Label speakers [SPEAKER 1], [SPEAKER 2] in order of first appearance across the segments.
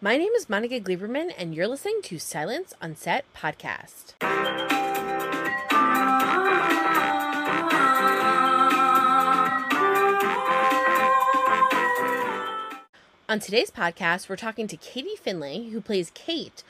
[SPEAKER 1] My name is Monica Gleberman, and you're listening to Silence on Set podcast. On today's podcast, we're talking to Katie Findlay, who plays Kate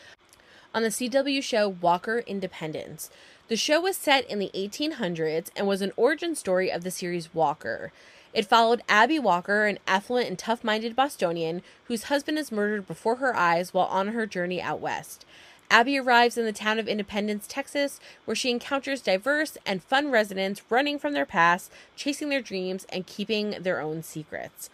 [SPEAKER 1] on the CW show Walker Independence. The show was set in the 1800s and was an origin story of the series Walker. It followed Abby Walker, an affluent and tough minded Bostonian whose husband is murdered before her eyes while on her journey out west. Abby arrives in the town of Independence, Texas, where she encounters diverse and fun residents running from their past, chasing their dreams, and keeping their own secrets.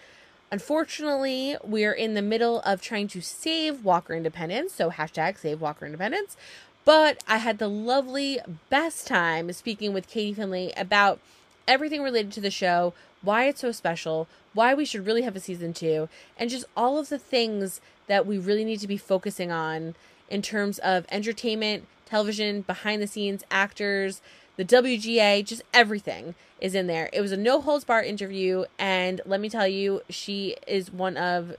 [SPEAKER 1] Unfortunately, we're in the middle of trying to save Walker Independence, so hashtag save Walker Independence. But I had the lovely, best time speaking with Katie Findlay about everything related to the show, why it's so special, why we should really have a season two, and just all of the things that we really need to be focusing on in terms of entertainment, television, behind the scenes, actors, the WGA, just everything is in there. It was a no holds bar interview, and let me tell you, she is one of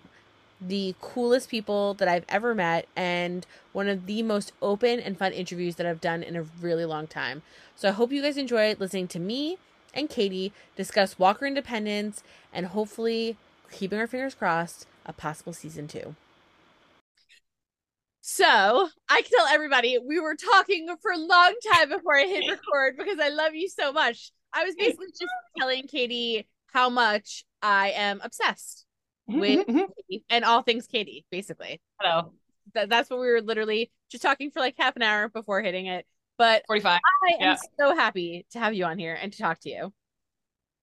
[SPEAKER 1] the coolest people that I've ever met and one of the most open and fun interviews that I've done in a really long time. So I hope you guys enjoy listening to me and Katie discuss Walker Independence and hopefully, keeping our fingers crossed, a possible season two. So I can tell everybody we were talking for a long time before I hit record because I love you so much. I was basically just telling Katie how much I am obsessed mm-hmm, with mm-hmm, mm-hmm. Katie and all things Katie, basically.
[SPEAKER 2] Hello.
[SPEAKER 1] That, that's what we were literally just talking for like half an hour before hitting it. But
[SPEAKER 2] 45.
[SPEAKER 1] I
[SPEAKER 2] Yeah.
[SPEAKER 1] am so happy to have you on here and to talk to you.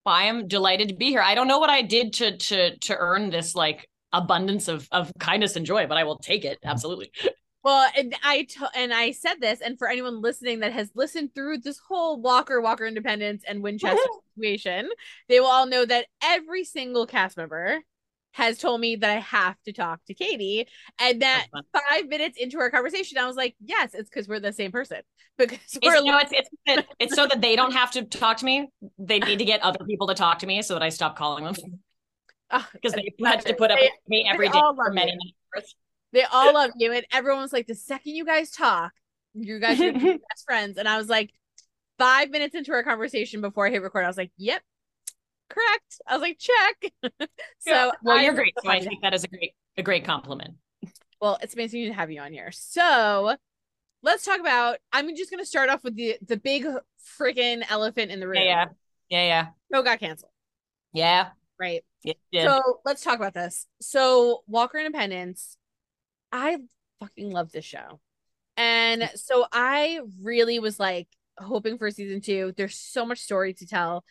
[SPEAKER 2] Well, I am delighted to be here. I don't know what I did to to to earn this like abundance of of kindness and joy, but I will take it. Absolutely.
[SPEAKER 1] Well, and I t- and I said this, and for anyone listening that has listened through this whole Walker Walker Independence and Winchester situation, they will all know that every single cast member has told me that I have to talk to Katie, and that five minutes into our conversation, I was like, "Yes, it's because we're the same person." Because we're
[SPEAKER 2] you know, it's it's it's so that they don't have to talk to me. They need to get other people to talk to me so that I stop calling them
[SPEAKER 1] Ah,
[SPEAKER 2] because they had to put up
[SPEAKER 1] They-
[SPEAKER 2] with me every
[SPEAKER 1] all
[SPEAKER 2] for many years.
[SPEAKER 1] they all love you, and everyone was like, "The second you guys talk, you guys are best friends." And I was like, five minutes into our conversation before I hit record, I was like, "Yep, correct." I was like, "Check." so
[SPEAKER 2] well,
[SPEAKER 1] I
[SPEAKER 2] you're great.
[SPEAKER 1] so
[SPEAKER 2] I think that is a great a great compliment.
[SPEAKER 1] Well, it's amazing to have you on here. So let's talk about. I'm just gonna start off with the the big freaking elephant in the room.
[SPEAKER 2] Yeah, yeah, yeah, yeah,
[SPEAKER 1] Show got canceled,
[SPEAKER 2] yeah.
[SPEAKER 1] right?
[SPEAKER 2] Did.
[SPEAKER 1] So let's talk about this. So Walker Independence, I fucking love this show. And mm-hmm. so I really was like hoping for season two. There's so much story to tell.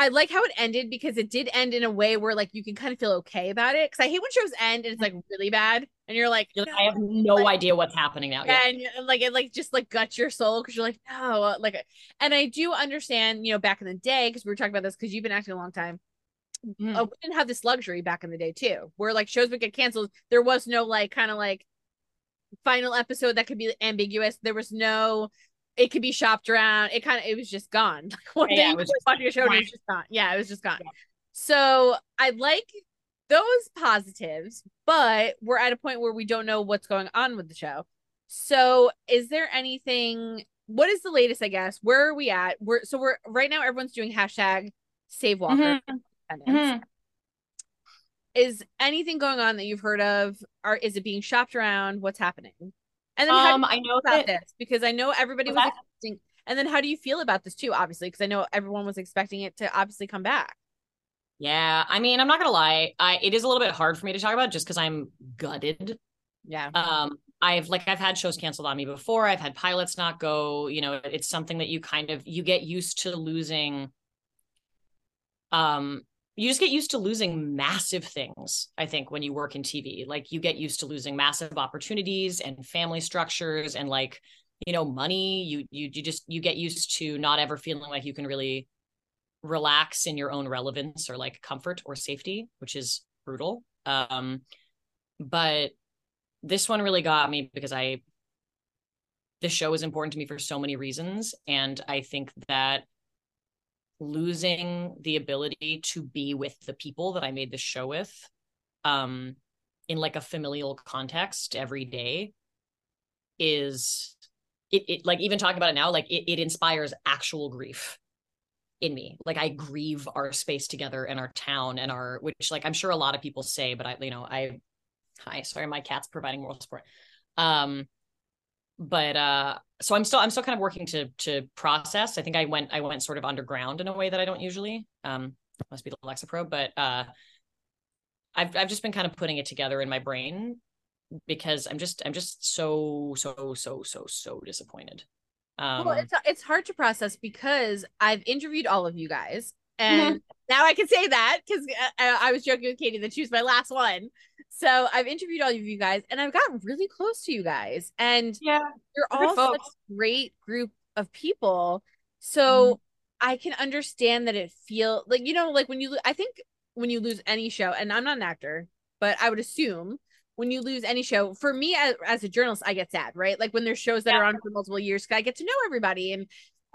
[SPEAKER 1] I like how it ended because it did end in a way where like you can kind of feel okay about it. Cause I hate when shows end and it's like really bad and you're like,
[SPEAKER 2] You're like, I have no
[SPEAKER 1] like-
[SPEAKER 2] idea what's happening now. Yeah.
[SPEAKER 1] and like it like just like guts your soul because you're like no like and I do understand you know back in the day because we were talking about this because you've been acting a long time
[SPEAKER 2] Mhm.
[SPEAKER 1] uh, we didn't have this luxury back in the day too where like shows would get canceled there was no like kind of like final episode that could be ambiguous there was no it could be shopped around it kind of it was just gone like one
[SPEAKER 2] Yeah,
[SPEAKER 1] day you
[SPEAKER 2] was just
[SPEAKER 1] watching a show and it was just gone yeah it was just gone
[SPEAKER 2] Yeah.
[SPEAKER 1] so I like those positives but we're at a point where we don't know what's going on with the show so is there anything what is the latest, I guess? Where are we at? We're so we're right now everyone's doing hashtag save Walker
[SPEAKER 2] Mhm.
[SPEAKER 1] Independence.
[SPEAKER 2] Mhm.
[SPEAKER 1] Is anything going on that you've heard of? Or is it being shopped around? What's happening? And then how
[SPEAKER 2] Um, I know
[SPEAKER 1] about
[SPEAKER 2] that
[SPEAKER 1] this? Because I know everybody was expecting and then how do you feel about this too, obviously? Because I know everyone was expecting it to obviously come back.
[SPEAKER 2] Yeah, I mean, I'm not gonna lie. I it is a little bit hard for me to talk about just because I'm gutted.
[SPEAKER 1] Yeah.
[SPEAKER 2] Um, I've like I've had shows canceled on me before. I've had pilots not go. You know, it's something that you kind of you get used to losing. Um, you just get used to losing massive things. I think when you work in TV, like you get used to losing massive opportunities and family structures and like you know money. You you you just you get used to not ever feeling like you can really relax in your own relevance or like comfort or safety, which is brutal. Um, but this one really got me because I this show is important to me for so many reasons. And I think that losing the ability to be with the people that I made the show with um in like a familial context every day is it, it like even talking about it now like it, it inspires actual grief in me. Like i grieve our space together and our town and our which like i'm sure a lot of people say but i you know i hi sorry my cat's providing moral support. Um but uh so i'm still i'm still kind of working to to process. I think i went i went sort of underground in a way that i don't usually um must be the lexapro but uh i've i've just been kind of putting it together in my brain because i'm just i'm just so so so so so disappointed.
[SPEAKER 1] Um well it's it's hard to process because i've interviewed all of you guys and mm-hmm. now I can say that because I, uh, I, was joking with Katie that she was my last one. So I've interviewed all of you guys, and I've gotten really close to you guys, and
[SPEAKER 2] yeah,
[SPEAKER 1] you're all folks. such a great group of people. So mm-hmm. I can understand that it feel like you know, like when you, I think when you lose any show, and I'm not an actor, but I would assume when you lose any show, for me as, as a journalist, I get sad, right? Like when there's shows that yeah. are on for multiple years, I get to know everybody, and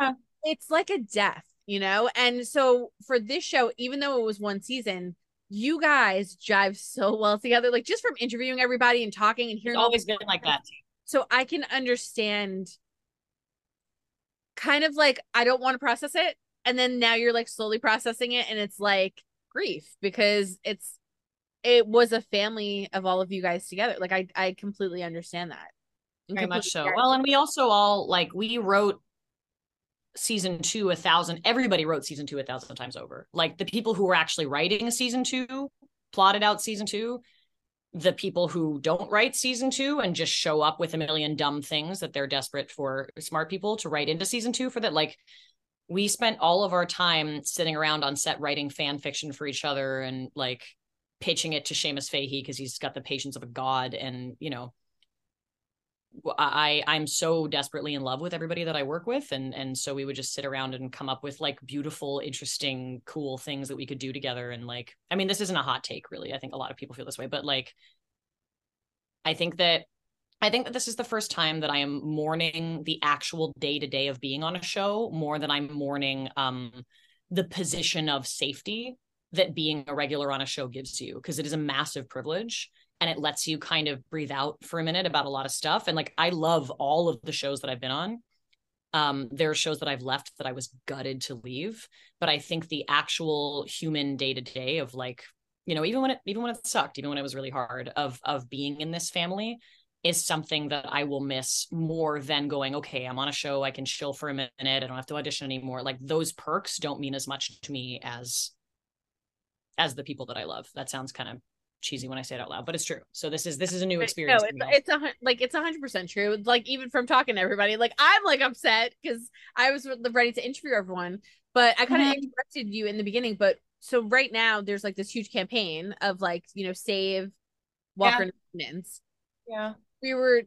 [SPEAKER 1] yeah. it's like a death you know? And so for this show, even though it was one season, you guys jive so well together. Like just from interviewing everybody and talking and hearing
[SPEAKER 2] it's always been like that.
[SPEAKER 1] So I can understand kind of like I don't want to process it. And then now you're like slowly processing it and it's like grief because it's it was a family of all of you guys together. Like I I completely understand that.
[SPEAKER 2] Very much so. Well, and we also all like we wrote season two a thousand everybody wrote season two a thousand times over. Like the people who were actually writing season two plotted out season two. The people who don't write season two and just show up with a million dumb things that they're desperate for smart people to write into season two for that like we spent all of our time sitting around on set writing fan fiction for each other and like pitching it to Seamus Fahey because he's got the patience of a god and you know I I'm so desperately in love with everybody that I work with and and so we would just sit around and come up with like beautiful interesting cool things that we could do together and like I mean this isn't a hot take really. I think a lot of people feel this way but like I think that I think that this is the first time that I am mourning the actual day to day of being on a show more than I'm mourning um the position of safety that being a regular on a show gives you because it is a massive privilege and it lets you kind of breathe out for a minute about a lot of stuff. And like, I love all of the shows that I've been on. Um, there are shows that I've left that I was gutted to leave, but I think the actual human day to day of like, you know, even when it even when it sucked, even when it was really hard, of of being in this family is something that I will miss more than going, okay, I'm on a show, I can chill for a minute, I don't have to audition anymore. Like those perks don't mean as much to me as as the people that I love. That sounds kind of cheesy when I say it out loud, but it's true. So this is this is a new experience.
[SPEAKER 1] No, it's, it's a like it's a hundred percent true. Like even from talking to everybody, like I'm like upset because I was ready to interview everyone, but I kind of mm-hmm. interrupted you in the beginning. But so right now there's like this huge campaign of like you know save Walker
[SPEAKER 2] yeah. Yeah,
[SPEAKER 1] we were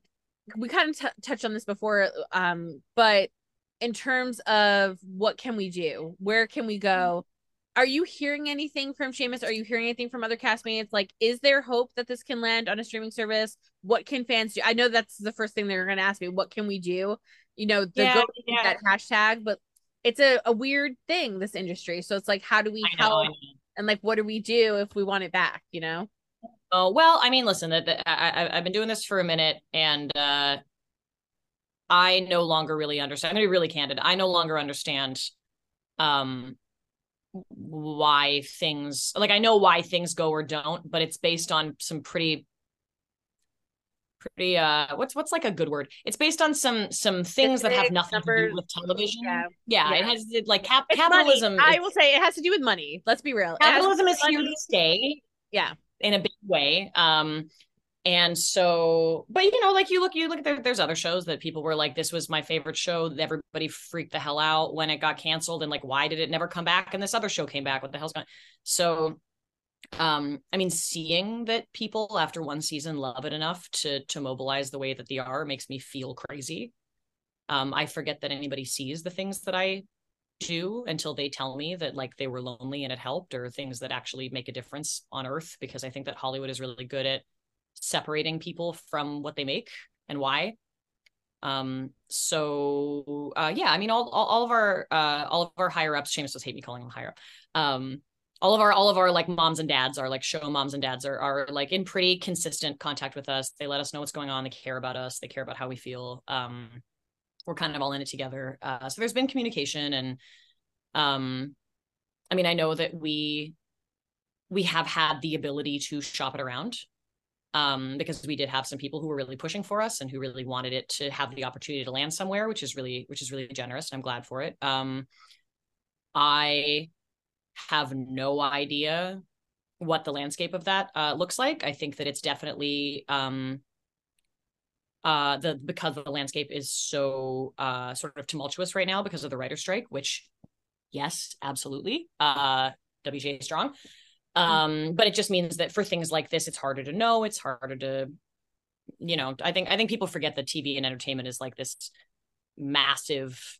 [SPEAKER 1] we kind of t- touched on this before, um, but in terms of what can we do, where can we go? Are you hearing anything from Seamus? Are you hearing anything from other castmates? Like, is there hope that this can land on a streaming service? What can fans do? I know that's the first thing they're going to ask me. What can we do? You know, the yeah, yeah. that hashtag, but it's a, a weird thing, this industry. So it's like, how do we I help? Know, and like, what do we do if we want it back? You know?
[SPEAKER 2] Oh, well, I mean, listen, I, I, I've been doing this for a minute and, uh, I no longer really understand. I'm going to be really candid. I no longer understand um why things like I know why things go or don't, but it's based on some pretty pretty uh what's what's like a good word? It's based on some some things that have nothing numbers. to do with television. Yeah, yeah, yeah. it has like cap- capitalism
[SPEAKER 1] i will say it has to do with money. Let's be real.
[SPEAKER 2] Capitalism is here to stay
[SPEAKER 1] yeah.
[SPEAKER 2] in a big way. Um and so but you know like you look you look there, there's other shows that people were like this was my favorite show everybody freaked the hell out when it got canceled and like why did it never come back? And this other show came back what the hell's going on so um i mean seeing that people after one season love it enough to to mobilize the way that they are makes me feel crazy. Um i forget that anybody sees the things that i do until they tell me that like they were lonely and it helped or things that actually make a difference on earth because i think that hollywood is really good at separating people from what they make and why um so uh yeah i mean all all, all of our uh all of our higher ups Seamus was hate me calling them higher up um all of our all of our like moms and dads are like show moms and dads are are like in pretty consistent contact with us. They let us know what's going on. They care about us. They care about how we feel. Um, we're kind of all in it together. Uh, so there's been communication and um, I mean, I know that we we have had the ability to shop it around um, because we did have some people who were really pushing for us and who really wanted it to have the opportunity to land somewhere, which is really which is really generous. And I'm glad for it. Um, I have no idea what the landscape of that uh, looks like. I think that it's definitely um, uh, the because the landscape is so uh, sort of tumultuous right now because of the writer strike. Which, yes, absolutely, uh, WGA strong. Um, but it just means that for things like this, it's harder to know. It's harder to, you know, I think I think people forget that TV and entertainment is like this massive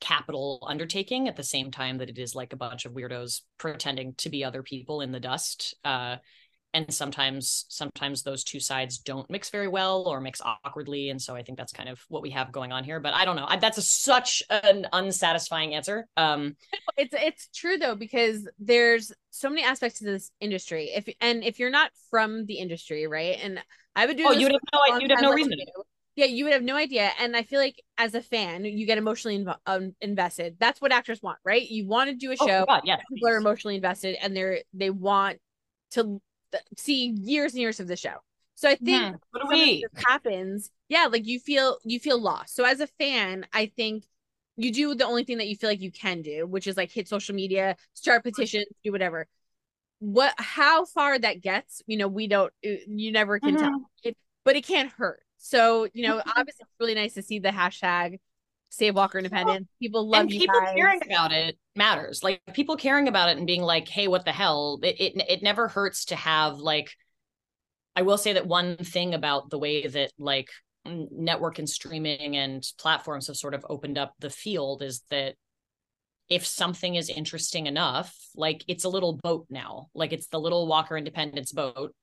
[SPEAKER 2] capital undertaking at the same time that it is like a bunch of weirdos pretending to be other people in the dust. Uh, and sometimes sometimes those two sides don't mix very well or mix awkwardly and so i think that's kind of what we have going on here but i don't know. I, that's a, such an unsatisfying answer um
[SPEAKER 1] it's it's true though because there's so many aspects to this industry. If and if you're not from the industry right and i would do
[SPEAKER 2] oh you'd have no you'd have no reason. to
[SPEAKER 1] yeah you would have no idea and i feel like as a fan you get emotionally inv- um, invested. That's what actors want right? You want to do a oh, show
[SPEAKER 2] oh, yeah.
[SPEAKER 1] people are emotionally invested and they're they want to see years and years of the show. So I think
[SPEAKER 2] what do we
[SPEAKER 1] happens, yeah, like you feel you feel lost. So as a fan, I think you do the only thing that you feel like you can do, which is like hit social media, start petitions, do whatever. What how far that gets, you know, we don't uh, you never can mm-hmm. tell. It, but it can't hurt. So, you know, mm-hmm. obviously it's really nice to see the hashtag save Walker Independence. People love and
[SPEAKER 2] you people
[SPEAKER 1] guys.
[SPEAKER 2] caring about it matters. Like people caring about it and being like, "Hey, what the hell?" It it it never hurts to have like. I will say that one thing about the way that like network and streaming and platforms have sort of opened up the field is that if something is interesting enough, like it's a little boat now, like it's the little Walker Independence boat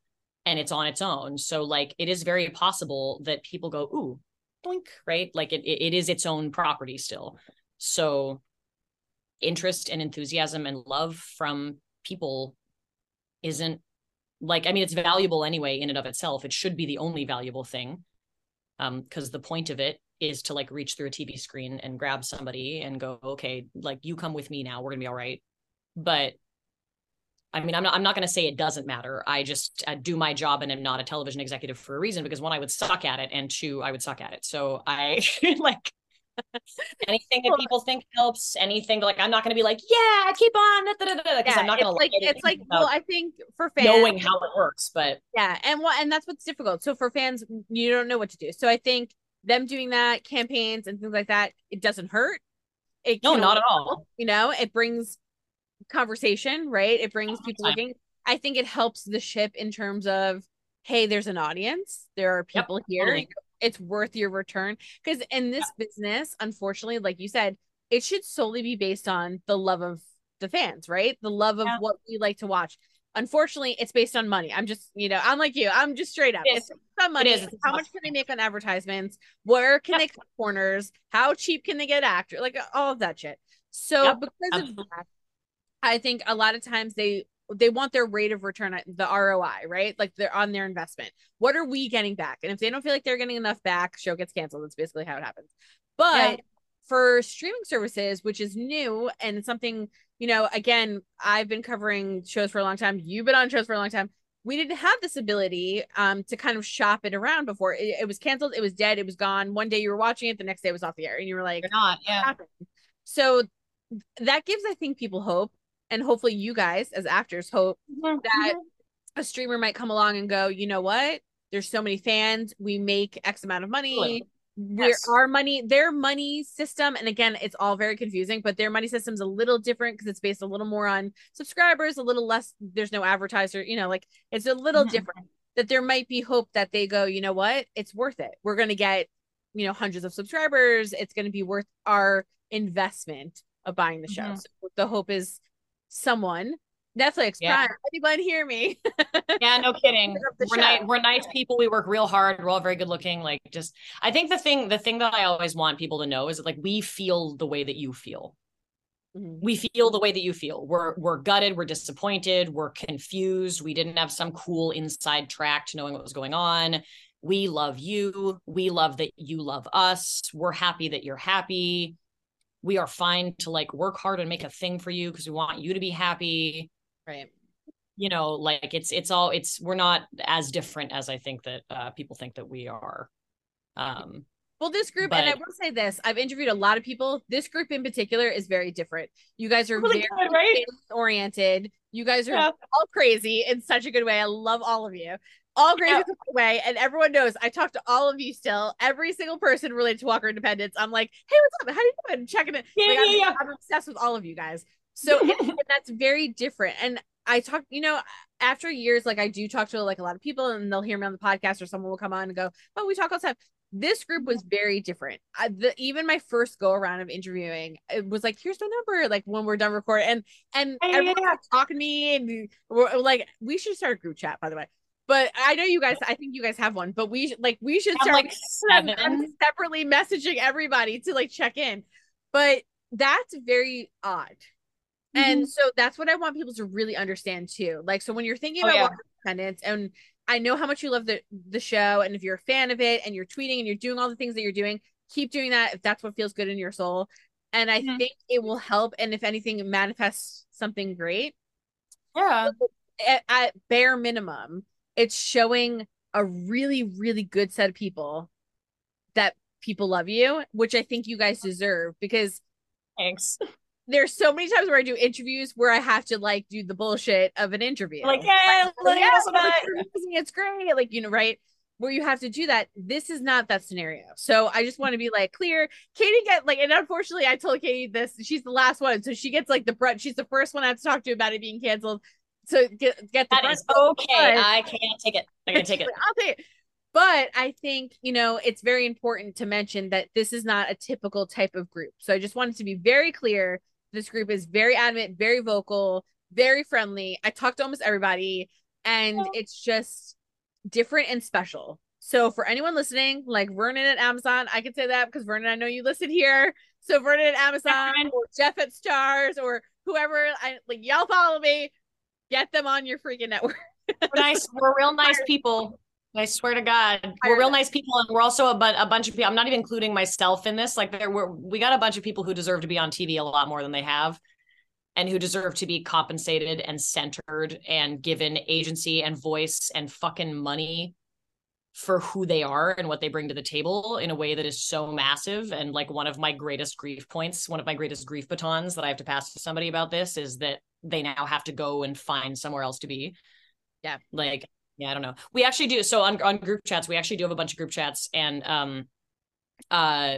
[SPEAKER 2] and it's on its own. So like it is very possible that people go, ooh, blink, right? Like it, it is its own property still. So interest and enthusiasm and love from people isn't like, I mean, it's valuable anyway in and of itself. It should be the only valuable thing. Um, because the point of it is to like reach through a TV screen and grab somebody and go, okay, like you come with me now, we're gonna be all right. But I mean, I'm not, I'm not to say it doesn't matter. I just I do my job and am not a television executive for a reason because one, I would suck at it, and two, I would suck at it. So I like anything that people think helps, anything like I'm not going to be like, yeah, keep on, because yeah, I'm not going to
[SPEAKER 1] like. It's like, well, I think for fans,
[SPEAKER 2] knowing how it works, but
[SPEAKER 1] yeah, and what, and that's what's difficult. So for fans, you don't know what to do. So I think them doing that campaigns and things like that, it doesn't hurt.
[SPEAKER 2] It no, not at all.
[SPEAKER 1] You know, it brings conversation, right? It brings people looking. I think it helps the ship in terms of, hey, there's an audience. There are people yep, here. Totally. It's worth your return. Because in this business, unfortunately, like you said, it should solely be based on the love of the fans, right? The love of yeah. what we like to watch. Unfortunately, it's based on money. I'm just, you know, I'm like you. I'm just straight up. It it's on money. It. How much can they make on advertisements? Where can yep. they cut corners? How cheap can they get actor? Like all of that shit. So yep. because Absolutely. of that, I think a lot of times they they want their rate of return, the ROI, right? Like they're on their investment. What are we getting back? And if they don't feel like they're getting enough back, show gets canceled. That's basically how it happens. But yeah. for streaming services, which is new and something, you know, again, I've been covering shows for a long time. You've been on shows for a long time. We didn't have this ability um to kind of shop it around before. It, it was canceled, it was dead, it was gone. One day you were watching it, the next day it was off the air, and you were like,
[SPEAKER 2] You're not, yeah.
[SPEAKER 1] So that gives, I think, people hope and hopefully you guys as actors hope mm-hmm. that a streamer might come along and go you know what? There's so many fans. We make x amount of money. Where yes. our money their money system and again it's all very confusing but their money system's a little different because it's based a little more on subscribers a little less there's no advertiser you know like it's a little mm-hmm. different. That there might be hope that they go you know what? It's worth it. We're going to get you know hundreds of subscribers. It's going to be worth our investment of buying the show. Mm-hmm. so the hope is someone Netflix, yeah. Prime, anyone hear me?
[SPEAKER 2] yeah, no kidding. We're nice, we're nice people. We work real hard. We're all very good looking. Like just I think the thing the thing that I always want people to know is that like we feel the way that you feel. mm-hmm. we feel the way that you feel. We're we're gutted, we're disappointed, we're confused. We didn't have some cool inside track to knowing what was going on. We love you. We love that you love us. We're happy that you're happy. We are fine to like work hard and make a thing for you because we want you to be happy.
[SPEAKER 1] Right.
[SPEAKER 2] You know, like it's it's all it's we're not as different as I think that uh, people think that we are. Um
[SPEAKER 1] well, this group, but, and I will say this: I've interviewed a lot of people. This group in particular is very different. You guys are really very good, right? oriented. You guys are yeah. all crazy in such a good way. I love all of you. All crazy yeah. way, and everyone knows I talk to all of you still. Every single person related to Walker Independence, I'm like, "Hey, what's up? How you doing?" Checking it.
[SPEAKER 2] Yeah,
[SPEAKER 1] like,
[SPEAKER 2] yeah, I'm,
[SPEAKER 1] yeah. I'm obsessed with all of you guys. So that's very different. And I talk, you know, after years, like I do talk to like a lot of people, and they'll hear me on the podcast, or someone will come on and go, "Oh, we talk all the time." this group was very different. I, the, even my first go around of interviewing, it was like, "Here's my number." Like when we're done recording, and and hey, everyone yeah. talking to me, and we're like, we should start a group chat. By the way, but I know you guys. I think you guys have one, but we like we should start
[SPEAKER 2] like seven.
[SPEAKER 1] separately messaging everybody to like check in. But that's very odd. Mm-hmm. And so that's what I want people to really understand too. Like, so when you're thinking oh, about yeah. independence and I know how much you love the the show, and if you're a fan of it, and you're tweeting and you're doing all the things that you're doing, keep doing that if that's what feels good in your soul. And I mm-hmm. think it will help. And if anything, manifests something great.
[SPEAKER 2] Yeah.
[SPEAKER 1] At, at bare minimum, it's showing a really, really good set of people that people love you, which I think you guys deserve because
[SPEAKER 2] thanks
[SPEAKER 1] there's so many times where I do interviews where I have to like do the bullshit of an interview.
[SPEAKER 2] Like, yeah, like, yeah,
[SPEAKER 1] it's great. Like, you know, right? Where you have to do that. This is not that scenario. So I just want to be like clear. Katie get like, and unfortunately, I told Katie this. She's the last one, so she gets like the brunt. She's the first one I have to talk to about it being canceled. So get get
[SPEAKER 2] the that is okay. I can't take it. I can't take it.
[SPEAKER 1] I'll take it. But I think, you know, it's very important to mention that this is not a typical type of group. So I just wanted to be very clear this group is very adamant, very vocal, very friendly. I talk to almost everybody, and oh. it's just different and special. So for anyone listening, like Vernon at Amazon, I can say that because Vernon, I know you listed here. So Vernon at Amazon or Jeff at Starz or whoever, I like y'all follow me. Get them on your freaking network.
[SPEAKER 2] we're nice. We're real nice people. I swear to God, we're real nice people, and we're also a, bu- a bunch of people. I'm not even including myself in this. Like, there were we got a bunch of people who deserve to be on TV a lot more than they have, and who deserve to be compensated and centered and given agency and voice and fucking money for who they are and what they bring to the table in a way that is so massive. And like one of my greatest grief points, one of my greatest grief batons that I have to pass to somebody about this is that they now have to go and find somewhere else to be.
[SPEAKER 1] Yeah,
[SPEAKER 2] like yeah i don't know we actually do so on, on group chats we actually do have a bunch of group chats and um uh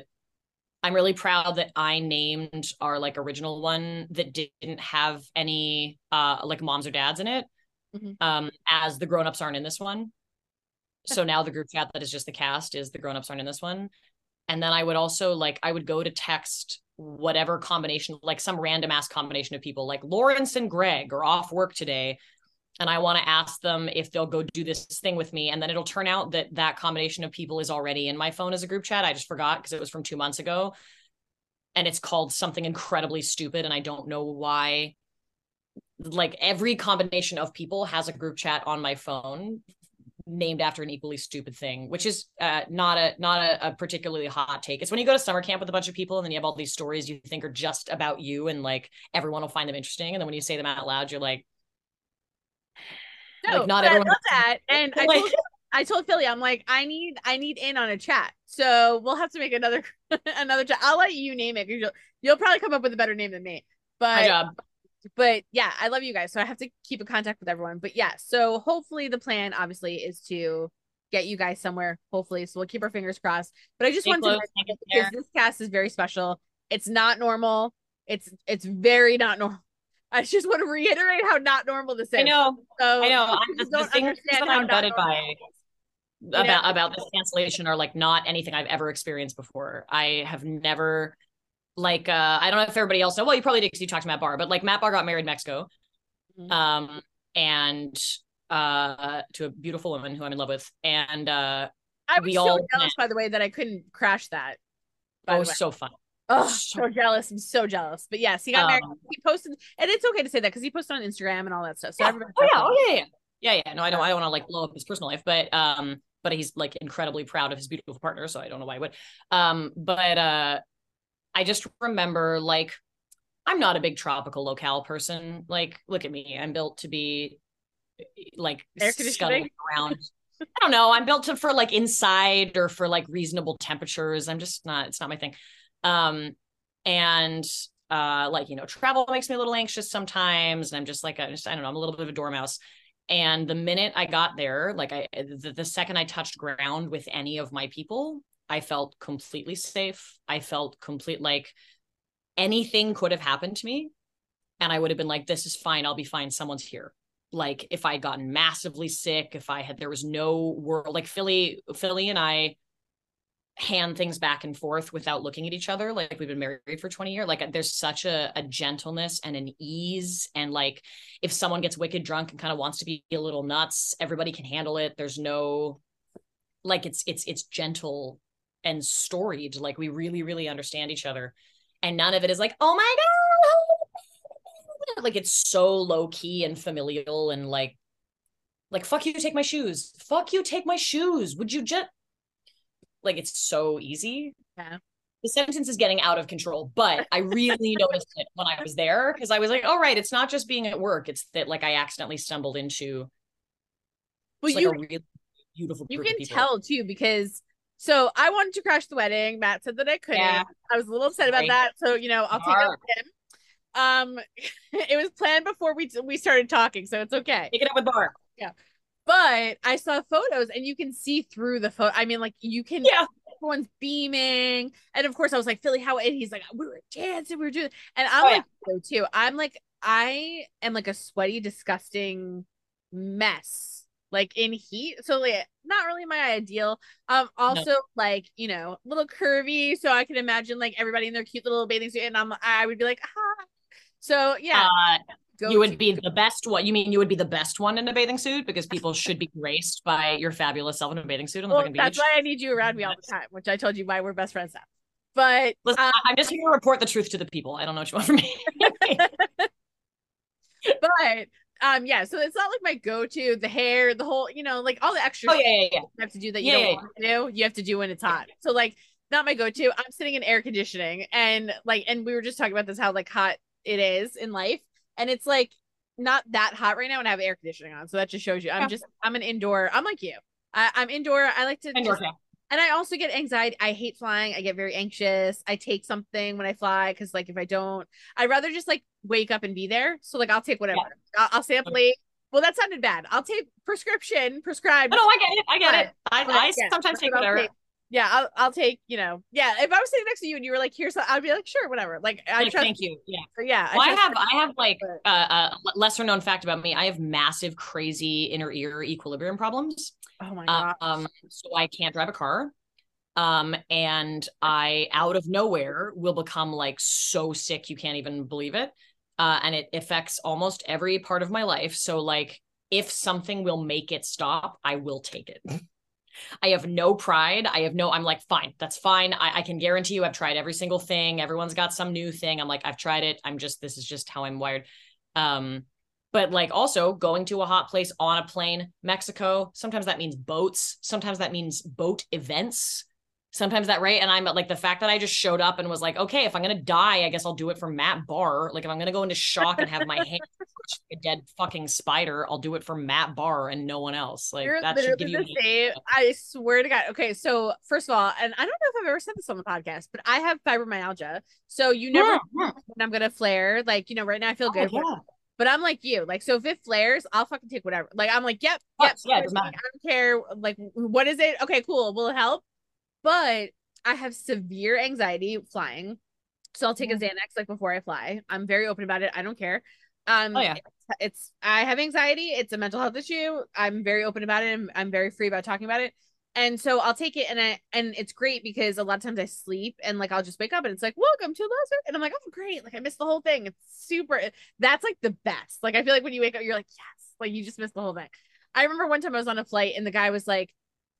[SPEAKER 2] i'm really proud that i named our like original one that didn't have any uh like moms or dads in it mm-hmm. um as the grown-ups aren't in this one so now the group chat that is just the cast is the grown-ups aren't in this one and then i would also like i would go to text whatever combination like some random ass combination of people like lawrence and greg are off work today and I want to ask them if they'll go do this thing with me. And then it'll turn out that that combination of people is already in my phone as a group chat. I just forgot because it was from two months ago. And it's called something incredibly stupid. And I don't know why. Like every combination of people has a group chat on my phone named after an equally stupid thing, which is uh, not a not a, a, particularly hot take. It's when you go to summer camp with a bunch of people and then you have all these stories you think are just about you and like everyone will find them interesting, and then when you say them out loud, you're like,
[SPEAKER 1] no, like not everyone. I love that. And I told, I told Philly, I'm like, I need, I need in on a chat. So we'll have to make another, another chat. I'll let you name it. You'll, you'll probably come up with a better name than me. But, but yeah, I love you guys. So I have to keep in contact with everyone. But yeah, so hopefully the plan obviously is to get you guys somewhere. Hopefully, so we'll keep our fingers crossed. But I just want to because this cast is very special. It's not normal. It's it's very not normal. I just want to reiterate how not normal this is.
[SPEAKER 2] I know. So I know. I don't understand how I'm gutted by about know? about this cancellation are like not anything I've ever experienced before. I have never like uh I don't know if everybody else know. Well, you probably did because you talked to Matt Barr, but like Matt Barr got married in Mexico. Mm-hmm. Um and uh to a beautiful woman who I'm in love with. And uh
[SPEAKER 1] I was so jealous, by the way, that I couldn't crash that.
[SPEAKER 2] Oh, so fun.
[SPEAKER 1] Oh, so jealous. I'm so jealous. But yes, he got um, married. He posted, and it's okay to say that because he posted on Instagram and all that stuff. So
[SPEAKER 2] yeah. oh yeah, oh yeah, yeah, yeah, yeah. No, I don't. I don't want to like blow up his personal life, but um, but he's like incredibly proud of his beautiful partner. So I don't know why I would. Um, but uh, I just remember like I'm not a big tropical locale person. Like, look at me. I'm built to be like scuttling around. I don't know. I'm built to for like inside or for like reasonable temperatures. I'm just not. It's not my thing. Um, and uh, like you know, travel makes me a little anxious sometimes, and I'm just like I just I don't know. I'm a little bit of a dormouse. And the minute I got there, like I the, the second I touched ground with any of my people, I felt completely safe. I felt complete like anything could have happened to me and I would have been like this is fine. I'll be fine. Someone's here. Like if I had gotten massively sick, if I had there was no world like Philly Philly and I hand things back and forth without looking at each other like we've been married for 20 years like there's such a, a gentleness and an ease and like if someone gets wicked drunk and kind of wants to be a little nuts everybody can handle it there's no like it's it's it's gentle and storied like we really really understand each other and none of it is like oh my god like it's so low key and familial and like like fuck you take my shoes fuck you take my shoes would you just like it's so easy.
[SPEAKER 1] Yeah.
[SPEAKER 2] The sentence is getting out of control, but I really noticed it when I was there because I was like, "All oh, right, it's not just being at work; it's that like I accidentally stumbled into."
[SPEAKER 1] Well, like you really beautiful. You can tell too because so I wanted to crash the wedding. Matt said that I couldn't. Yeah. I was a little upset about that. So you know, I'll take it with him. Um, it was planned before we we started talking, so it's okay.
[SPEAKER 2] Take it up with Barr.
[SPEAKER 1] Yeah but I saw photos and you can see through the photo. I mean, like you can,
[SPEAKER 2] yeah,
[SPEAKER 1] everyone's beaming. And of course, I was like, Philly, how? And he's like, we were dancing, we were doing, and I'm oh, like, yeah. so too. I'm like, I am like a sweaty, disgusting mess, like in heat. So, like, not really my ideal. Um, also, no. like, you know, a little curvy. So I can imagine like everybody in their cute little bathing suit, and I'm, I would be like, ah. So yeah,
[SPEAKER 2] uh, you would be the best one. You mean you would be the best one in a bathing suit because people should be graced by your fabulous self in a bathing suit on the well,
[SPEAKER 1] That's why I need you around me all the time, which I told you why we're best friends now. But
[SPEAKER 2] Listen, um, I'm just here to report the truth to the people. I don't know what you want from me.
[SPEAKER 1] but um yeah so it's not like my go-to the hair the whole you know like all the extra
[SPEAKER 2] oh, yeah, yeah, yeah.
[SPEAKER 1] you have to do that you yeah, don't yeah, want to do you have to do when it's hot so like not my go-to i'm sitting in air conditioning and like and we were just talking about this how like hot it is in life and it's like not that hot right now and I have air conditioning on. So that just shows you. I'm just I'm an indoor. I'm like you. I, am indoor. I like to indoor, just, and I also get anxiety. I hate flying. I get very anxious. I take something when I fly because like if I don't, I'd rather just like wake up and be there. So like I'll take whatever. Yeah. I'll, I'll stay up late. Well, that sounded bad. I'll take prescription prescribed.
[SPEAKER 2] Oh, no, I get it. I get but, it. I, but, I yeah, sometimes take whatever. Take,
[SPEAKER 1] yeah, I'll, I'll take, you know, yeah. If I was sitting next to you and you were like, here's, I'd be like, sure, whatever. Like, I
[SPEAKER 2] like,
[SPEAKER 1] trust.
[SPEAKER 2] Thank you. Yeah.
[SPEAKER 1] So, yeah.
[SPEAKER 2] Well, I, I have, I have like a uh, uh, lesser known fact about me. I have massive, crazy inner ear equilibrium problems.
[SPEAKER 1] Oh my god.
[SPEAKER 2] Um, so I can't drive a car. Um, and I out of nowhere will become like so sick you can't even believe it. Uh, and it affects almost every part of my life. So like, if something will make it stop, I will take it. I have no pride. I have no, I'm like, fine, that's fine. I, I, can guarantee you I've tried every single thing. Everyone's got some new thing. I'm like, I've tried it. I'm just, this is just how I'm wired. Um, but like also going to a hot place on a plane, Mexico, sometimes that means boats. Sometimes that means boat events sometimes that right and i'm like the fact that i just showed up and was like okay if i'm gonna die i guess i'll do it for matt barr like if i'm gonna go into shock and have my hand a dead fucking spider i'll do it for matt barr and no one else like You're that should give you
[SPEAKER 1] same. i swear to god okay so first of all and i don't know if i've ever said this on the podcast but i have fibromyalgia so you never yeah, yeah. when i'm gonna flare like you know right now i feel oh, good yeah. But I'm like you, like so. If it flares, I'll fucking take whatever. Like I'm like, yep, oh, yep. Yeah, I don't care. Like, what is it? Okay, cool. Will it help? But I have severe anxiety flying. So I'll take a Xanax like before I fly. I'm very open about it. I don't care. Um,
[SPEAKER 2] oh, yeah.
[SPEAKER 1] It's, it's, I have anxiety. It's a mental health issue. I'm very open about it. I'm, I'm very free about talking about it. And so I'll take it and I and it's great because a lot of times I sleep and like I'll just wake up and it's like welcome to Loser and I'm like oh great like I missed the whole thing it's super that's like the best like I feel like when you wake up you're like yes like you just missed the whole thing I remember one time I was on a flight and the guy was like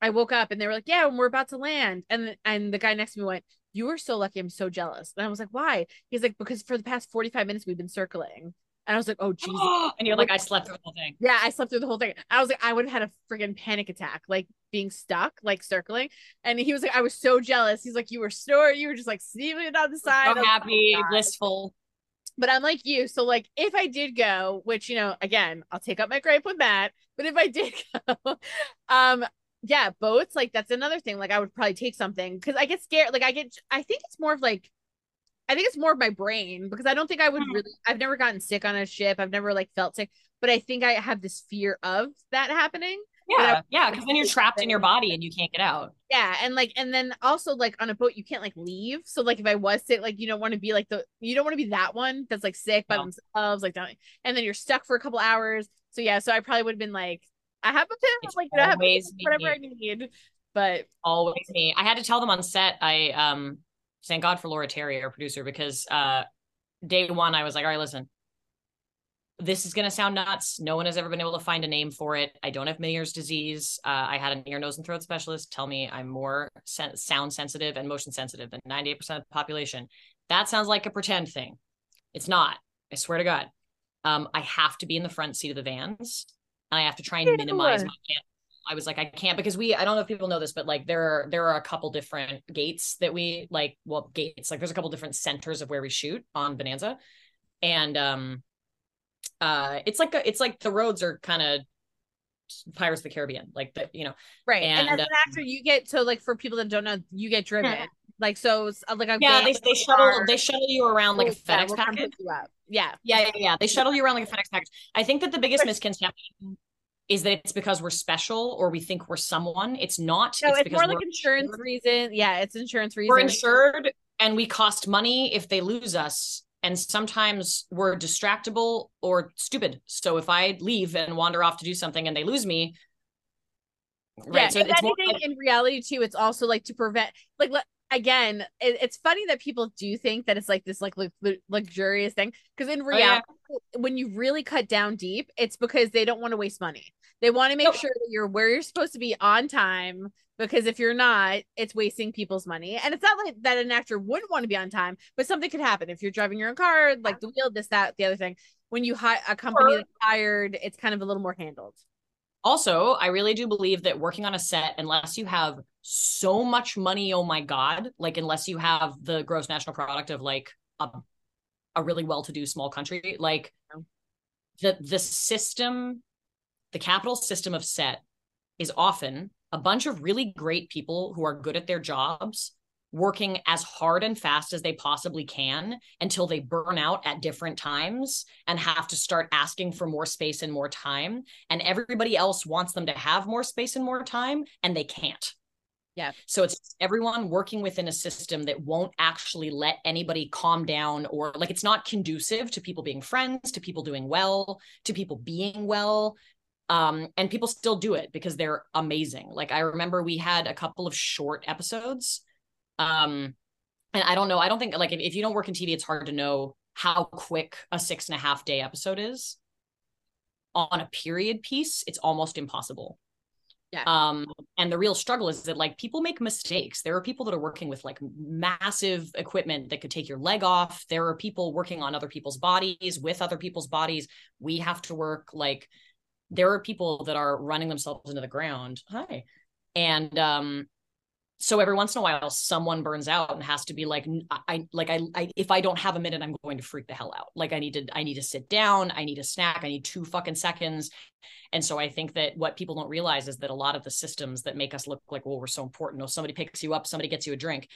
[SPEAKER 1] I woke up and they were like, "Yeah, we're about to land." And and the guy next to me went, "You were so lucky. I'm so jealous." And I was like, "Why?" He's like, "Because for the past 45 minutes we've been circling." And I was like, "Oh Jesus!"
[SPEAKER 2] and you're like, "I slept through the whole thing."
[SPEAKER 1] Yeah, I slept through the whole thing. I was like, I would have had a freaking panic attack, like being stuck, like circling. And he was like, I was so jealous. He's like, you were snoring, you were just like sleeping on the side.
[SPEAKER 2] So happy,
[SPEAKER 1] like, oh
[SPEAKER 2] blissful.
[SPEAKER 1] But I'm like you. So like if I did go, which you know, again, I'll take up my gripe with that. But if I did go, um, yeah, boats, like that's another thing. Like I would probably take something because I get scared. Like I get I think it's more of like I think it's more of my brain because I don't think I would mm. really I've never gotten sick on a ship. I've never like felt sick, but I think I have this fear of that happening.
[SPEAKER 2] Yeah, yeah, because then you're trapped in your body and you can't get out.
[SPEAKER 1] Yeah, and like and then also like on a boat you can't like leave. So like if I was sick, like you don't want to be like the you don't want to be that one that's like sick by no. themselves, like and then you're stuck for a couple hours. So yeah, so I probably would have been like, I have a pill, it's like I have whatever I need. But
[SPEAKER 2] always me. I had to tell them on set. I um thank God for Laura Terry, our producer, because uh day one I was like, all right, listen, this is going to sound nuts. No one has ever been able to find a name for it. I don't have Meniere's disease. Uh, I had an ear, nose, and throat specialist tell me I'm more sen- sound sensitive and motion sensitive than 98% of the population. That sounds like a pretend thing. It's not. I swear to God. Um, I have to be in the front seat of the vans, and I have to try and minimize my. I was like, I can't because we. I don't know if people know this, but like there are there are a couple different gates that we like. Well, gates like there's a couple different centers of where we shoot on Bonanza, and um uh it's like a, it's like the roads are kind of Pirates of the Caribbean, like the you know,
[SPEAKER 1] right. And, and as an actor, you get so like for people that don't know, you get driven. Yeah. Like so, uh, like a
[SPEAKER 2] yeah, they, they shuttle they shuttle you around like a FedEx
[SPEAKER 1] yeah,
[SPEAKER 2] package.
[SPEAKER 1] Yeah.
[SPEAKER 2] yeah, yeah, yeah. They shuttle you around like a FedEx package. I think that the biggest misconception is that it's because we're special or we think we're someone. It's not.
[SPEAKER 1] No, it's, it's more like insurance insured. reason. Yeah, it's insurance reason.
[SPEAKER 2] We're insured and we cost money if they lose us and sometimes we're distractible or stupid. So if I leave and wander off to do something and they lose me,
[SPEAKER 1] right? Yeah, so it's anything like- in reality too, it's also like to prevent like again, it, it's funny that people do think that it's like this like luxurious thing because in reality, oh, yeah. When you really cut down deep, it's because they don't want to waste money. They want to make sure that you're where you're supposed to be on time because if you're not, it's wasting people's money. And it's not like that an actor wouldn't want to be on time, but something could happen if you're driving your own car, like the wheel, this, that, the other thing. When you hire a company that's hired, it's kind of a little more handled.
[SPEAKER 2] Also, I really do believe that working on a set, unless you have so much money, oh my God, like unless you have the gross national product of like a, a really well-to-do small country, like the the system, the capital system of set is often a bunch of really great people who are good at their jobs working as hard and fast as they possibly can until they burn out at different times and have to start asking for more space and more time. And everybody else wants them to have more space and more time and they can't
[SPEAKER 1] yeah.
[SPEAKER 2] So it's everyone working within a system that won't actually let anybody calm down or like it's not conducive to people being friends to people doing well to people being well um and people still do it because they're amazing. Like i remember we had a couple of short episodes um and i don't know i don't think like if, if you don't work in tv it's hard to know how quick a six and a half day episode is. On a period piece it's almost impossible
[SPEAKER 1] yeah.
[SPEAKER 2] Um, and the real struggle is that like people make mistakes. There are people that are working with like massive equipment that could take your leg off. There are people working on other people's bodies with other people's bodies. We have to work like there are people that are running themselves into the ground. Hi. And um so every once in a while someone burns out and has to be like I like I, I if I don't have a minute I'm going to freak the hell out. Like I need to I need to sit down, I need a snack, I need 2 fucking seconds. And so I think that what people don't realize is that a lot of the systems that make us look like well we're so important, oh somebody picks you up, somebody gets you a drink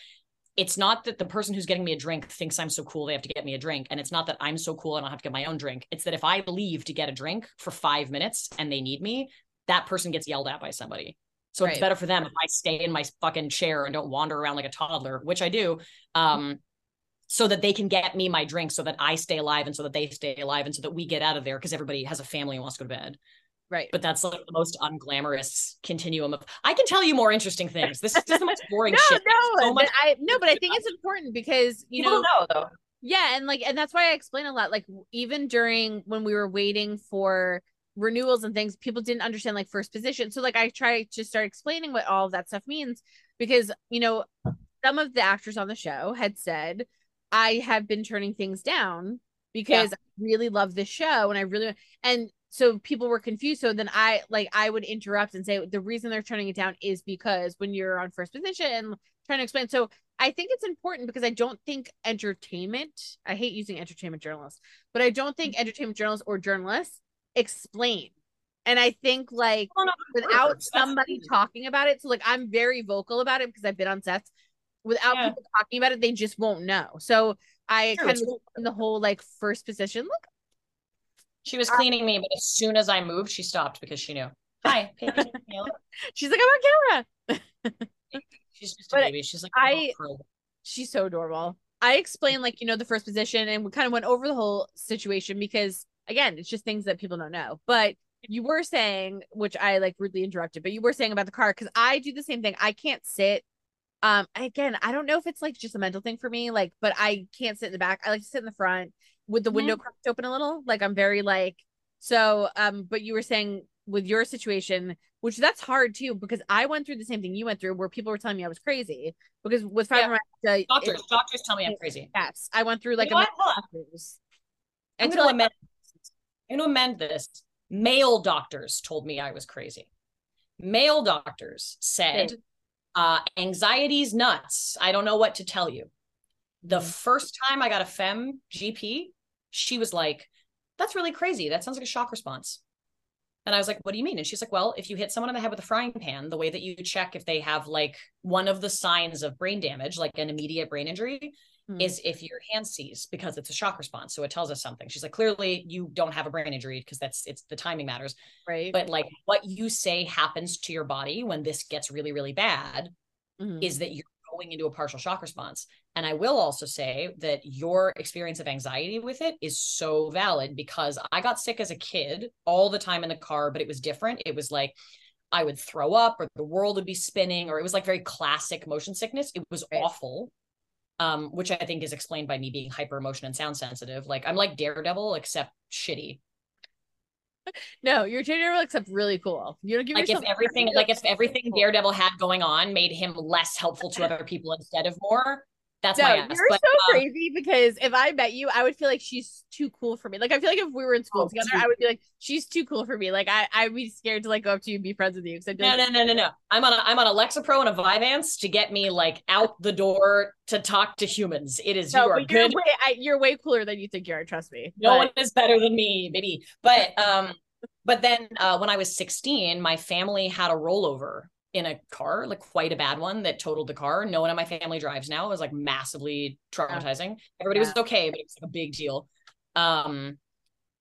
[SPEAKER 2] it's not that the person who's getting me a drink thinks I'm so cool they have to get me a drink. And it's not that I'm so cool and I don't have to get my own drink. It's that if I leave to get a drink for five minutes and they need me, that person gets yelled at by somebody. So right. it's better for them if I stay in my fucking chair and don't wander around like a toddler, which I do. Um, so that they can get me my drink so that I stay alive and so that they stay alive and so that we get out of there because everybody has a family and wants to go to bed.
[SPEAKER 1] Right.
[SPEAKER 2] But that's like the most unglamorous continuum of I can tell you more interesting things. This is just the most boring
[SPEAKER 1] no,
[SPEAKER 2] shit.
[SPEAKER 1] No, so much- I no, but I think it's important because you
[SPEAKER 2] People
[SPEAKER 1] know,
[SPEAKER 2] know though.
[SPEAKER 1] Yeah, and like and that's why I explain a lot. Like even during when we were waiting for renewals and things, people didn't understand like first position. So like I try to start explaining what all of that stuff means because you know some of the actors on the show had said I have been turning things down because yeah. I really love this show and I really and so people were confused. So then I like I would interrupt and say the reason they're turning it down is because when you're on first position and trying to explain. So I think it's important because I don't think entertainment, I hate using entertainment journalists, but I don't think mm-hmm. entertainment journalists or journalists explain. And I think like oh, no, without somebody talking about it, so like I'm very vocal about it because I've been on sets. Without yeah. people talking about it, they just won't know. So I kind of in the whole like first position. Look,
[SPEAKER 2] she was um, cleaning me, but as soon as I moved, she stopped because she knew. Hi,
[SPEAKER 1] she's like, I'm on camera.
[SPEAKER 2] she's just a but baby. She's like, I.
[SPEAKER 1] She's so adorable. I explained like you know the first position, and we kind of went over the whole situation because again, it's just things that people don't know. But you were saying, which I like rudely interrupted, but you were saying about the car because I do the same thing. I can't sit. Um, again, I don't know if it's like just a mental thing for me, like, but I can't sit in the back. I like to sit in the front with the window cracked open a little. Like I'm very like so. Um, but you were saying with your situation, which that's hard too, because I went through the same thing you went through, where people were telling me I was crazy. Because with fibromyalgia,
[SPEAKER 2] yeah. doctors, it, doctors tell me I'm crazy.
[SPEAKER 1] Yes, I went through like you
[SPEAKER 2] know a. Until I met going to amend this. Male doctors told me I was crazy. Male doctors said, uh, anxiety's nuts. I don't know what to tell you. The mm-hmm. first time I got a fem GP, she was like, that's really crazy. That sounds like a shock response. And I was like, what do you mean? And she's like, well, if you hit someone in the head with a frying pan, the way that you check if they have like one of the signs of brain damage, like an immediate brain injury, mm. is if your hand sees because it's a shock response. So it tells us something. She's like, clearly you don't have a brain injury because that's it's the timing matters.
[SPEAKER 1] Right.
[SPEAKER 2] But like what you say happens to your body when this gets really, really bad mm. is that you're going into a partial shock response. And I will also say that your experience of anxiety with it is so valid because I got sick as a kid all the time in the car, but it was different. It was like I would throw up or the world would be spinning, or it was like very classic motion sickness. It was right. awful um, which I think is explained by me being hyper emotion and sound sensitive. Like I'm like Daredevil, except shitty.
[SPEAKER 1] No, you're Daredevil except really cool. You don't give
[SPEAKER 2] like if everything like if everything Daredevil had going on made him less helpful to other people instead of more, that's no, my ass.
[SPEAKER 1] You're but, so um, crazy because if I met you, I would feel like she's too cool for me. Like I feel like if we were in school oh, together, I would be like, she's too cool for me. Like I, I'd be scared to like go up to you and be friends with you.
[SPEAKER 2] Because no, like, no, no, no, no. I'm on a, I'm on a Lexapro and a Vyvanse to get me like out the door to talk to humans. It is no, you are
[SPEAKER 1] you're
[SPEAKER 2] good.
[SPEAKER 1] Way, I, you're way cooler than you think you are. Trust me.
[SPEAKER 2] No but... one is better than me, baby. But um, but then uh, when I was 16, my family had a rollover in a car, like quite a bad one that totaled the car. No one in my family drives now. It was like massively traumatizing. Everybody was okay, but it was like a big deal. Um,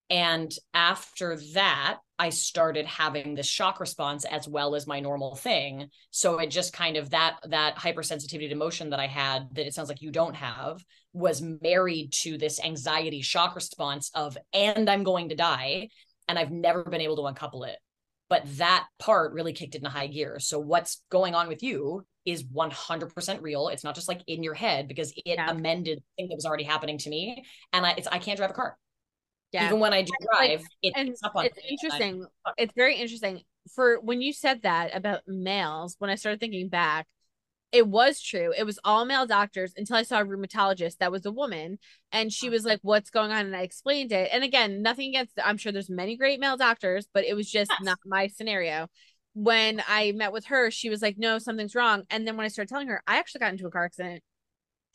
[SPEAKER 2] and after that, I started having this shock response as well as my normal thing. So it just kind of that that hypersensitivity to emotion that I had that it sounds like you don't have was married to this anxiety shock response of and I'm going to die and I've never been able to uncouple it but that part really kicked into high gear. So what's going on with you is 100% real. It's not just like in your head because it yeah. amended thing that was already happening to me, and I it's I can't drive a car. Yeah. Even when I do drive, like, it,
[SPEAKER 1] it's It's interesting. It's very interesting. For when you said that about males, when I started thinking back, it was true. It was all male doctors until I saw a rheumatologist that was a woman. And she was like, What's going on? And I explained it. And again, nothing against, I'm sure there's many great male doctors, but it was just yes. not my scenario. When I met with her, she was like, No, something's wrong. And then when I started telling her, I actually got into a car accident.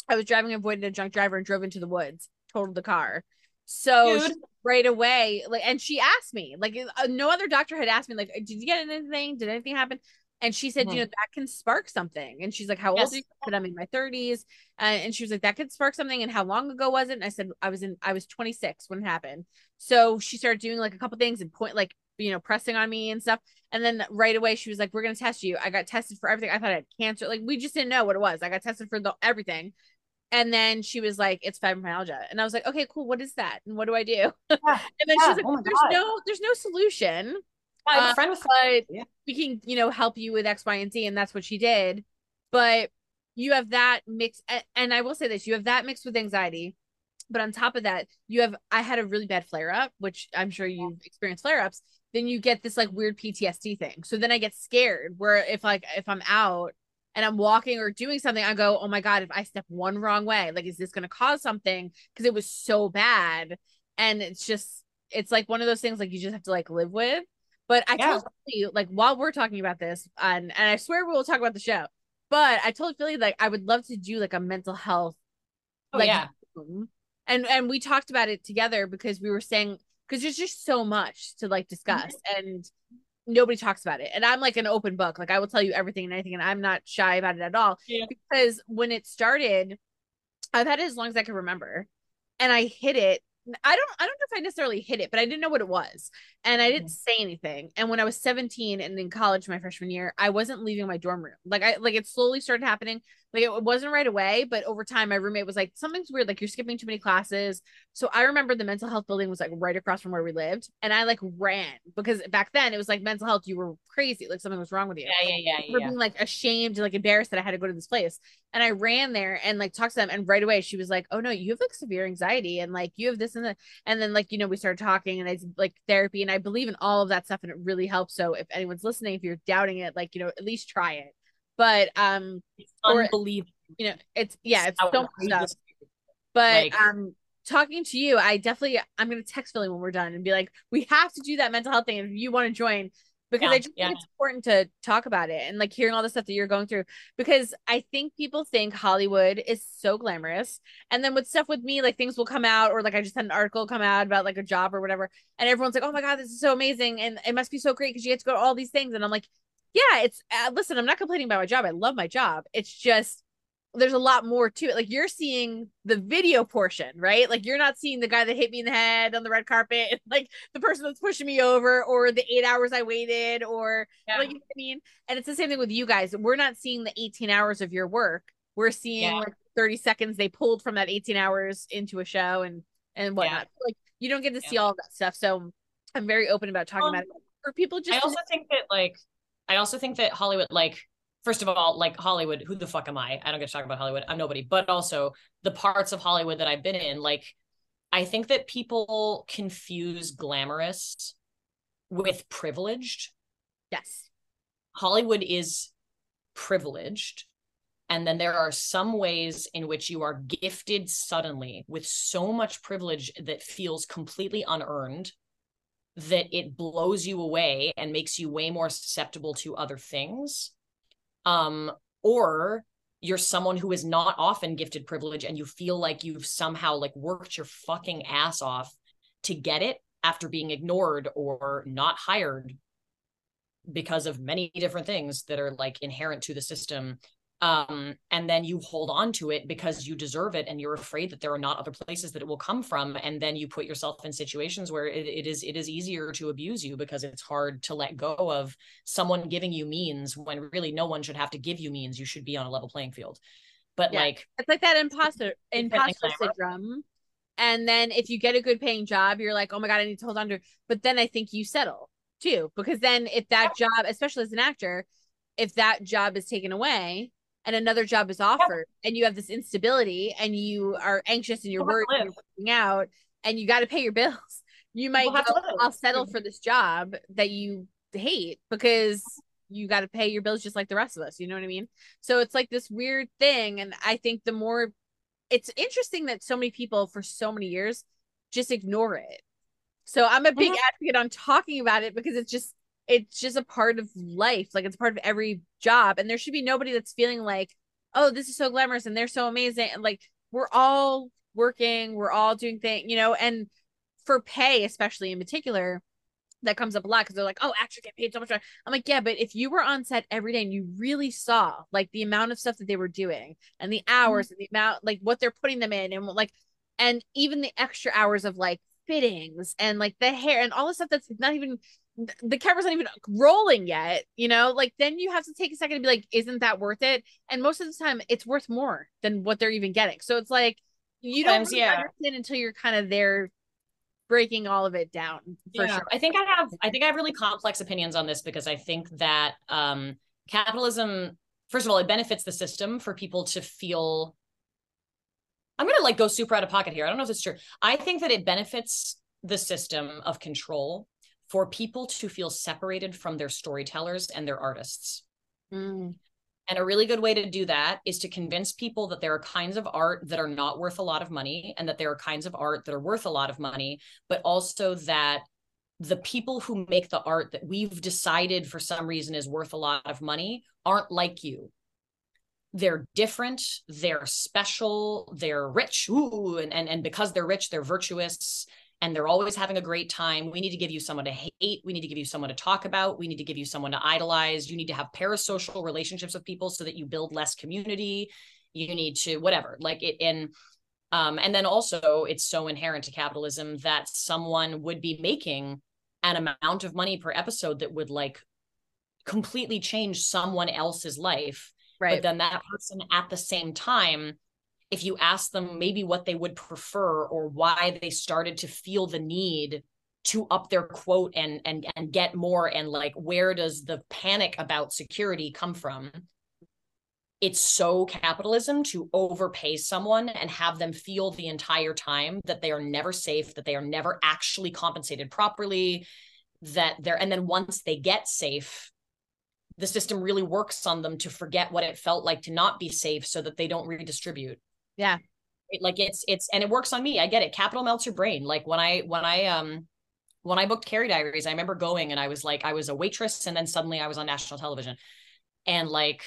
[SPEAKER 1] I was driving, avoided a drunk driver, and drove into the woods, totaled the car. So she, right away, like, and she asked me, like, uh, no other doctor had asked me, like, did you get anything? Did anything happen? And she said, mm-hmm. you know, that can spark something. And she's like, How yes. old are you? Said, I'm in my 30s. Uh, and she was like, That could spark something. And how long ago was it? And I said, I was in, I was 26 when it happened. So she started doing like a couple things and point, like, you know, pressing on me and stuff. And then right away, she was like, We're going to test you. I got tested for everything. I thought I had cancer. Like, we just didn't know what it was. I got tested for the everything. And then she was like, "It's fibromyalgia," and I was like, "Okay, cool. What is that? And what do I do?" Yeah, and then yeah, she's like, oh "There's God. no, there's no solution." I have a uh, friend with but yeah. we can, you know, help you with X, Y, and Z, and that's what she did. But you have that mix, and I will say this: you have that mixed with anxiety. But on top of that, you have I had a really bad flare up, which I'm sure you've experienced flare ups, then you get this like weird PTSD thing. So then I get scared where if like if I'm out and I'm walking or doing something, I go, oh my God, if I step one wrong way, like, is this going to cause something? Because it was so bad. And it's just, it's like one of those things like you just have to like live with. But I yeah. told you, like, while we're talking about this, and, and I swear we will talk about the show, but I told Philly, like, I would love to do like a mental health,
[SPEAKER 2] oh, like, yeah.
[SPEAKER 1] And, and we talked about it together because we were saying, because there's just so much to like discuss. Mm-hmm. And nobody talks about it. And I'm like an open book. Like I will tell you everything and anything, and I'm not shy about it at all. Yeah. Because when it started, I've had it as long as I can remember. And I hit it I don't I don't know if I necessarily hit it, but I didn't know what it was. And I didn't mm. say anything. And when I was 17 and in college my freshman year, I wasn't leaving my dorm room. Like I like it slowly started happening. Like it wasn't right away, but over time my roommate was like, something's weird, like you're skipping too many classes. So I remember the mental health building was like right across from where we lived. And I like ran because back then it was like mental health, you were crazy, like something was wrong with you.
[SPEAKER 2] Yeah, yeah, yeah.
[SPEAKER 1] yeah. being like ashamed and like embarrassed that I had to go to this place. And I ran there and like talked to them. And right away she was like, Oh no, you have like severe anxiety and like you have this and that. And then like, you know, we started talking and I like therapy and I believe in all of that stuff and it really helps. So if anyone's listening, if you're doubting it, like, you know, at least try it but um
[SPEAKER 2] it's unbelievable
[SPEAKER 1] you know it's yeah it's so stuff but like, um talking to you i definitely i'm gonna text philly when we're done and be like we have to do that mental health thing if you want to join because yeah, I just yeah. think it's important to talk about it and like hearing all the stuff that you're going through because I think people think Hollywood is so glamorous and then with stuff with me like things will come out or like I just had an article come out about like a job or whatever and everyone's like oh my god this is so amazing and it must be so great because you get to go to all these things and I'm like yeah, it's uh, listen, I'm not complaining about my job. I love my job. It's just there's a lot more to it. Like you're seeing the video portion, right? Like you're not seeing the guy that hit me in the head on the red carpet, like the person that's pushing me over, or the eight hours I waited, or yeah. like you know I mean. And it's the same thing with you guys. We're not seeing the 18 hours of your work. We're seeing yeah. like 30 seconds they pulled from that 18 hours into a show and and whatnot. Yeah. Like you don't get to see all of that stuff. So I'm very open about talking um, about it for people. Just
[SPEAKER 2] I also think that like I also think that Hollywood, like, first of all, like Hollywood, who the fuck am I? I don't get to talk about Hollywood. I'm nobody. But also the parts of Hollywood that I've been in, like, I think that people confuse glamorous with privileged.
[SPEAKER 1] Yes.
[SPEAKER 2] Hollywood is privileged. And then there are some ways in which you are gifted suddenly with so much privilege that feels completely unearned that it blows you away and makes you way more susceptible to other things um or you're someone who is not often gifted privilege and you feel like you've somehow like worked your fucking ass off to get it after being ignored or not hired because of many different things that are like inherent to the system um, and then you hold on to it because you deserve it and you're afraid that there are not other places that it will come from. And then you put yourself in situations where it, it is it is easier to abuse you because it's hard to let go of someone giving you means when really no one should have to give you means. You should be on a level playing field. But yeah. like
[SPEAKER 1] it's like that imposter imposter syndrome. And then if you get a good paying job you're like oh my god i need to hold on to it. but then i think you settle too because then if that job especially as an actor if that job is taken away and another job is offered yeah. and you have this instability and you are anxious and you're worried and you're working out and you got to pay your bills. You might go, i'll settle for this job that you hate because you got to pay your bills just like the rest of us you know what i mean? So it's like this weird thing and i think the more it's interesting that so many people for so many years just ignore it. So i'm a big mm-hmm. advocate on talking about it because it's just it's just a part of life like it's part of every job and there should be nobody that's feeling like oh this is so glamorous and they're so amazing and like we're all working we're all doing things you know and for pay especially in particular that comes up a lot because they're like oh actors get paid so much i'm like yeah but if you were on set every day and you really saw like the amount of stuff that they were doing and the hours mm-hmm. and the amount like what they're putting them in and like and even the extra hours of like fittings and like the hair and all the stuff that's not even the camera's not even rolling yet, you know, like then you have to take a second to be like, isn't that worth it? And most of the time it's worth more than what they're even getting. So it's like you don't really yeah. understand until you're kind of there breaking all of it down for yeah. sure.
[SPEAKER 2] I think I have I think I have really complex opinions on this because I think that um capitalism, first of all, it benefits the system for people to feel I'm gonna like go super out of pocket here. I don't know if it's true. I think that it benefits the system of control for people to feel separated from their storytellers and their artists.
[SPEAKER 1] Mm.
[SPEAKER 2] And a really good way to do that is to convince people that there are kinds of art that are not worth a lot of money and that there are kinds of art that are worth a lot of money, but also that the people who make the art that we've decided for some reason is worth a lot of money aren't like you. They're different, they're special, they're rich. Ooh, and, and, and because they're rich, they're virtuous and they're always having a great time. We need to give you someone to hate. We need to give you someone to talk about. We need to give you someone to idolize. You need to have parasocial relationships with people so that you build less community. You need to whatever, like it in um, and then also it's so inherent to capitalism that someone would be making an amount of money per episode that would like completely change someone else's life.
[SPEAKER 1] Right.
[SPEAKER 2] But then that person at the same time if you ask them maybe what they would prefer or why they started to feel the need to up their quote and and and get more and like where does the panic about security come from? It's so capitalism to overpay someone and have them feel the entire time that they are never safe that they are never actually compensated properly that they're and then once they get safe the system really works on them to forget what it felt like to not be safe so that they don't redistribute
[SPEAKER 1] yeah.
[SPEAKER 2] It, like it's it's and it works on me. I get it. Capital melts your brain. Like when i when i um when i booked carrie diaries i remember going and i was like i was a waitress and then suddenly i was on national television. And like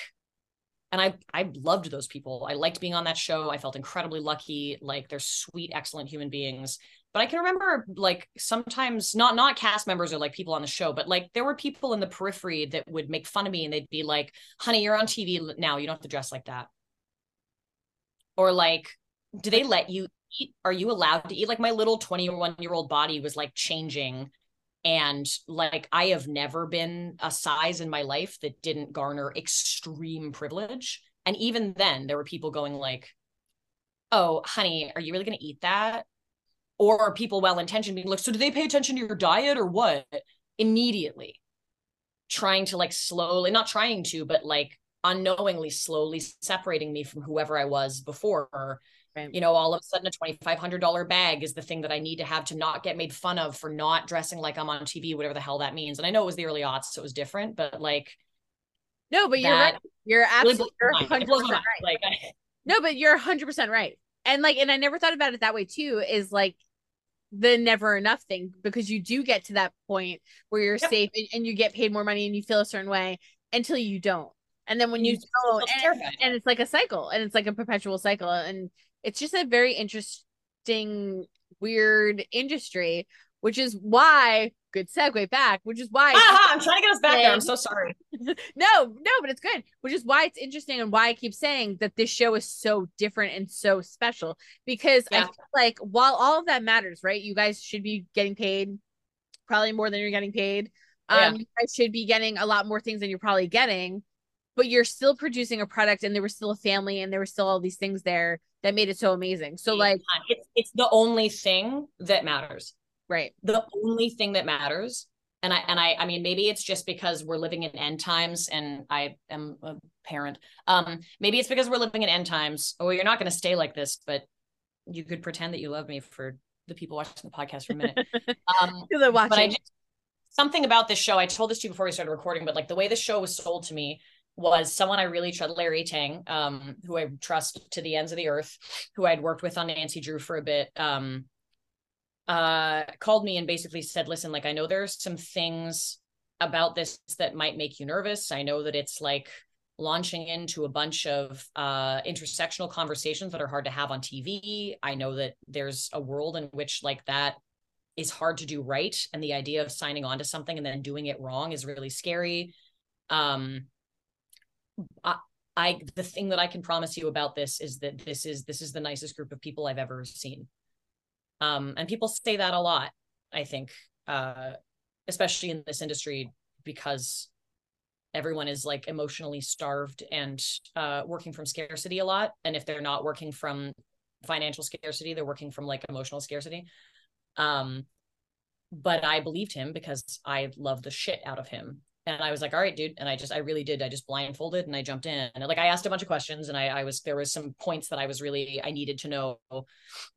[SPEAKER 2] and i i loved those people. I liked being on that show. I felt incredibly lucky. Like they're sweet excellent human beings. But i can remember like sometimes not not cast members or like people on the show but like there were people in the periphery that would make fun of me and they'd be like honey you're on tv now. You don't have to dress like that or like do they let you eat? Are you allowed to eat? Like my little 21 year old body was like changing and like i have never been a size in my life that didn't garner extreme privilege. And even then there were people going like oh honey are you really going to eat that? Or people well intentioned being like so do they pay attention to your diet or what? Immediately. Trying to like slowly not trying to but like unknowingly slowly separating me from whoever I was before. Right. You know, all of a sudden, a $2,500 bag is the thing that I need to have to not get made fun of for not dressing like I'm on TV, whatever the hell that means. And I know it was the early aughts, so it was different, but like,
[SPEAKER 1] no, but you're right. You're absolutely you're 100% right. Like, I, no, but you're 100% right. And like, and I never thought about it that way too, is like the never enough thing because you do get to that point where you're yep. safe and, and you get paid more money and you feel a certain way until you don't and then when you go and, and, it's like a cycle and it's like a perpetual cycle and it's just a very interesting weird industry which is why good segue back which is why
[SPEAKER 2] ah, i'm trying to get us back there. I'm so sorry.
[SPEAKER 1] No no but it's good which is why it's interesting and why i keep saying that this show is so different and so special because yeah. i feel like while all of that matters right you guys should be getting paid probably more than you're getting paid. Um yeah. you guys should be getting a lot more things than you're probably getting but you're still producing a product and there was still a family and there were still all these things there that made it so amazing. So like
[SPEAKER 2] it's it's the only thing that matters.
[SPEAKER 1] Right.
[SPEAKER 2] The only thing that matters. And I and I I mean maybe it's just because we're living in end times and I am a parent. Um maybe it's because we're living in end times. Oh, you're not going to stay like this, but you could pretend that you love me for the people watching the podcast for a minute. Um
[SPEAKER 1] watching. But I just
[SPEAKER 2] something about this show. I told this to you before we started recording, but like the way the show was sold to me was someone I really trust, Larry Teng, um, who I trust to the ends of the earth, who I'd worked with on Nancy Drew for a bit, um, uh, called me and basically said, listen, like, I know there's some things about this that might make you nervous. I know that it's like launching into a bunch of uh, intersectional conversations that are hard to have on TV. I know that there's a world in which like that is hard to do right. And the idea of signing on to something and then doing it wrong is really scary. Um, I, I the thing that I can promise you about this is that this is this is the nicest group of people I've ever seen. Um, and people say that a lot, I think, uh, especially in this industry, because everyone is like emotionally starved and uh, working from scarcity a lot. And if they're not working from financial scarcity, they're working from like emotional scarcity. Um, but I believed him because I love the shit out of him and I was like, all right, dude. And I just, I really did. I just blindfolded and I jumped in. And like, I asked a bunch of questions and I, I was, there was some points that I was really, I needed to know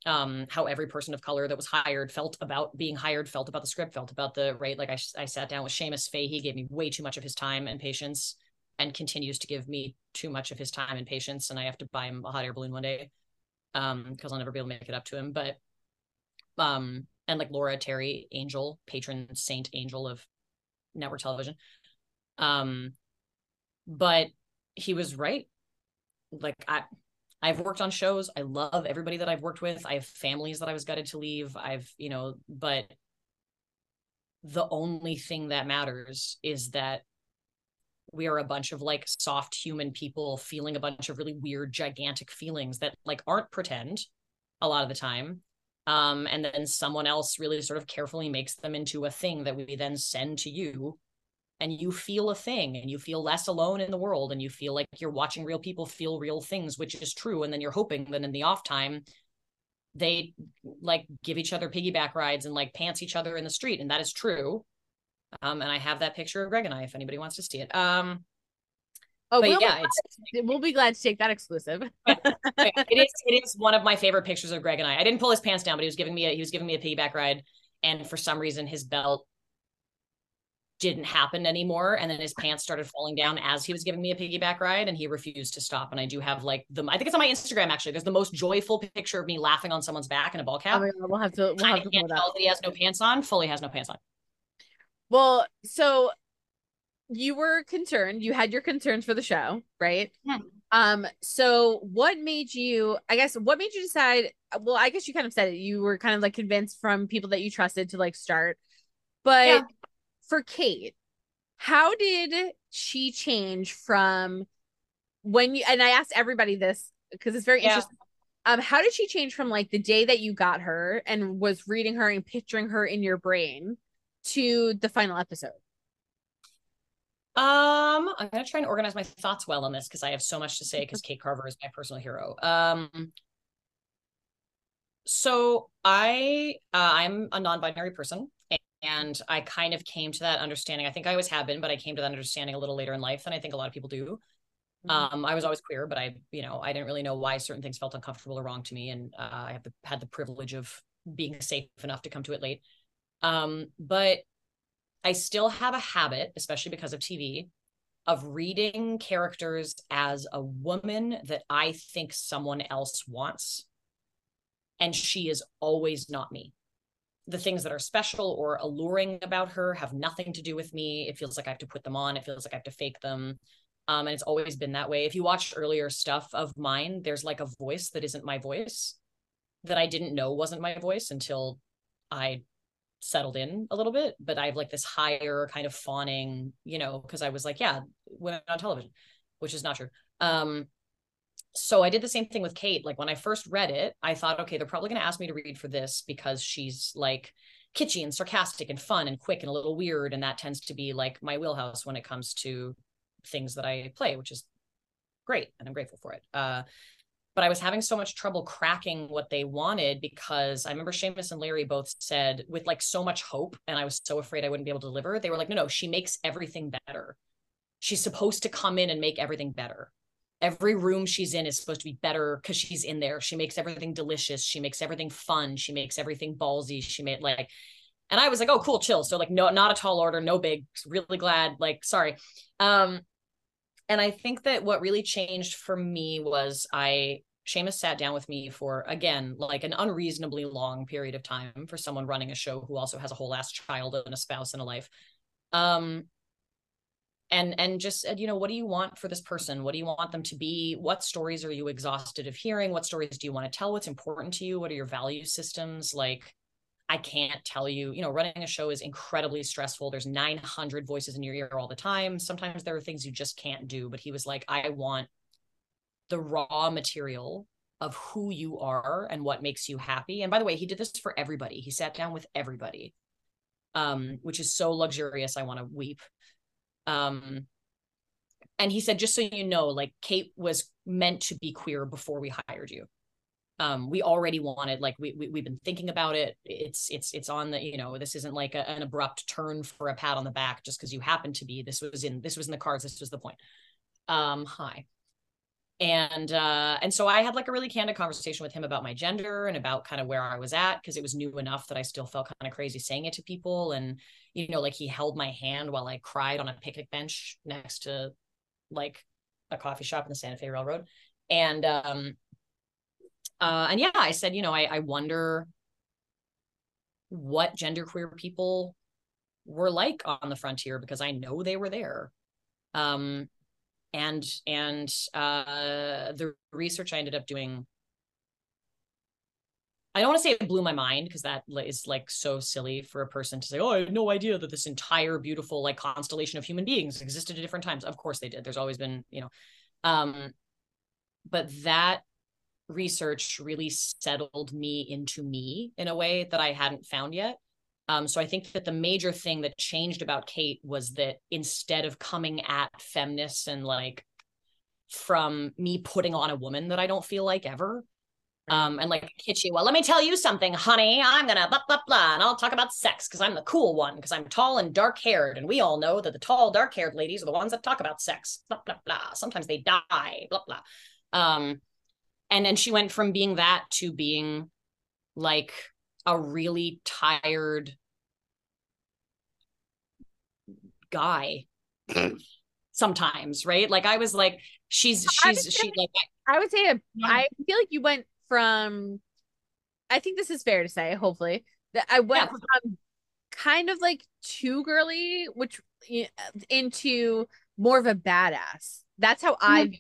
[SPEAKER 2] um, how every person of color that was hired felt about being hired, felt about the script, felt about the, right. Like I, I sat down with Seamus Fahey. He gave me way too much of his time and patience and continues to give me too much of his time and patience. And I have to buy him a hot air balloon one day um, because I'll never be able to make it up to him. But, um, and like Laura Terry Angel, patron saint angel of network television. Um, but he was right. Like I, I've worked on shows. I love everybody that I've worked with. I have families that I was gutted to leave. I've, you know, but the only thing that matters is that we are a bunch of like soft human people feeling a bunch of really weird, gigantic feelings that like aren't pretend a lot of the time. Um, and then someone else really sort of carefully makes them into a thing that we then send to you. And you feel a thing and you feel less alone in the world and you feel like you're watching real people feel real things which is true. And then you're hoping that in the off time they like give each other piggyback rides and like pants each other in the street. And that is true. Um and i have that picture of greg and i if anybody wants to see it. Um
[SPEAKER 1] Oh, we'll, yeah, we'll be glad to take that exclusive.
[SPEAKER 2] it is. It is one of my favorite pictures of Greg and I. I didn't pull his pants down, but he was giving me a he was giving me a piggyback ride, and for some reason his belt didn't happen anymore and then his pants started falling down as he was giving me a piggyback ride and he refused to stop and i do have like the i think it's on my instagram actually there's the most joyful picture of me laughing on someone's back in a ball cap
[SPEAKER 1] oh, we'll have to we'll have to
[SPEAKER 2] can't tell that he has no pants on fully has no pants on
[SPEAKER 1] well so you were concerned you had your concerns for the show right
[SPEAKER 2] yeah.
[SPEAKER 1] um so what made you i guess what made you decide well i guess you kind of said it you were kind of like convinced from people that you trusted to like start but yeah for Kate, how did she change from when you and I asked everybody this because it's very yeah. interesting. Um, how did she change from like the day that you got her and was reading her and picturing her in your brain to the final episode?
[SPEAKER 2] Um, I'm gonna try and organize my thoughts well on this because I have so much to say because Kate Carver is my personal hero. Um, so I uh, I'm a non-binary person and I kind of came to that understanding. I think I always have been, but I came to that understanding a little later in life than I think a lot of people do. Mm-hmm. Um, I was always queer, but I, you know, I didn't really know why certain things felt uncomfortable or wrong to me, and uh, I have the, had the privilege of being safe enough to come to it late. Um, but I still have a habit, especially because of TV, of reading characters as a woman that I think someone else wants, and she is always not me the things that are special or alluring about her have nothing to do with me. It feels like I have to put them on. It feels like I have to fake them. Um, and it's always been that way. If you watch earlier stuff of mine, there's like a voice that isn't my voice that I didn't know wasn't my voice until I settled in a little bit. But I have like this higher kind of fawning, you know, because I was like, yeah, women on television, which is not true. Um, so I did the same thing with Kate. Like when I first read it, I thought, okay, they're probably going to ask me to read for this because she's like kitschy and sarcastic and fun and quick and a little weird. And that tends to be like my wheelhouse when it comes to things that I play, which is great. And I'm grateful for it. Uh, but I was having so much trouble cracking what they wanted because I remember Seamus and Larry both said with like so much hope, and I was so afraid I wouldn't be able to deliver. They were like, no, no, she makes everything better. She's supposed to come in and make everything better every room she's in is supposed to be better because she's in there. She makes everything delicious. She makes everything fun. She makes everything ballsy. She made like, and I was like, oh, cool, chill. So like, no, not a tall order, no big. Really glad. Like, sorry. Um, and I think that what really changed for me was I Seamus sat down with me for again like an unreasonably long period of time for someone running a show who also has a whole ass child and a spouse and a life. Um, and and just said you know what do you want for this person? What do you want them to be? What stories are you exhausted of hearing? What stories do you want to tell? What's important to you? What are your value systems? Like i can't tell you. You know running a show is incredibly stressful. There's 900 voices in your ear all the time. Sometimes there are things you just can't do but he was like i want the raw material of who you are and what makes you happy. And by the way he did this for everybody. He sat down with everybody um, which is so luxurious. I want to weep. Um, and he said, just so you know, like Kate was meant to be queer before we hired you. um, we already wanted like we, we we've been thinking about it. It's it's it's on the you know this isn't like a, an abrupt turn for a pat on the back just because you happen to be. This was in this was in the cards. This was the point. Um hi and uh and so i had like a really candid conversation with him about my gender and about kind of where i was at because it was new enough that i still felt kind of crazy saying it to people and you know like he held my hand while i cried on a picnic bench next to like a coffee shop in the santa fe railroad and um uh, and yeah, I said, you know, I, I wonder what genderqueer people were like on the frontier because I know they were there. Um, and and uh, the research I ended up doing, I don't want to say it blew my mind because that is like so silly for a person to say, oh, I had no idea that this entire beautiful like constellation of human beings existed at different times. Of course they did. There's always been, you know, um, but that research really settled me into me in a way that I hadn't found yet. Um, so I think that the major thing that changed about Kate was that instead of coming at feminists and like from me putting on a woman that I don't feel like ever, um, and like kitschy, well, let me tell you something, honey. I'm gonna blah blah blah, and I'll talk about sex because I'm the cool one because I'm tall and dark haired, and we all know that the tall, dark haired ladies are the ones that talk about sex. Blah blah blah. Sometimes they die. Blah blah. Um, and then she went from being that to being like a really tired guy sometimes right? Like i was like she's she's she like
[SPEAKER 1] i would say a, i feel like you went from i think this is fair to say hopefully that i went yeah. from kind of like too girly which into more of a badass. That's how i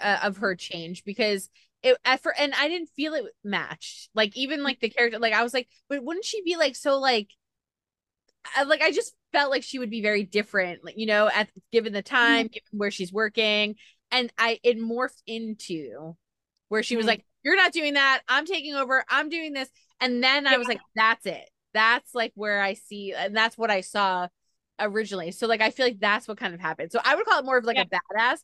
[SPEAKER 1] uh, of her change because it at for and I didn't feel it matched. Like even like the character, like I was like, but wouldn't she be like so like I, like I just felt like she would be very different, like you know, at given the time, mm-hmm. given where she's working, and I it morphed into where she was mm-hmm. like, "You're not doing that. I'm taking over. I'm doing this," and then I was like, "That's it. That's like where I see, and that's what I saw." originally so like i feel like that's what kind of happened so i would call it more of like yeah. a badass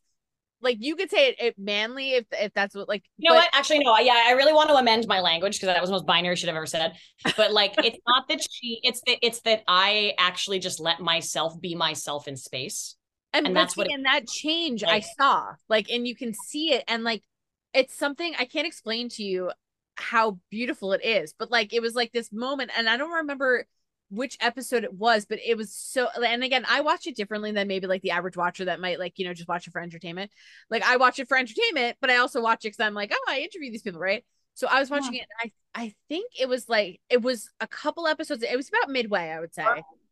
[SPEAKER 1] like you could say it, it, manly if if that's what like
[SPEAKER 2] you know but- what? Actually no yeah i really want to amend my language because that was the most binary shit i've ever said. But like it's not that she it's that it's that i actually just let myself be myself in space.
[SPEAKER 1] And, and that's what and that change like, i saw like and you can see it and like it's something i can't explain to you how beautiful it is but like it was like this moment and i don't remember which episode it was, but it was so and again, I watch it differently than maybe like the average watcher that might like, you know, just watch it for entertainment. Like I watch it for entertainment, but I also watch it because I'm like, oh, I interview these people, right? So I was watching yeah. it I I think it was like it was a couple episodes. It was about midway, I would say.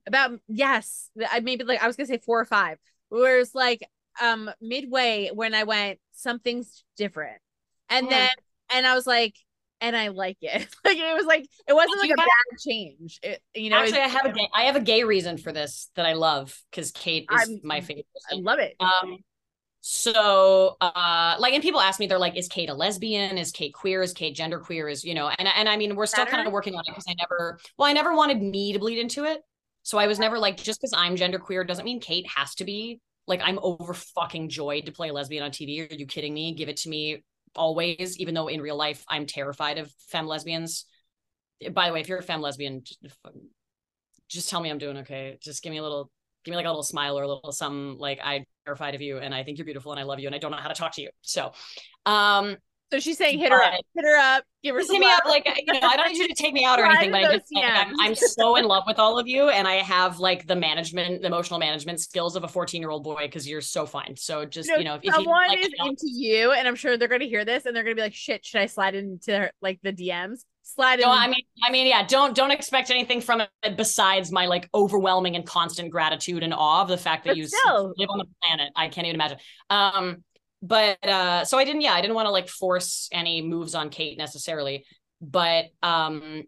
[SPEAKER 1] About yes, I maybe like I was gonna say four or five. Whereas like um midway when I went, something's different. And yeah. then and I was like, and I like it. like it was like it wasn't like a bad change. It, you know,
[SPEAKER 2] actually, I have a gay, I have a gay reason for this that I love because Kate is I'm, my favorite.
[SPEAKER 1] I love it.
[SPEAKER 2] Um, so uh, like, and people ask me, they're like, "Is Kate a lesbian? Is Kate queer? Is Kate gender queer? Is you know?" And and I mean, we're still kind of working on it because I never, well, I never wanted me to bleed into it. So I was never like, just because I'm gender queer doesn't mean Kate has to be. Like I'm over fucking joyed to play a lesbian on TV. Are you kidding me? Give it to me always, even though in real life I'm terrified of femme lesbians. By the way, if you're a femme lesbian, just, tell me I'm doing okay. Just give me a little, give me like a little smile or a little something. Like I'm terrified of you, and I think you're beautiful, and I love you, and I don't know how to talk to you. So, um,
[SPEAKER 1] so she's saying, hit her up, hit her up, give her
[SPEAKER 2] some hit me up. Like, you know, I don't need you to take me out or anything, but I just, like, I'm, I'm, so in love with all of you. And I have like the management, the emotional management skills of a 14 year old boy because you're so fine. So just, you know, you know if
[SPEAKER 1] someone
[SPEAKER 2] you,
[SPEAKER 1] like, is into you, and I'm sure they're going to hear this and they're going to be like, shit, should I slide into her, like the DMs? Slide in.
[SPEAKER 2] No, I mean, I mean, yeah, don't, don't expect anything from it besides my like overwhelming and constant gratitude and awe of the fact that but you still. live on the planet. I can't even imagine. Um, but uh so i didn't yeah i didn't want to like force any moves on kate necessarily but um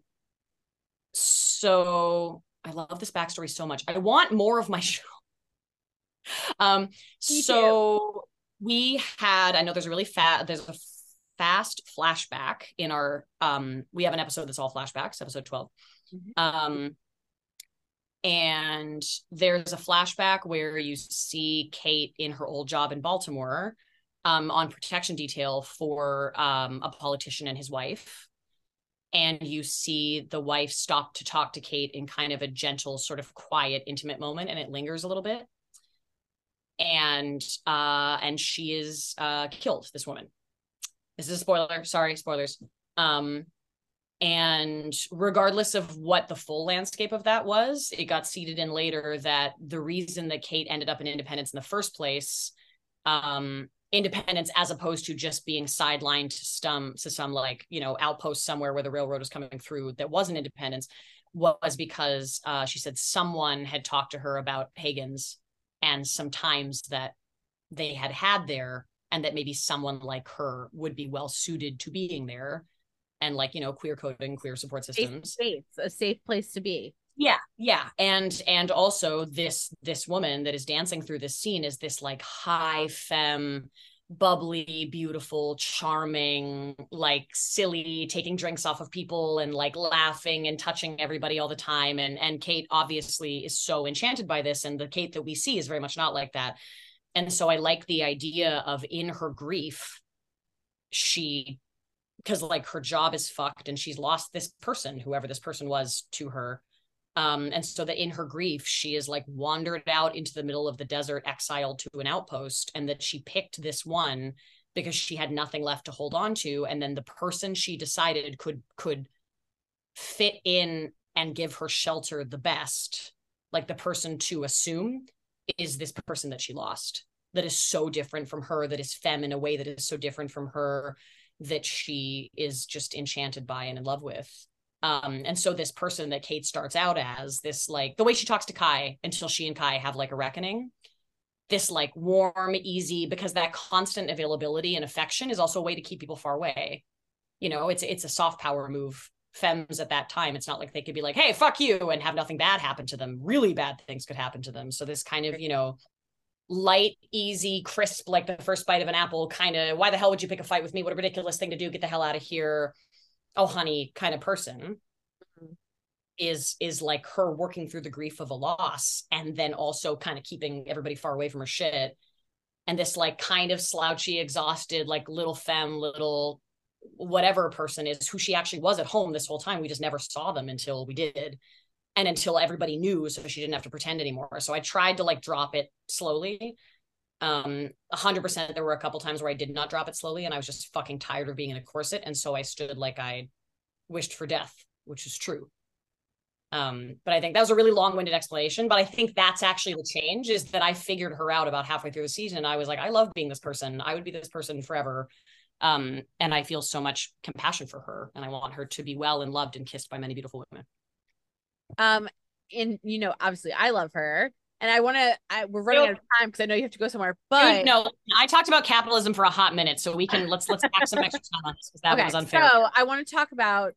[SPEAKER 2] so i love this backstory so much i want more of my show um Me so too. we had i know there's a really fat there's a fast flashback in our um we have an episode that's all flashbacks episode 12 mm-hmm. um and there's a flashback where you see kate in her old job in baltimore um, on protection detail for um, a politician and his wife. And you see the wife stop to talk to Kate in kind of a gentle, sort of quiet, intimate moment, and it lingers a little bit. And uh, and she is uh, killed. This woman. This is a spoiler. Sorry, spoilers. Um, and regardless of what the full landscape of that was, it got seeded in later that the reason that Kate ended up in Independence in the first place um, independence as opposed to just being sidelined to some to some like you know outpost somewhere where the railroad was coming through that wasn't independence was because uh, she said someone had talked to her about pagans and some times that they had had there and that maybe someone like her would be well suited to being there and like you know queer coding queer support systems.
[SPEAKER 1] safe, a safe place to be
[SPEAKER 2] yeah yeah. And and also this this woman that is dancing through this scene is this like high femme bubbly beautiful charming like silly taking drinks off of people and like laughing and touching everybody all the time. And and Kate obviously is so enchanted by this and the Kate that we see is very much not like that. And so I like the idea of in her grief she because like her job is fucked and she's lost this person whoever this person was to her um, and so that in her grief, she is like wandered out into the middle of the desert, exiled to an outpost, and that she picked this one because she had nothing left to hold on to. And then the person she decided could could fit in and give her shelter the best, like the person to assume is this person that she lost that is so different from her, that is femme in a way that is so different from her, that she is just enchanted by and in love with. Um, and so this person that Kate starts out as, this like the way she talks to Kai until she and Kai have like a reckoning, this like warm, easy, because that constant availability and affection is also a way to keep people far away. You know, it's it's a soft power move. Femmes at that time, it's not like they could be like, hey, fuck you, and have nothing bad happen to them. Really bad things could happen to them. So this kind of, you know, light, easy, crisp, like the first bite of an apple, kind of, why the hell would you pick a fight with me? What a ridiculous thing to do. Get the hell out of here oh honey kind of person mm-hmm. is is like her working through the grief of a loss and then also kind of keeping everybody far away from her shit. And this like kind of slouchy exhausted like little femme little whatever person is who she actually was at home this whole time. We just never saw them until we did and until everybody knew so she didn't have to pretend anymore. So i tried to like drop it slowly um 100% there were a couple times where i did not drop it slowly and i was just fucking tired of being in a corset and so i stood like i wished for death which is true. Um but i think that was a really long-winded explanation but i think that's actually the change is that i figured her out about halfway through the season and i was like i love being this person. I would be this person forever. Um and i feel so much compassion for her and i want her to be well and loved and kissed by many beautiful women.
[SPEAKER 1] Um and you know obviously i love her and I want to. I we're running out of time because I know you have to go somewhere. But
[SPEAKER 2] no, I talked about capitalism for a hot minute, so we can let's let's pack some extra time on this because that okay, was unfair.
[SPEAKER 1] So I want to talk about.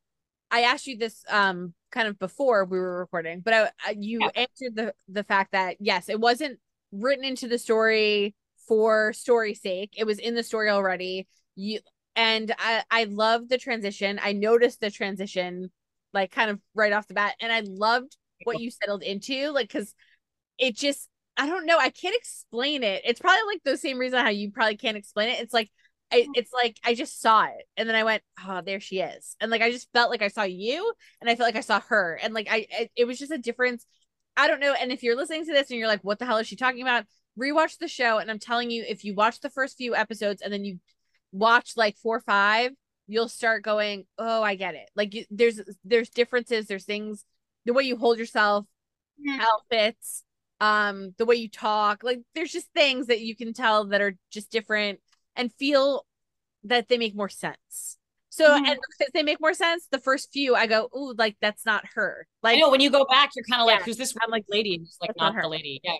[SPEAKER 1] I asked you this um kind of before we were recording, but I, I you yeah. answered the the fact that yes, it wasn't written into the story for story's sake. It was in the story already. You and I I love the transition. I noticed the transition like kind of right off the bat, and I loved what you settled into like because it just I don't know. I can't explain it. It's probably like the same reason how you probably can't explain it. It's like I, mm. it's like I just saw it and then I went, oh, there she is, and like I just felt like I saw you, and I felt like I saw her, and like I, it, it was just a difference. I don't know. And if you're listening to this and you're like, what the hell is she talking about? Rewatch the show, and I'm telling you, if you watch the first few episodes and then you watch like four or five, you'll start going, oh, I get it. Like there's there's differences, there's things, the way you hold yourself, mm-hmm. outfits um the way you talk like there's just things that you can tell that are just different and feel that they make more sense. So mm. and because they make more sense the first few i go oh like that's not her. Like
[SPEAKER 2] I know when you go back you're kind of like who's this I'm like lady and like not, not the lady. Yeah.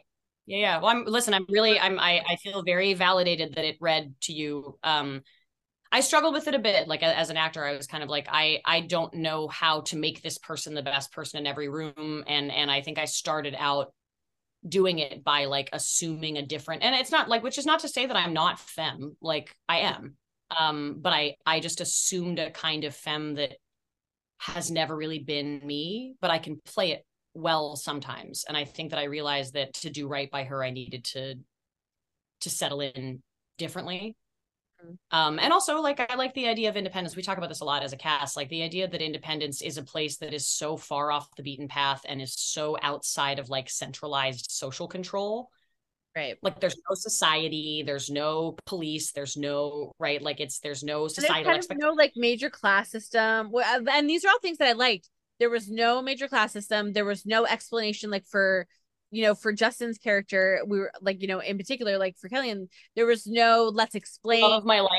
[SPEAKER 2] Yeah yeah. Well i'm listen i'm really i'm I, I feel very validated that it read to you. Um I struggled with it a bit. Like as an actor, I was kind of like, I I don't know how to make this person the best person in every room, and and I think I started out doing it by like assuming a different and it's not like which is not to say that i'm not femme like i am um but i i just assumed a kind of femme that has never really been me but i can play it well sometimes and i think that i realized that to do right by her i needed to to settle in differently Um, and also like I like the idea of independence. We talk about this a lot as a cast, like the idea that independence is a place that is so far off the beaten path and is so outside of like centralized social control.
[SPEAKER 1] Right.
[SPEAKER 2] Like there's no society, there's no police, there's no right, like it's there's no
[SPEAKER 1] there's
[SPEAKER 2] societal expectation.
[SPEAKER 1] no like major class system. Well, uh, And these are all things that I liked. There was no major class system. There was no explanation like for you know for Justin's character. We were like you know in particular like for Calian, there was no let's explain.
[SPEAKER 2] Love of my life.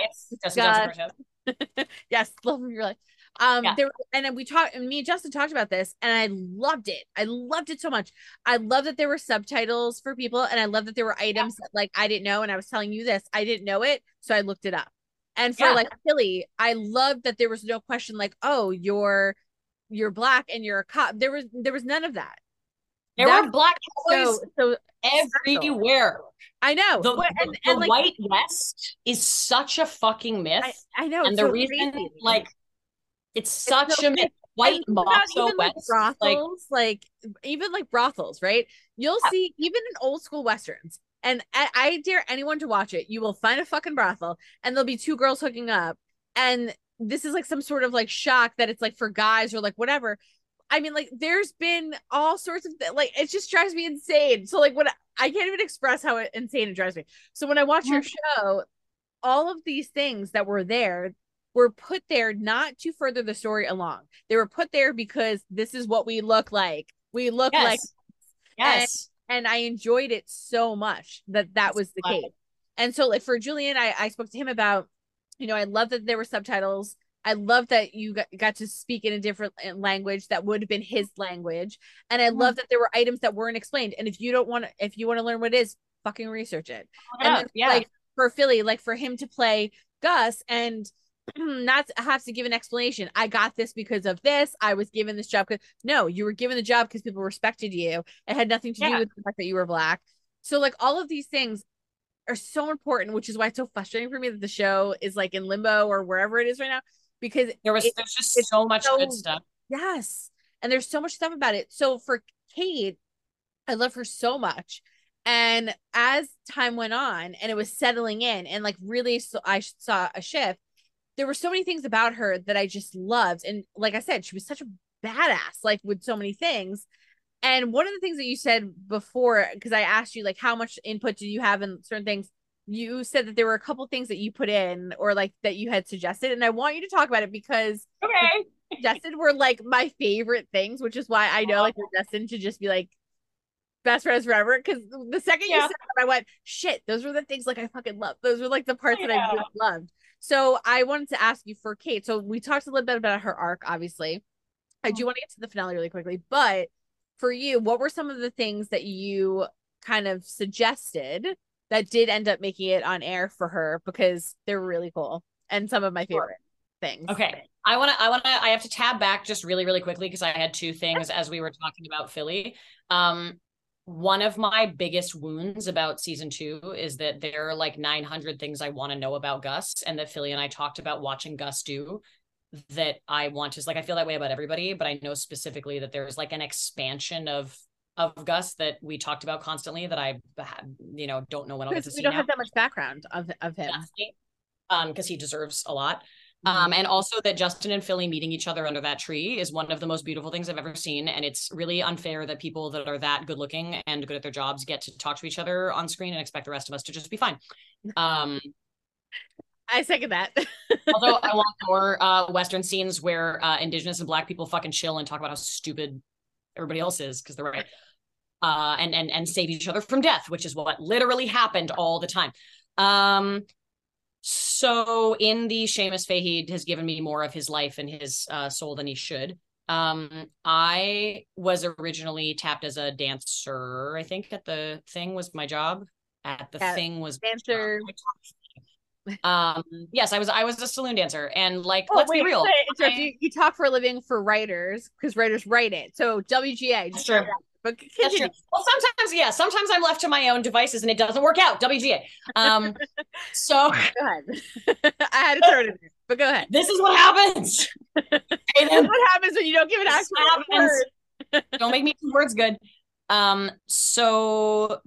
[SPEAKER 2] Justin Johnson
[SPEAKER 1] yes, love of your life. Um,
[SPEAKER 2] Yeah.
[SPEAKER 1] there and then we talked, and me and Justin talked about this, and I loved it. I loved it so much. I love that there were subtitles for people, and I love that there were items that like I didn't know, and I was telling you this, I didn't know it, so I looked it up. And for
[SPEAKER 2] Yeah.
[SPEAKER 1] like Philly, I loved that there was no question like, oh, you're you're black and you're a cop. There was there was none of that.
[SPEAKER 2] There
[SPEAKER 1] That's
[SPEAKER 2] were black
[SPEAKER 1] So
[SPEAKER 2] boys
[SPEAKER 1] so
[SPEAKER 2] everywhere.
[SPEAKER 1] I know,
[SPEAKER 2] The,
[SPEAKER 1] But-
[SPEAKER 2] the-
[SPEAKER 1] and,
[SPEAKER 2] the
[SPEAKER 1] like
[SPEAKER 2] white west is such a fucking myth.
[SPEAKER 1] I, I know,
[SPEAKER 2] and
[SPEAKER 1] it's
[SPEAKER 2] the
[SPEAKER 1] so
[SPEAKER 2] reason
[SPEAKER 1] crazy.
[SPEAKER 2] like it's such
[SPEAKER 1] so
[SPEAKER 2] a myth. White
[SPEAKER 1] And
[SPEAKER 2] macho
[SPEAKER 1] like,
[SPEAKER 2] west. Like,
[SPEAKER 1] brothels, like, even like brothels, right? You'll
[SPEAKER 2] Yeah.
[SPEAKER 1] see even in old school westerns, and I, I dare anyone to watch it. You will find a fucking brothel, and there'll be two girls hooking up, and this is like some sort of like shock that it's like for guys or like whatever. I mean, like, there's been all sorts of th- like it just drives me insane. So like when I, I can't even express how insane it drives me. So when I watch your show, all of these things that were there were put there not to further the story along. They were put there because this is what we look like. We look
[SPEAKER 2] yes.
[SPEAKER 1] like
[SPEAKER 2] yes.
[SPEAKER 1] and I enjoyed it so much that that was the
[SPEAKER 2] Right.
[SPEAKER 1] case. And so like for Julian, I I spoke to him about, you know, I love that there were subtitles. I love that you got, got to speak in a different uh, language that would have been his language. And I love that there were items that weren't explained. And if you don't want to, if you want to learn what it is, fucking research it. Then,
[SPEAKER 2] yeah.
[SPEAKER 1] like for Philly, like for him to play Gus and not have to give an explanation. I got this because of this. I was given this job because no, you were given the job because people respected you. It had nothing to do with the fact that you were black. So like all of these things are so important, which is why it's so frustrating for me that the show is like in limbo or wherever it is right now. Because
[SPEAKER 2] there was
[SPEAKER 1] it-
[SPEAKER 2] there's just so much
[SPEAKER 1] so-
[SPEAKER 2] good stuff.
[SPEAKER 1] Yes. And there's so much stuff about it. So for Kate, I love her so much. And as time went on and it was settling in and like really so I saw a shift, there were so many things about her that I just loved. And like I said, she was such a badass, like with so many things. And one of the things that you said before, because I asked you like how much input do you have in certain things, you said that there were a couple things that you put in or like that you had suggested. And I want you to talk about it because
[SPEAKER 2] Okay.
[SPEAKER 1] suggested were like my favorite things, which is why I know like we're destined to just be like best friends forever. Because the second you said that, I went, shit, those were the things like I fucking love. Those were like the parts that I really loved. So I wanted to ask you for Kate. So we talked a little bit about her arc, obviously. I do mm-hmm. want to get to the finale really quickly, but for you, what were some of the things that you kind of suggested that did end up making it on air for her because they're really cool and some of my favorite things.
[SPEAKER 2] Okay. I want to, I want to, I have to tab back just really, really quickly because I had two things as we were talking about Philly. Um, one of my biggest wounds about season two is that there are like 900 things I want to know about Gus and that Philly and I talked about watching Gus do that I want to, like, I feel that way about everybody, but I know specifically that there's like an expansion of, of Gus that we talked about constantly that I, you know, don't know when I'll get to see
[SPEAKER 1] we don't
[SPEAKER 2] now.
[SPEAKER 1] have that much background of of him.
[SPEAKER 2] Exactly. um because he deserves a lot
[SPEAKER 1] Mm-hmm.
[SPEAKER 2] um and also that justin and philly meeting each other under that tree is one of the most beautiful things i've ever seen and it's really unfair that people that are that good looking and good at their jobs get to talk to each other on screen and expect the rest of us to just be fine um
[SPEAKER 1] I second that.
[SPEAKER 2] although i want more uh western scenes where uh indigenous and black people fucking chill and talk about how stupid everybody else is because they're right uh and and and save each other from death which is what literally happened all the time um so in the Seamus Fahey has given me more of his life and his uh, soul than he should. Um, I was originally tapped as a dancer. I think at the thing was my job. At the thing was
[SPEAKER 1] dancer.
[SPEAKER 2] Um, yes, I was. I was a saloon dancer, and like,
[SPEAKER 1] Oh,
[SPEAKER 2] let's
[SPEAKER 1] wait,
[SPEAKER 2] be real. I-
[SPEAKER 1] you, you talk for a living for writers because writers write it. So WGA.
[SPEAKER 2] That's
[SPEAKER 1] But
[SPEAKER 2] That's true. Well, sometimes, yeah, sometimes I'm left to my own devices and it doesn't work out. WGA. Um, so
[SPEAKER 1] Go ahead. I had to throw it in there, but go ahead.
[SPEAKER 2] this is what happens.
[SPEAKER 1] That's
[SPEAKER 2] then,
[SPEAKER 1] what happens when you don't give an actual word.
[SPEAKER 2] don't make me words good. Um, so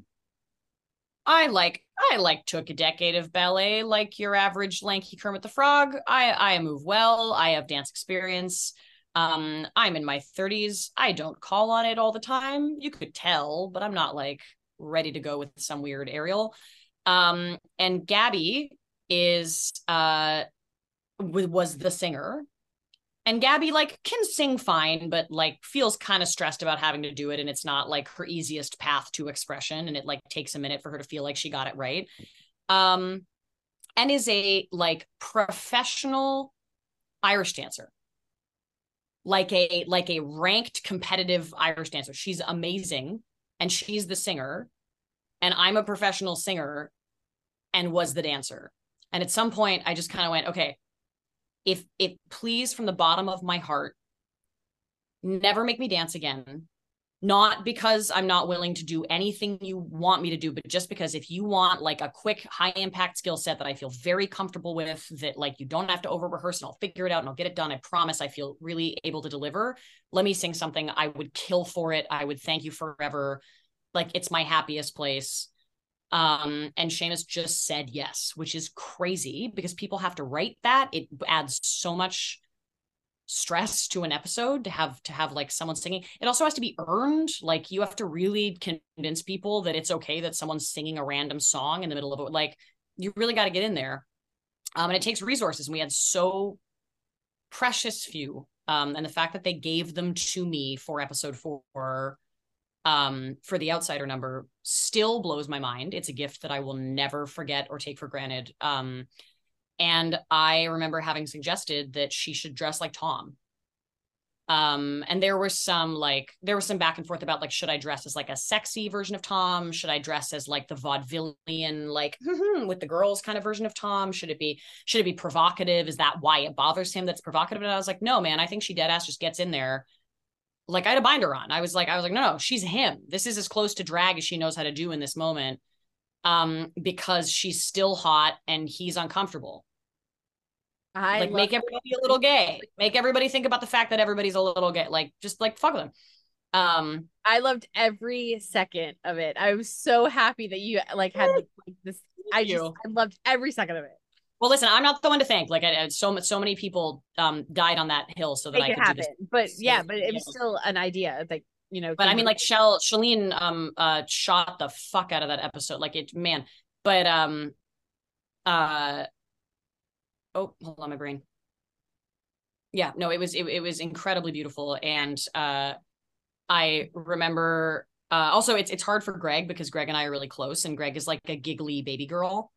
[SPEAKER 2] I like I like took a decade of ballet like your average lanky Kermit the Frog. I I move well. I have dance experience. Um, I'm in my 30s. I don't call on it all the time. You could tell, but I'm not like ready to go with some weird aerial. Um, and Gabby is uh was the singer and Gabby like can sing fine, but like feels kind of stressed about having to do it, and it's not like her easiest path to expression, and it like takes a minute for her to feel like she got it right. Um, and is a like professional Irish dancer, like a like a ranked competitive Irish dancer. She's amazing, and she's the singer, and I'm a professional singer, and was the dancer. And at some point, I just kind of went, okay, if it please from the bottom of my heart never make me dance again not because i'm not willing to do anything you want me to do but just because if you want like a quick high impact skill set that i feel very comfortable with that like you don't have to over rehearse and i'll figure it out and i'll get it done i promise i feel really able to deliver let me sing something i would kill for it i would thank you forever like it's my happiest place um, and Seamus just said yes, which is crazy because people have to write that. It adds so much stress to an episode to have to have like someone singing. It also has to be earned. Like you have to really convince people that it's okay that someone's singing a random song in the middle of it. Like you really got to get in there. Um, and it takes resources. And we had so precious few. Um, and the fact that they gave them to me for episode four um, for the outsider number still blows my mind. It's a gift that I will never forget or take for granted. Um, and I remember having suggested that she should dress like Tom. Um, and there was some like there was some back and forth about like should I dress as like a sexy version of Tom? Should I dress as like the vaudevillian like with the girls kind of version of Tom? Should it be should it be provocative? Is that why it bothers him that's provocative? And I was like, no, man, I think she dead ass just gets in there like I had a binder on. I was like, I was like, no, no, she's him. This is as close to drag as she knows how to do in this moment. Um, because she's still hot and he's uncomfortable. I like make everybody a little gay. Make everybody think about the fact that everybody's a little gay. Like just like fuck them. Um,
[SPEAKER 1] I loved every second of it. I was so happy that you like had like, this. I just I loved every second of it.
[SPEAKER 2] Well, listen, I'm not the one to thank. Like, I, so so many people um died on that hill so that Make I could happen. do this.
[SPEAKER 1] But yeah, but it was still an idea. Like, you know.
[SPEAKER 2] But I mean, like, Shell Shalene um uh shot the fuck out of that episode. Like, it man. But um, uh, oh, hold on, my brain. Yeah, no, it was it, it was incredibly beautiful, and uh, I remember. Uh, also, it's it's hard for Greg because Greg and I are really close, and Greg is like a giggly baby girl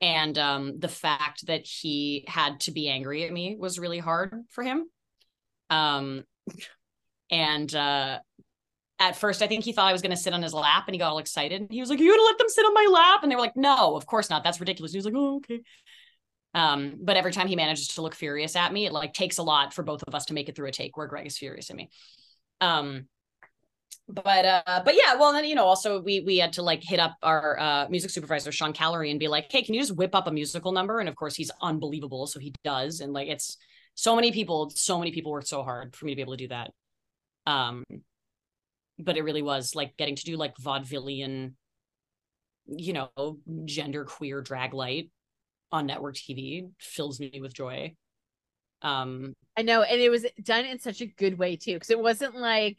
[SPEAKER 2] and um, the fact that he had to be angry at me was really hard for him um, and uh, at first i think he thought i was going to sit on his lap and he got all excited he was like you gonna let them sit on my lap and they were like no of course not that's ridiculous he was like oh okay um, but every time he manages to look furious at me it like takes a lot for both of us to make it through a take where greg is furious at me. Um, but uh but yeah well then you know also we we had to like hit up our uh music supervisor sean callery and be like hey can you just whip up a musical number? And of course he's unbelievable so he does. And like it's so many people so many people worked so hard for me to be able to do that. Um but it really was like getting to do like vaudevillian you know gender queer drag light on network tv fills me with joy um
[SPEAKER 1] i know and it was done in such a good way too because it wasn't like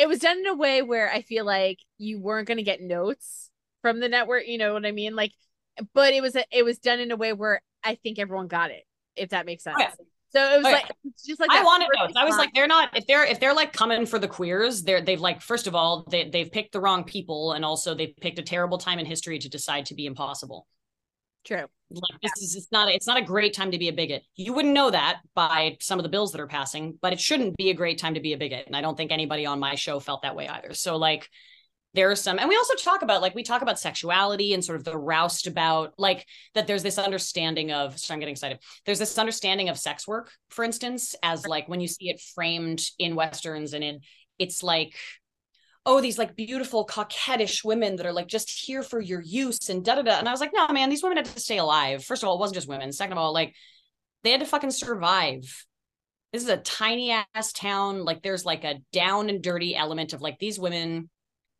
[SPEAKER 1] it was done in a way where I feel like you weren't going to get notes from the network. You know what I mean? Like, but it was a, it was done in a way where I think everyone got it. If that makes sense. Okay. So it was okay. like just like
[SPEAKER 2] I wanted notes. I was like, they're not if they're if they're like coming for the queers, they're they've like first of all they they've picked the wrong people, and also they've picked a terrible time in history to decide to be impossible.
[SPEAKER 1] True.
[SPEAKER 2] Like this is it's not it's not a great time to be a bigot. You wouldn't know that by some of the bills that are passing, but it shouldn't be a great time to be a bigot. And I don't think anybody on my show felt that way either. So like there are some and we also talk about like we talk about sexuality and sort of the roust about like that there's this understanding of so i'm getting excited there's this understanding of sex work for instance as like when you see it framed in westerns and in it's like oh, these like beautiful coquettish women that are like just here for your use and da da da. And I was like, no, man, these women had to stay alive. First of all, it wasn't just women. Second of all, like they had to fucking survive. This is a tiny ass town. Like there's like a down and dirty element of like these women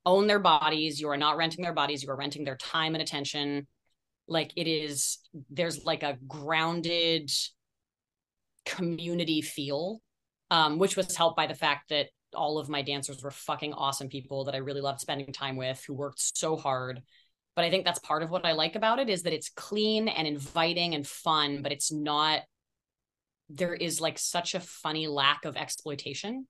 [SPEAKER 2] own their bodies. You are not renting their bodies. You are renting their time and attention. Like it is, there's like a grounded community feel, um, which was helped by the fact that all of my dancers were fucking awesome people that I really loved spending time with who worked so hard. But I think that's part of what I like about it is that it's clean and inviting and fun, but it's not there is like such a funny lack of exploitation.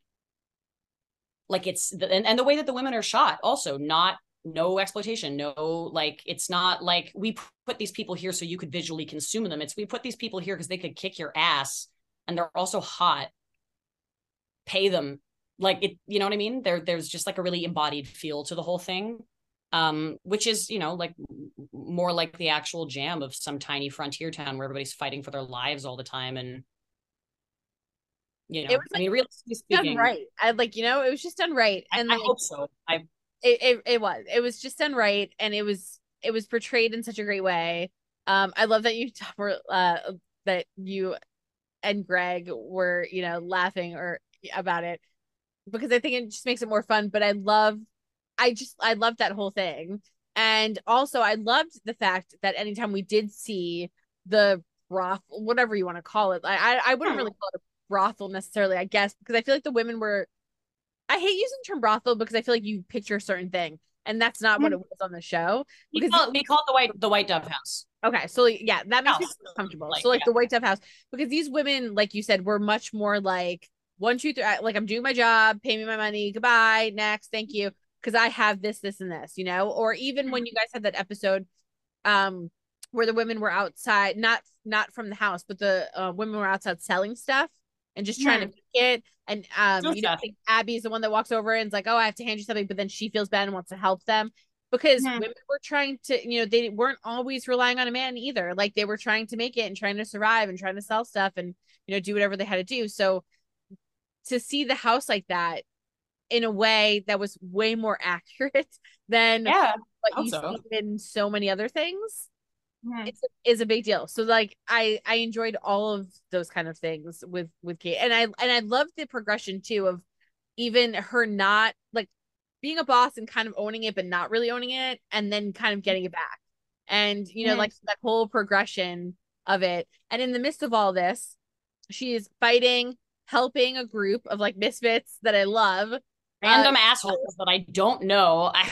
[SPEAKER 2] Like it's and, and the way that the women are shot also not no exploitation no like it's not like we put these people here so you could visually consume them it's we put these people here because they could kick your ass and they're also hot pay them like it you know what i mean there there's just like a really embodied feel to the whole thing um which is you know like more like the actual jam of some tiny frontier town where everybody's fighting for their lives all the time and you know,
[SPEAKER 1] it was like,
[SPEAKER 2] I mean, realistically speaking,
[SPEAKER 1] done right. I like, you know, it was just done right, and
[SPEAKER 2] I,
[SPEAKER 1] like,
[SPEAKER 2] I hope so. I
[SPEAKER 1] it, it it was it was just done right, and it was it was portrayed in such a great way. Um, I love that you were uh that you and Greg were you know laughing or about it because I think it just makes it more fun. But I love, I just I loved that whole thing, and also I loved the fact that anytime we did see the broth, whatever you want to call it, I I, I wouldn't hmm. really call it a brothel necessarily, I guess, because I feel like the women were. I hate using the term brothel because I feel like you picture a certain thing, and that's not what hmm. it was on the show.
[SPEAKER 2] we
[SPEAKER 1] Because
[SPEAKER 2] call, it, we call it the white the white dove house.
[SPEAKER 1] Okay, so like, yeah, that makes me
[SPEAKER 2] House.
[SPEAKER 1] comfortable.
[SPEAKER 2] Like,
[SPEAKER 1] so like
[SPEAKER 2] yeah.
[SPEAKER 1] the White Dove House, because these women, like you said, were much more like one, two, three. Like I'm doing my job, pay me my money, goodbye, next, thank you, because I have this, this, and this, you know. Or even when you guys had that episode, um, where the women were outside, not not from the house, but the uh, women were outside selling stuff and just trying to make it. And um,
[SPEAKER 2] Sell
[SPEAKER 1] you know, I Abby's the one that walks over and is like, "Oh, I have to hand you something," but then she feels bad and wants to help them because
[SPEAKER 2] Mhm.
[SPEAKER 1] women were trying to, you know, they weren't always relying on a man either. Like they were trying to make it and trying to survive and trying to sell stuff and you know do whatever they had to do. So to see the house like that in a way that was way more accurate than
[SPEAKER 2] Yeah,
[SPEAKER 1] what
[SPEAKER 2] hope
[SPEAKER 1] you
[SPEAKER 2] so.
[SPEAKER 1] see in so many other things
[SPEAKER 2] Mhm.
[SPEAKER 1] it's is a big deal. So like I I enjoyed all of those kind of things with with Kate, and I and I loved the progression too of even her not like being a boss and kind of owning it, but not really owning it, and then kind of getting it back, and you know
[SPEAKER 2] Mhm.
[SPEAKER 1] like that whole progression of it. And in the midst of all this, she is fighting, helping a group of like misfits that I love.
[SPEAKER 2] random uh, assholes that I don't know. I,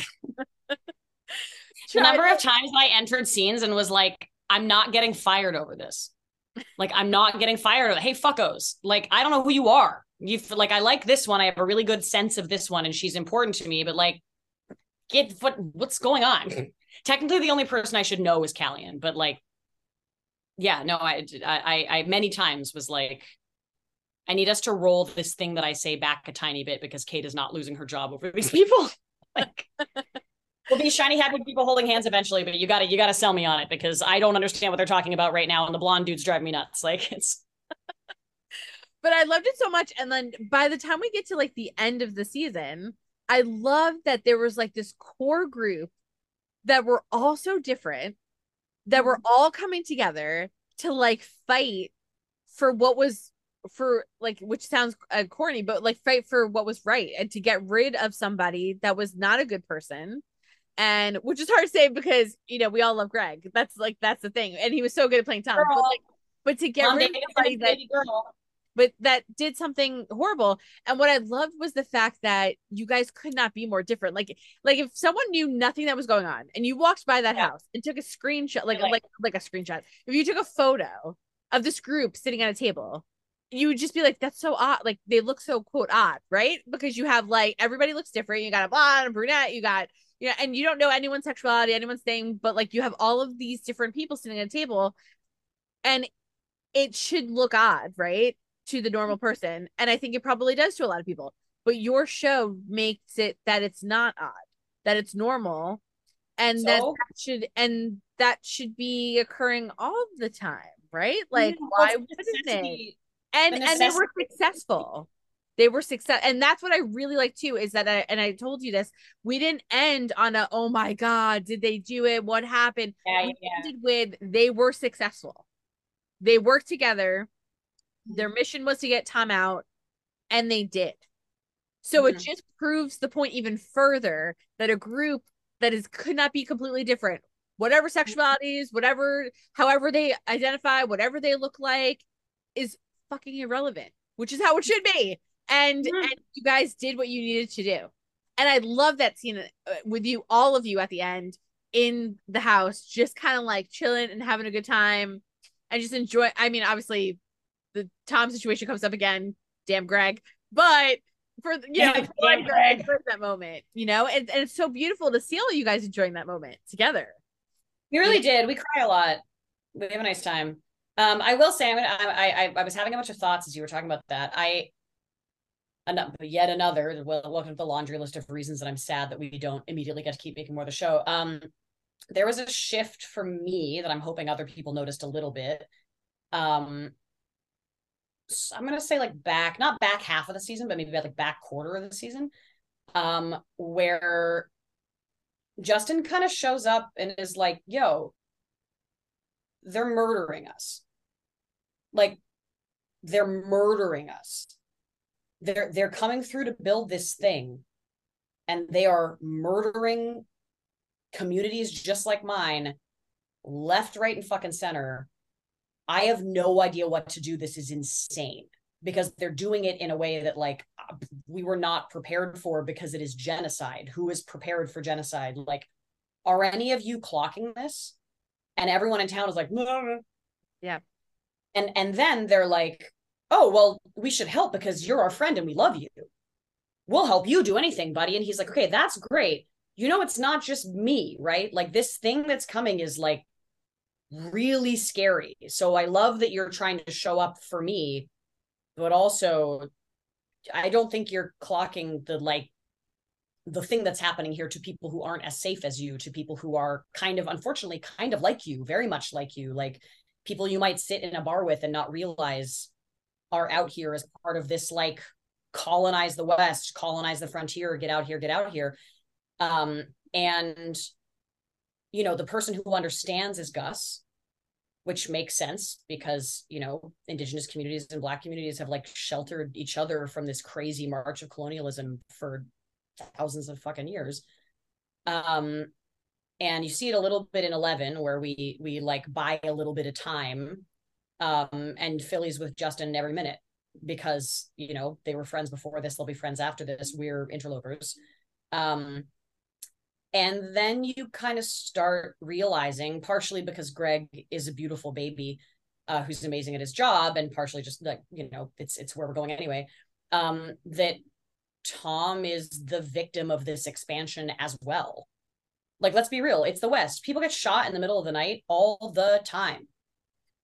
[SPEAKER 2] the
[SPEAKER 1] Try-
[SPEAKER 2] number of times I entered scenes and was like, I'm not getting fired over this. Like, I'm not getting fired. Hey, fuckos. Like, I don't know who you are. You like, I like this one. I have a really good sense of this one, and she's important to me. But like, get what what's going on? Technically, the only person I should know is Calian. But like, yeah, no, I I I many times was like. I need us to roll this thing that I say back a tiny bit because Kate is not losing her job over these people. like we'll be shiny happy people holding hands eventually, but you gotta you gotta sell me on it because I don't understand what they're talking about right now, and the blonde dudes drive me nuts. Like it's
[SPEAKER 1] but I loved it so much. And then by the time we get to like the end of the season, I love that there was like this core group that were all so different, that were mm-hmm. all coming together to like fight for what was for like which sounds uh, corny but like fight for what was right and to get rid of somebody that was not a good person. And which is hard to say because you know we all love Greg. That's like that's the thing. And he was so good at playing Tom. But like but to get rid of somebody that
[SPEAKER 2] girl.
[SPEAKER 1] but that did something horrible. And what i loved was the fact that you guys could not be more different. Like like if someone knew nothing that was going on and you walked by that
[SPEAKER 2] Yeah.
[SPEAKER 1] house and took a screenshot like
[SPEAKER 2] Like-
[SPEAKER 1] like like a screenshot if you took a photo of this group sitting at a table you would just be like that's so odd like they look so quote odd right because you have like everybody looks different you got a blonde a brunette you got you know and you don't know anyone's sexuality anyone's thing but like you have all of these different people sitting at a table and it should look odd right to the normal person and i think it probably does to a lot of people but your show makes it that it's not odd that it's normal and that,
[SPEAKER 2] So?
[SPEAKER 1] that should and that should be occurring all the time right like
[SPEAKER 2] Yeah,
[SPEAKER 1] why wouldn't
[SPEAKER 2] necessity.
[SPEAKER 1] And
[SPEAKER 2] the
[SPEAKER 1] and they were successful. They were success and that's what i really like too is that i and i told you this we didn't end on a oh my god did they do it? What happened?
[SPEAKER 2] Yeah,
[SPEAKER 1] we
[SPEAKER 2] yeah.
[SPEAKER 1] ended with they were successful. They worked together. Their mission was to get tom out and they did. So mm-hmm. it just proves the point even further that a group that is could not be completely different, whatever sexualities, whatever, however they identify, whatever they look like, is fucking irrelevant, which is how it should be. And and you guys did what you needed to do. And I love that scene uh, with you, all of you at the end in the house, just kind of like chilling and having a good time and just enjoy. I mean, obviously, the Tom situation comes up again. Damn Greg. But for you know, for Greg. For that moment, you know, and, and it's so beautiful to see all you guys enjoying that moment together.
[SPEAKER 2] We really did. We cry a lot. We have a nice time. Um, I will say, I'm gonna, I, I, I was having a bunch of thoughts as you were talking about that. I yet another welcome to the laundry list of reasons that i'm sad that we don't immediately get to keep making more of the show. Um there was a shift for me that i'm hoping other people noticed a little bit. Um i'm gonna say like back not back half of the season but maybe like back quarter of the season um where justin kind of shows up and is like yo they're murdering us like they're murdering us. They're they're coming through to build this thing and they are murdering communities just like mine left right and fucking center. I have no idea what to do. This is insane because they're doing it in a way that like we were not prepared for because it is genocide. Who is prepared for genocide? Like are any of you clocking this? And everyone in town is like
[SPEAKER 1] yeah
[SPEAKER 2] and and then they're like oh, well, we should help because you're our friend and we love you. We'll help you do anything, buddy. And he's like, okay, that's great. You know, it's not just me, right? Like this thing that's coming is like really scary. So I love that you're trying to show up for me, but also I don't think you're clocking the like the thing that's happening here to people who aren't as safe as you, to people who are kind of unfortunately kind of like you, very much like you, like people you might sit in a bar with and not realize are out here as part of this like colonize the west colonize the frontier get out here get out here. Um and you know the person who understands is gus which makes sense because you know indigenous communities and black communities have like sheltered each other from this crazy march of colonialism for thousands of fucking years. Um and you see it a little bit in 11 where we we like buy a little bit of time um, and Philly's with Justin every minute because you know they were friends before this they'll be friends after this we're interlopers. Um, and then you kind of start realizing partially because greg is a beautiful baby uh, who's amazing at his job and partially just like you know it's it's where we're going anyway um, that tom is the victim of this expansion as well like let's be real it's the west people get shot in the middle of the night all the time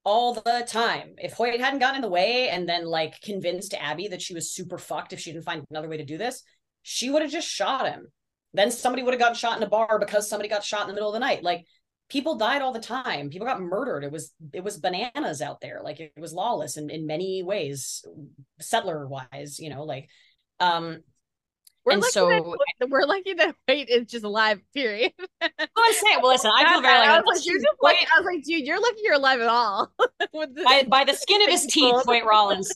[SPEAKER 2] all the time. If Hoyt hadn't gotten in the way and then like convinced Abby that she was super fucked if she didn't find another way to do this, she would have just shot him. Then somebody would have gotten shot in a bar because somebody got shot in the middle of the night. Like people died all the time. People got murdered. It was it was bananas out there. Like it was lawless in, in many ways, settler wise, you know, like um
[SPEAKER 1] we're and lucky so that, we're lucky that Hoyt is just alive. Period.
[SPEAKER 2] well, I say, well, listen, I feel very like, I was
[SPEAKER 1] like, you're just I was like, dude, you're lucky you're alive at all.
[SPEAKER 2] the, by, by the skin of his teeth, Hoyt Rawlins.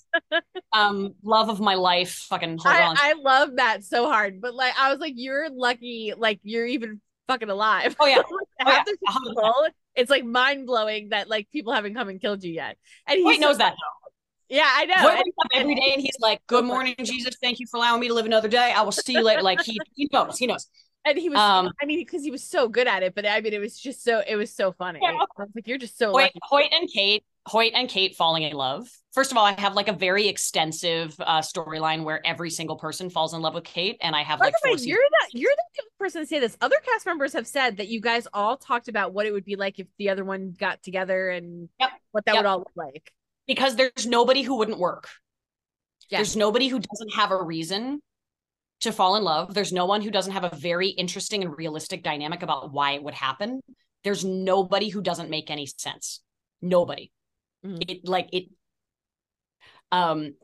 [SPEAKER 2] um, love of my life, fucking Hoyt
[SPEAKER 1] I, I love that so hard, but like, I was like, you're lucky, like you're even fucking alive.
[SPEAKER 2] Oh yeah, oh, yeah.
[SPEAKER 1] People, it's like mind blowing that like people haven't come and killed you yet. And
[SPEAKER 2] he knows that though.
[SPEAKER 1] Yeah, I know.
[SPEAKER 2] Every day and he's like, "Good morning, Jesus. Thank you for allowing me to live another day. I will see you later." Like he he knows, he knows.
[SPEAKER 1] And he was, um, I mean, because he was so good at it. But I mean, it was just so, it was so funny. Yeah. I was like, "You're just so."
[SPEAKER 2] Hoyt, Hoyt and Kate, Hoyt and Kate falling in love. First of all, I have like a very extensive uh, storyline where every single person falls in love with Kate, and I have By like.
[SPEAKER 1] Way, you're the you're the person to say this. Other cast members have said that you guys all talked about what it would be like if the other one got together and
[SPEAKER 2] yep.
[SPEAKER 1] what that
[SPEAKER 2] yep.
[SPEAKER 1] would all look like
[SPEAKER 2] because there's nobody who wouldn't work. Yeah. There's nobody who doesn't have a reason to fall in love. There's no one who doesn't have a very interesting and realistic dynamic about why it would happen. There's nobody who doesn't make any sense. Nobody. Mm-hmm. It like it um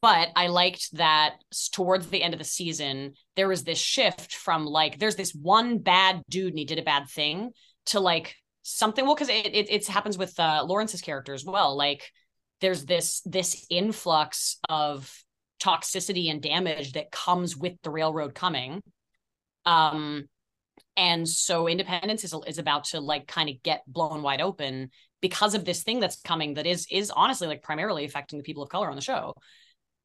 [SPEAKER 2] but I liked that towards the end of the season there was this shift from like there's this one bad dude and he did a bad thing to like something well because it, it it happens with uh Lawrence's character as well like there's this this influx of toxicity and damage that comes with the railroad coming. Um and so independence is, is about to like kind of get blown wide open because of this thing that's coming that is is honestly like primarily affecting the people of color on the show.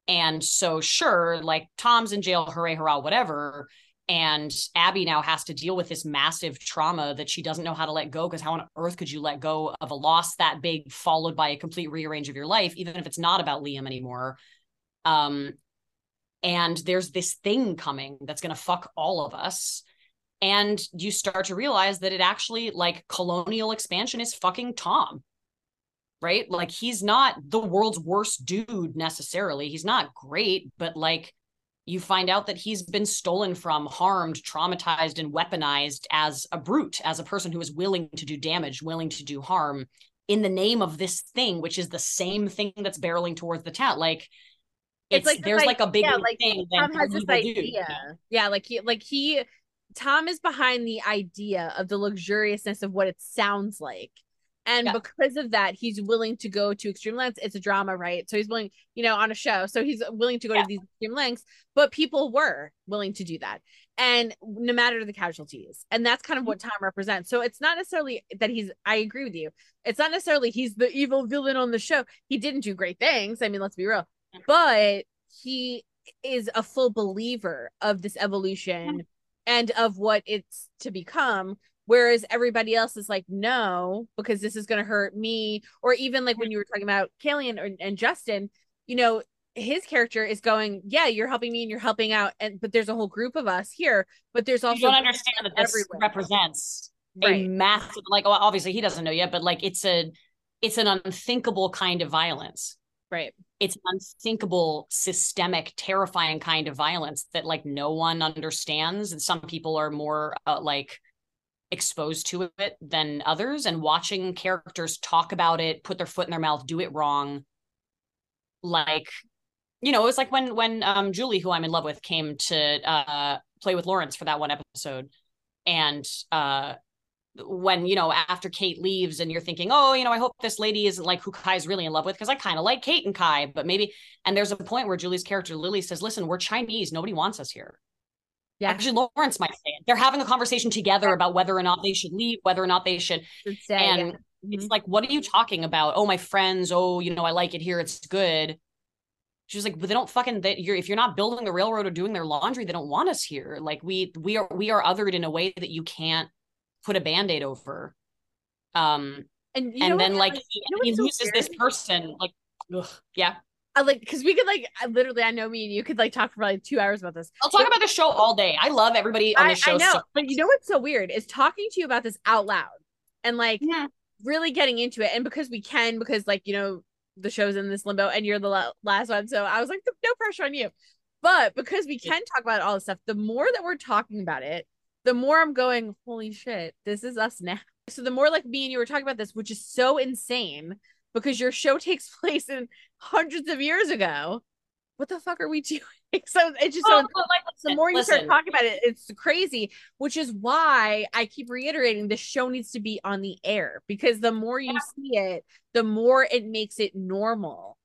[SPEAKER 2] And so sure like tom's in jail hooray hurrah whatever and abby now has to deal with this massive trauma that she doesn't know how to let go because how on earth could you let go of a loss that big followed by a complete rearrange of your life even if it's not about liam anymore? Um and there's this thing coming that's going to fuck all of us. And you start to realize that it actually like colonial expansion is fucking tom right? Like he's not the world's worst dude necessarily. He's not great but like you find out that he's been stolen from harmed traumatized and weaponized as a brute as a person who is willing to do damage willing to do harm in the name of this thing which is the same thing that's barreling towards the town like it's, it's like there's like, like, a big yeah, like thing
[SPEAKER 1] Tom has this idea. Yeah, like he like he Tom is behind the idea of the luxuriousness of what it sounds like. And yeah. because of that, he's willing to go to extreme lengths. It's a drama, right? So he's willing, you know, on a show. So he's willing to go yeah. to these extreme lengths, but people were willing to do that. And no matter the casualties. And that's kind of what mm-hmm. Tom represents. So it's not necessarily that he's, I agree with you. It's not necessarily he's the evil villain on the show. He didn't do great things. I mean, let's be real. But he is a full believer of this evolution and of what it's to become whereas everybody else is like no because this is going to hurt me or even like when you were talking about Calian and, and Justin you know his character is going yeah you're helping me and you're helping out and but there's a whole group of us here but there's also
[SPEAKER 2] you don't understand that this everywhere. represents right. a massive like well, obviously he doesn't know yet but like it's a it's an unthinkable kind of violence
[SPEAKER 1] right
[SPEAKER 2] it's an unthinkable systemic terrifying kind of violence that like no one understands and some people are more uh, like exposed to it than others and watching characters talk about it put their foot in their mouth do it wrong like you know it was like when when um julie who i'm in love with came to uh play with lawrence for that one episode and uh when you know after Kate leaves and you're thinking, oh, you know, I hope this lady isn't like who Kai's really in love with because I kind of like Kate and Kai, but maybe. And there's a point where Julie's character Lily says, "Listen, we're Chinese. Nobody wants us here." Yeah, actually, Lawrence might say it. They're having a conversation together about whether or not they should leave, whether or not they should. Say, and yeah. mm-hmm. it's like, what are you talking about? Oh, my friends. Oh, you know, I like it here. It's good. She's like, but they don't fucking. That you're if you're not building the railroad or doing their laundry, they don't want us here. Like we we are we are othered in a way that you can't put a band-aid over um and and then like he, he loses so this person like ugh, yeah
[SPEAKER 1] I like because we could like I, literally I know me and you could like talk for like two hours about this.
[SPEAKER 2] I'll talk about the show all day. I love everybody on the show. I know,
[SPEAKER 1] so but you know what's so weird is talking to you about this out loud and like yeah. really getting into it. And because we can, because like you know the show's in this limbo and you're the la- last one, so I was like no pressure on you. But because we can talk about all this stuff, the more that we're talking about it, the more I'm going, holy shit, this is us now. So the more like me and you were talking about this, which is so insane because your show takes place in hundreds of years ago. What the fuck are we doing? So it's just oh, so like, listen, the more you listen. start talking about it, it's crazy, which is why I keep reiterating the show needs to be on the air because the more you yeah. see it, the more it makes it normal.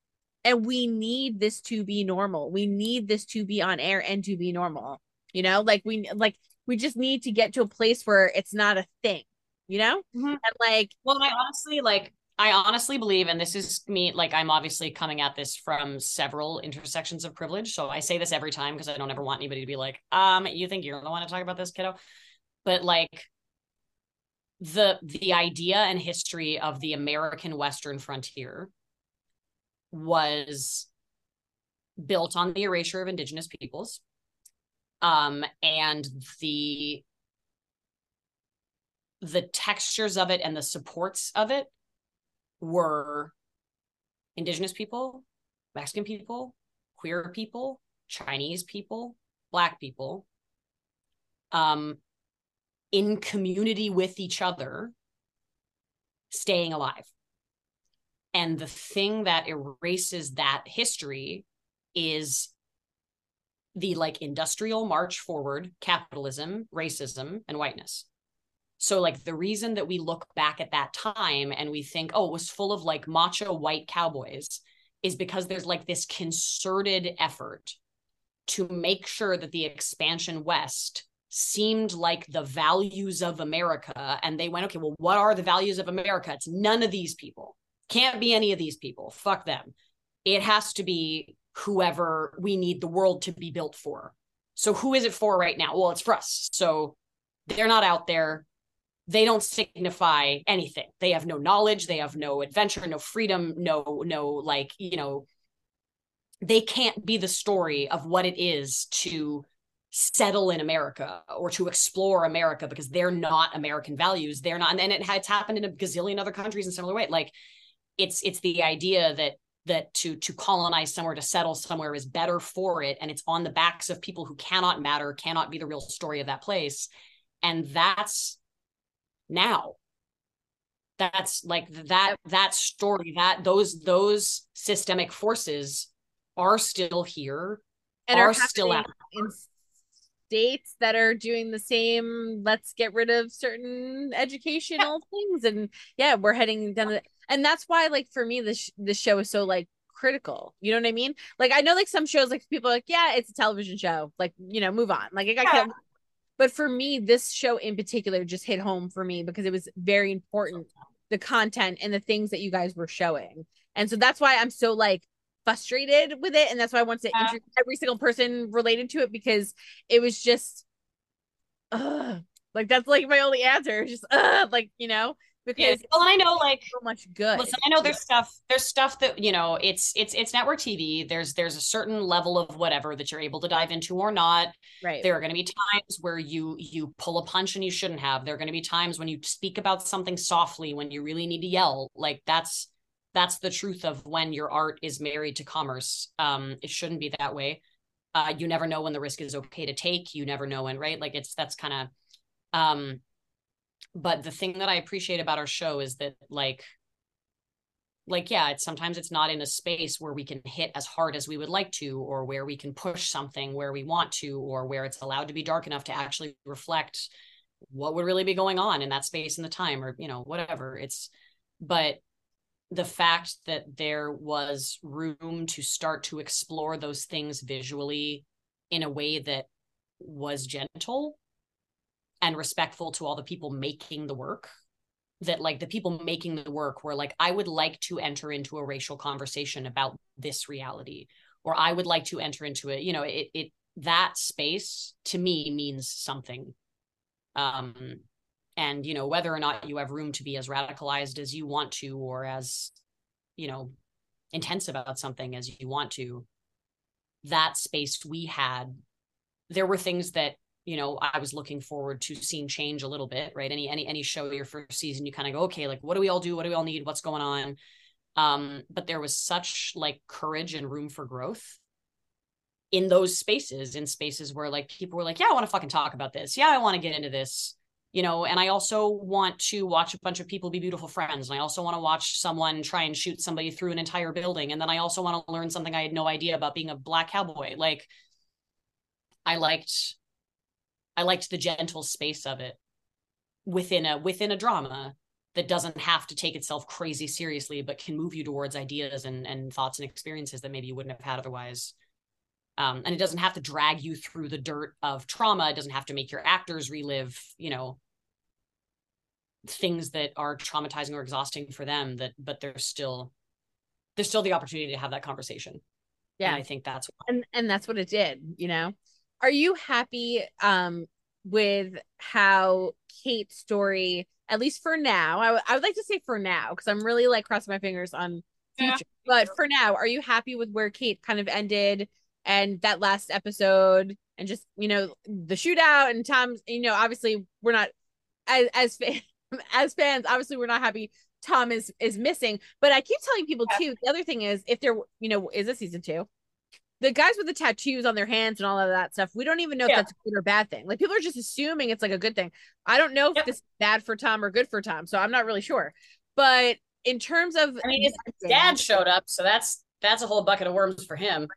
[SPEAKER 1] And we need this to be normal. We need this to be on air and to be normal. You know, like we like we just need to get to a place where it's not a thing, you know? Mm-hmm. And like,
[SPEAKER 2] well, I honestly like, I honestly believe, and this is me, like, I'm obviously coming at this from several intersections of privilege. So I say this every time because I don't ever want anybody to be like, um, you think you're the one to talk about this, kiddo? But like, the the idea and history of the American Western frontier was built on the erasure of indigenous peoples um, and the the textures of it and the supports of it were indigenous people mexican people queer people chinese people black people um, in community with each other staying alive. And the thing that erases that history is the like industrial march forward capitalism racism and whiteness so like the reason that we look back at that time and we think oh it was full of like macho white cowboys is because there's like this concerted effort to make sure that the expansion west seemed like the values of America. And they went, okay, well, what are the values of America? It's none of these people. Can't be any of these people. Fuck them. It has to be whoever we need the world to be built for. So who is it for right now? Well, it's for us. So they're not out there. They don't signify anything. They have no knowledge, they have no adventure, no freedom, no no like, you know, they can't be the story of what it is to settle in America or to explore America because they're not American values. They're not, and it has happened in a gazillion other countries in similar way. Like it's it's the idea that that to to colonize somewhere to settle somewhere is better for it and it's on the backs of people who cannot matter cannot be the real story of that place and that's now. That's like that that story that those those systemic forces are still here
[SPEAKER 1] and are, are still out. in states that are doing the same let's get rid of certain educational things. And yeah we're heading down the, and that's why like for me this this show is so like critical. You know what i mean? Like i know like some shows like people like yeah it's a television show. Like you know move on. Like i got yeah. But for me this show in particular just hit home for me because it was very important the content and the things that you guys were showing. And so that's why i'm so like frustrated with it. And that's why i want to yeah. introduce every single person related to it because it was just uh like that's like my only answer. Just uh like you know because
[SPEAKER 2] well I know like
[SPEAKER 1] so much good.
[SPEAKER 2] Listen, I know there's stuff there's stuff that you know it's it's it's network TV. There's there's a certain level of whatever that you're able to dive into or not.
[SPEAKER 1] Right.
[SPEAKER 2] There are going to be times where you you pull a punch and you shouldn't have. There are going to be times when you speak about something softly when you really need to yell. Like that's that's the truth of when your art is married to commerce. Um, it shouldn't be that way. Uh, you never know when the risk is okay to take. You never know when, right? Like it's that's kind of um but the thing that I appreciate about our show is that like like yeah it's sometimes it's not in a space where we can hit as hard as we would like to or where we can push something where we want to or where it's allowed to be dark enough to actually reflect what would really be going on in that space and the time or you know whatever. It's but the fact that there was room to start to explore those things visually in a way that was gentle and respectful to all the people making the work that like the people making the work were like i would like to enter into a racial conversation about this reality or i would like to enter into it you know it it that space to me means something. Um and you know whether or not you have room to be as radicalized as you want to or as you know intense about something as you want to that space we had there were things that you know i was looking forward to seeing change a little bit right? Any any any show your first season you kind of go okay like what do we all do? What do we all need? What's going on? Um but there was such like courage and room for growth in those spaces in spaces where like people were like yeah i want to fucking talk about this. Yeah i want to get into this you know? And i also want to watch a bunch of people be beautiful friends and i also want to watch someone try and shoot somebody through an entire building and then i also want to learn something i had no idea about being a black cowboy. Like i liked I liked the gentle space of it within a within a drama that doesn't have to take itself crazy seriously, but can move you towards ideas and and thoughts and experiences that maybe you wouldn't have had otherwise. Um, and it doesn't have to drag you through the dirt of trauma. It doesn't have to make your actors relive, you know, things that are traumatizing or exhausting for them. That, but there's still there's still the opportunity to have that conversation. Yeah, and I think that's
[SPEAKER 1] what, and and that's what it did. You know, are you happy um with how Kate's story, at least for now, I, w- I would like to say for now, because I'm really like crossing my fingers on future. Yeah. But for now, are you happy with where Kate kind of ended and that last episode and just, you know, the shootout and Tom's, you know, obviously we're not as as as fans, obviously we're not happy Tom is is missing. But I keep telling people too, the other thing is if there, you know, is a season two the guys with the tattoos on their hands and all of that stuff, we don't even know yeah. if that's a good or bad thing. Like people are just assuming it's like a good thing. I don't know if this is bad for Tom or good for Tom, so I'm not really sure. But in terms of,
[SPEAKER 2] I mean, his dad showed up, so that's that's a whole bucket of worms for him.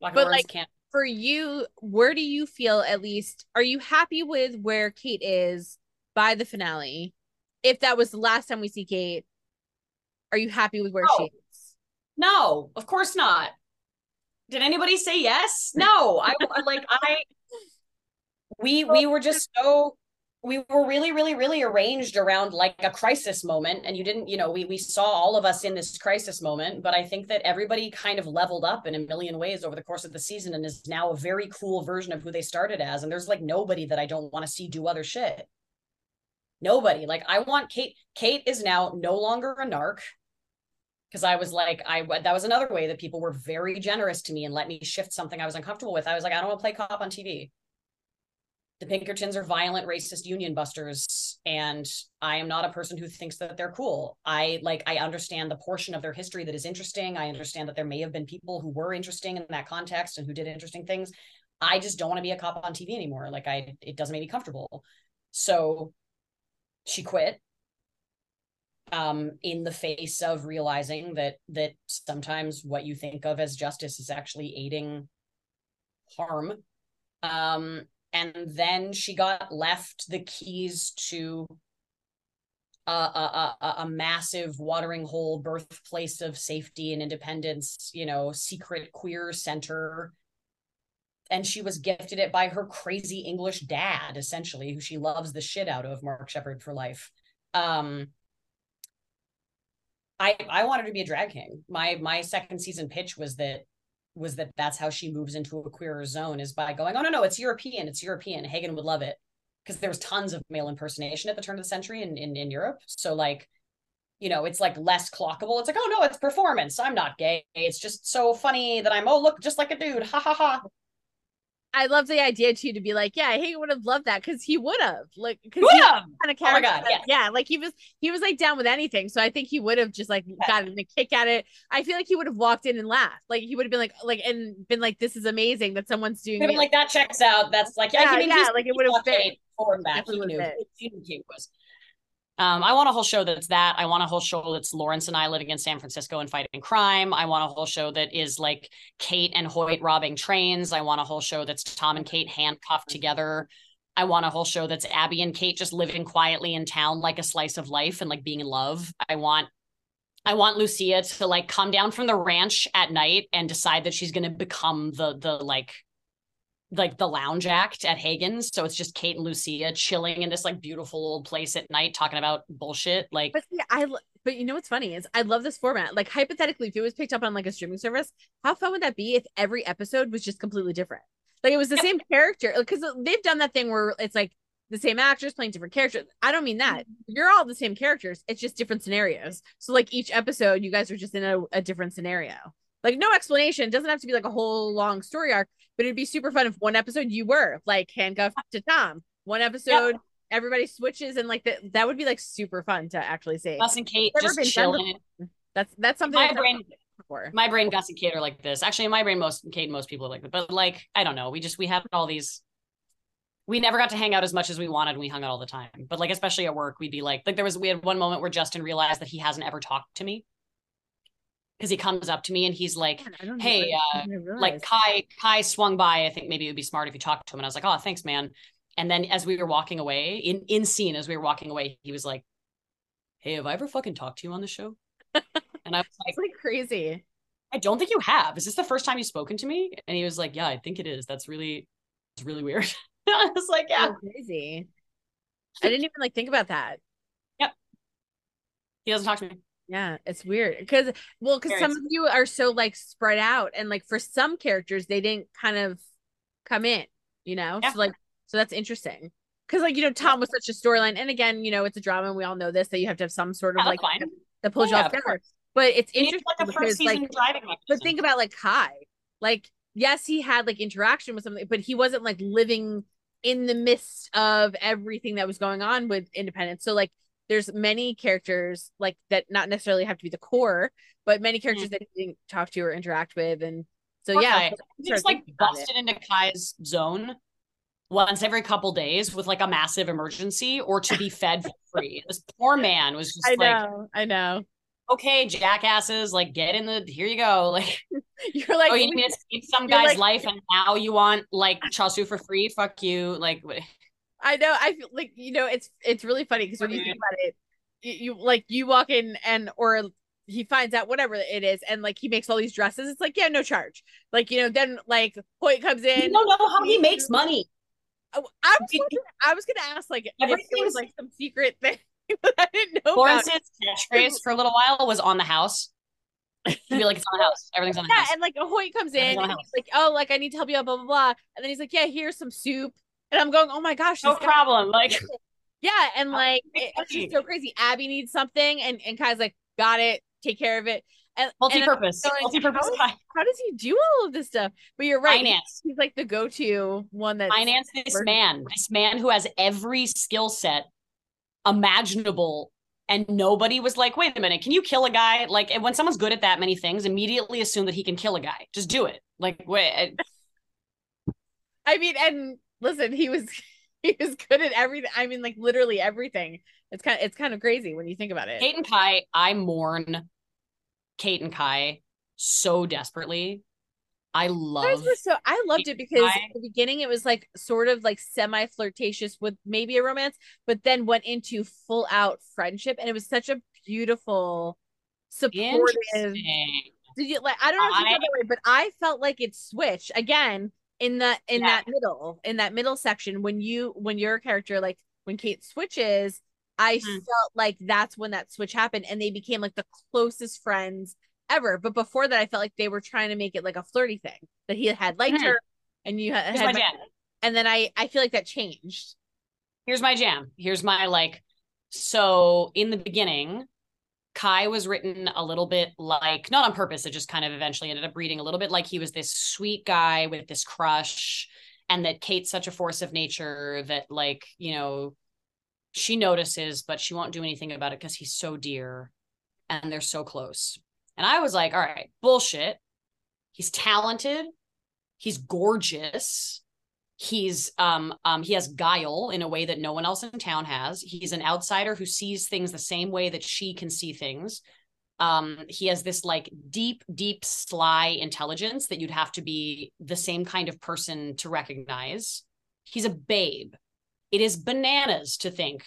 [SPEAKER 1] But like can't. for you, where do you feel at least? Are you happy with where Kate is by the finale? If that was the last time we see Kate, are you happy with where she is?
[SPEAKER 2] No, of course not. Did anybody say yes? No. I like I we we were just so we were really really really arranged around like a crisis moment and you didn't you know we we saw all of us in this crisis moment but i think that everybody kind of leveled up in a million ways over the course of the season and is now a very cool version of who they started as and there's like nobody that i don't want to see do other shit nobody like i want kate kate is now no longer a narc because I was like, I that was another way that people were very generous to me and let me shift something I was uncomfortable with. I was like, I don't want to play cop on TV the Pinkertons are violent, racist union busters, and I am not a person who thinks that they're cool. I like I understand the portion of their history that is interesting. I understand that there may have been people who were interesting in that context and who did interesting things. I just don't want to be a cop on TV anymore. Like I, it doesn't make me comfortable. So she quit um, in the face of realizing that that sometimes what you think of as justice is actually aiding harm. Um, and then she got left the keys to a, a, a, a, massive watering hole birthplace of safety and independence you know secret queer center and she was gifted it by her crazy english dad essentially who she loves the shit out of mark sheppard for life um i i wanted to be a drag king my my second season pitch was that was that that's how she moves into a queer zone is by going, oh no, no, it's European, it's European. Hagen would love it because there was tons of male impersonation at the turn of the century in, in, in Europe. So like, you know, it's like less clockable. It's like, oh no, it's performance. I'm not gay. It's just so funny that I'm, oh, look, just like a dude. Ha ha ha.
[SPEAKER 1] I love the idea too to be like, yeah, he would have loved that because he would have like
[SPEAKER 2] because kind
[SPEAKER 1] of character. Oh my god, yeah. yeah, like he was he was like down with anything. So I think he would have just like gotten a kick at it. I feel like he would have walked in and laughed. Like he would have been like like and been like, this is amazing that someone's doing.
[SPEAKER 2] Been like that checks out. That's like
[SPEAKER 1] yeah, yeah, I mean, yeah like it would have fit.
[SPEAKER 2] For that, he knew. He knew was. Um, I want a whole show that's that. I want a whole show that's Lawrence and I living in San Francisco and fighting crime. I want a whole show that is like Kate and Hoyt robbing trains. I want a whole show that's Tom and Kate handcuffed together. I want a whole show that's Abby and Kate just living quietly in town like a slice of life and like being in love. I want I want Lucia to like come down from the ranch at night and decide that she's going to become the the like like the lounge act at Hagen's. So it's just Kate and Lucia chilling in this like beautiful old place at night talking about bullshit. Like,
[SPEAKER 1] but see, I but you know what's funny is I love this format. Like hypothetically, if it was picked up on like a streaming service, how fun would that be if every episode was just completely different? Like it was the same character because they've done that thing where it's like the same actors playing different characters. I don't mean that. Mm-hmm. You're all the same characters. It's just different scenarios. So like each episode, you guys are just in a, a different scenario. Like no explanation. It doesn't have to be like a whole long story arc, but it'd be super fun if one episode you were like handcuffed to Tom. One episode yep. everybody switches and like that that would be like super fun to actually see.
[SPEAKER 2] Gus and Kate just chilling.
[SPEAKER 1] That's that's something
[SPEAKER 2] my brain before. My brain, Gus and Kate are like this. Actually, in my brain, most Kate, and most people are like that. But like, I don't know. We just we have all these. We never got to hang out as much as we wanted. We hung out all the time. But like, especially at work, we'd be like, like there was we had one moment where Justin realized that he hasn't ever talked to me because he comes up to me and he's like, "Hey, uh, like Kai Kai swung by. I think maybe it would be smart if you talked to him." And I was like, "Oh, thanks, man." And then as we were walking away, in in scene, as we were walking away, he was like, "Hey, have I ever fucking talked to you on the show?" And I was like,
[SPEAKER 1] like crazy.
[SPEAKER 2] I don't think you have. Is this the first time you've spoken to me? And he was like, "Yeah, I think it is. That's really, it's really weird." I was like, "Yeah,
[SPEAKER 1] That's crazy." I didn't even like think about that.
[SPEAKER 2] Yep. He doesn't talk to me.
[SPEAKER 1] Yeah, it's weird because well, because some of you are so like spread out, and like for some characters, they didn't kind of come in, you know. Yeah. So like, so that's interesting because like you know Tom was such a storyline, and again, you know, it's a drama, and we all know this that you have to have some sort of yeah, like that pulls yeah, you all together. But it's you interesting like because like, but think about like Kai, like yes, he had like interaction with something, but he wasn't like living in the midst of everything that was going on with Independence. So like there's many characters like that not necessarily have to be the core, but many characters mm-hmm. that you didn't talk to or interact with. And so okay. yeah,
[SPEAKER 2] just like busted into Kai's zone once every couple days with like a massive emergency or to be fed for free. this poor man was just
[SPEAKER 1] I
[SPEAKER 2] like
[SPEAKER 1] know, I know.
[SPEAKER 2] Okay, jackasses, like get in the here you go. Like
[SPEAKER 1] you're like
[SPEAKER 2] oh, you need to save some guy's like, life and now you want like Chaosu for free. Fuck you. Like
[SPEAKER 1] I know. I feel like you know it's it's really funny because when you think about it, you, you, like you walk in and or he finds out whatever it is and like he makes all these dresses it's like yeah no charge like you know then like Hoyt comes in
[SPEAKER 2] you don't know how he makes money
[SPEAKER 1] Oh, I was wondering, I was gonna ask like it was like some secret thing but I didn't know.
[SPEAKER 2] Lawrence's catchphrase for a little while was on the house. He'd be like, it's on the house. Everything's on the
[SPEAKER 1] Yeah,
[SPEAKER 2] house.
[SPEAKER 1] and like Hoyt comes in and he's like, "Oh, like I need to help you out, blah blah blah," and then he's like, "Yeah, here's some soup," and I'm going, "Oh my gosh,
[SPEAKER 2] No problem. Like,
[SPEAKER 1] yeah," and like it- it's just so crazy. Abby needs something, and and Kai's like, "Got it, take care of it." And and
[SPEAKER 2] multi-purpose.
[SPEAKER 1] going,
[SPEAKER 2] Multi-purpose
[SPEAKER 1] how, how does he do all of this stuff? But you're right,
[SPEAKER 2] Finance.
[SPEAKER 1] he's like the go-to one that
[SPEAKER 2] Finance this
[SPEAKER 1] working.
[SPEAKER 2] man. This man who has every skill set imaginable. And nobody was like, wait a minute, can you kill a guy? Like, when someone's good at that many things, immediately assume that he can kill a guy. Just do it. Like, wait,
[SPEAKER 1] I mean, and listen, he was he was good at everything. I mean, like literally everything. It's kind of it's kind of crazy when you think about it.
[SPEAKER 2] Kate and Kai, I mourn Kate and Kai so desperately. I love
[SPEAKER 1] so I loved it because
[SPEAKER 2] Kai.
[SPEAKER 1] at the beginning it was like sort of like semi flirtatious with maybe a romance, but then went into full out friendship, and it was such a beautiful, supportive. Did you like? I don't know if you
[SPEAKER 2] I-
[SPEAKER 1] felt that way, but I felt like it switched again in the in
[SPEAKER 2] Yeah.
[SPEAKER 1] that middle in that middle section when you when your character like when Kate switches. I
[SPEAKER 2] Mhm.
[SPEAKER 1] felt like that's when that switch happened, and they became like the closest friends ever. But before that, I felt like they were trying to make it like a flirty thing that he had liked
[SPEAKER 2] Mhm.
[SPEAKER 1] her, and you had, had
[SPEAKER 2] my jam.
[SPEAKER 1] and then I I feel like that changed.
[SPEAKER 2] Here's my jam. Here's my like. So in the beginning, Kai was written a little bit like not on purpose. It just kind of eventually ended up reading a little bit like he was this sweet guy with this crush, and that Kate's such a force of nature that like you know she notices, but she won't do anything about it because he's so dear, and they're so close. And I was like, all right, bullshit. He's talented. He's gorgeous he's um um he has guile in a way that no one else in town has. He's an outsider who sees things the same way that she can see things. Um he has this like deep deep sly intelligence that you'd have to be the same kind of person to recognize. He's a babe. It is bananas to think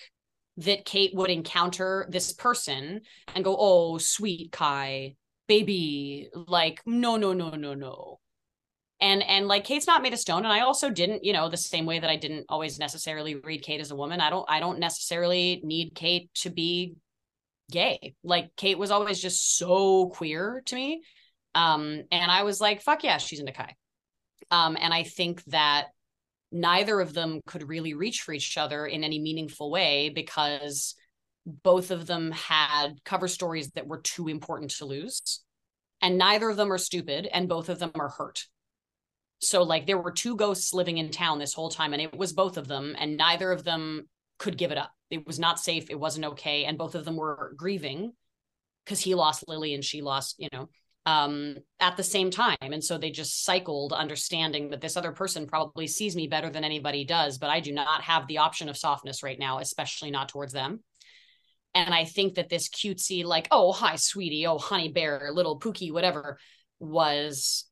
[SPEAKER 2] that kate would encounter this person and go oh sweet kai baby like no no no no no and and like kate's not made of stone and i also didn't you know the same way that i didn't always necessarily read kate as a woman. I don't i don't necessarily need kate to be gay. Like kate was always just so queer to me. Um and i was like fuck yeah she's into kai. Um and i think that neither of them could really reach for each other in any meaningful way because both of them had cover stories that were too important to lose. And neither of them are stupid and both of them are hurt so like there were two ghosts living in town this whole time and it was both of them and neither of them could give it up. It was not safe. It wasn't okay and both of them were grieving because he lost lily and she lost you know um at the same time. And so they just cycled understanding that this other person probably sees me better than anybody does but i do not have the option of softness right now especially not towards them. And i think that this cutesy like oh hi sweetie. Oh honey bear little pookie whatever was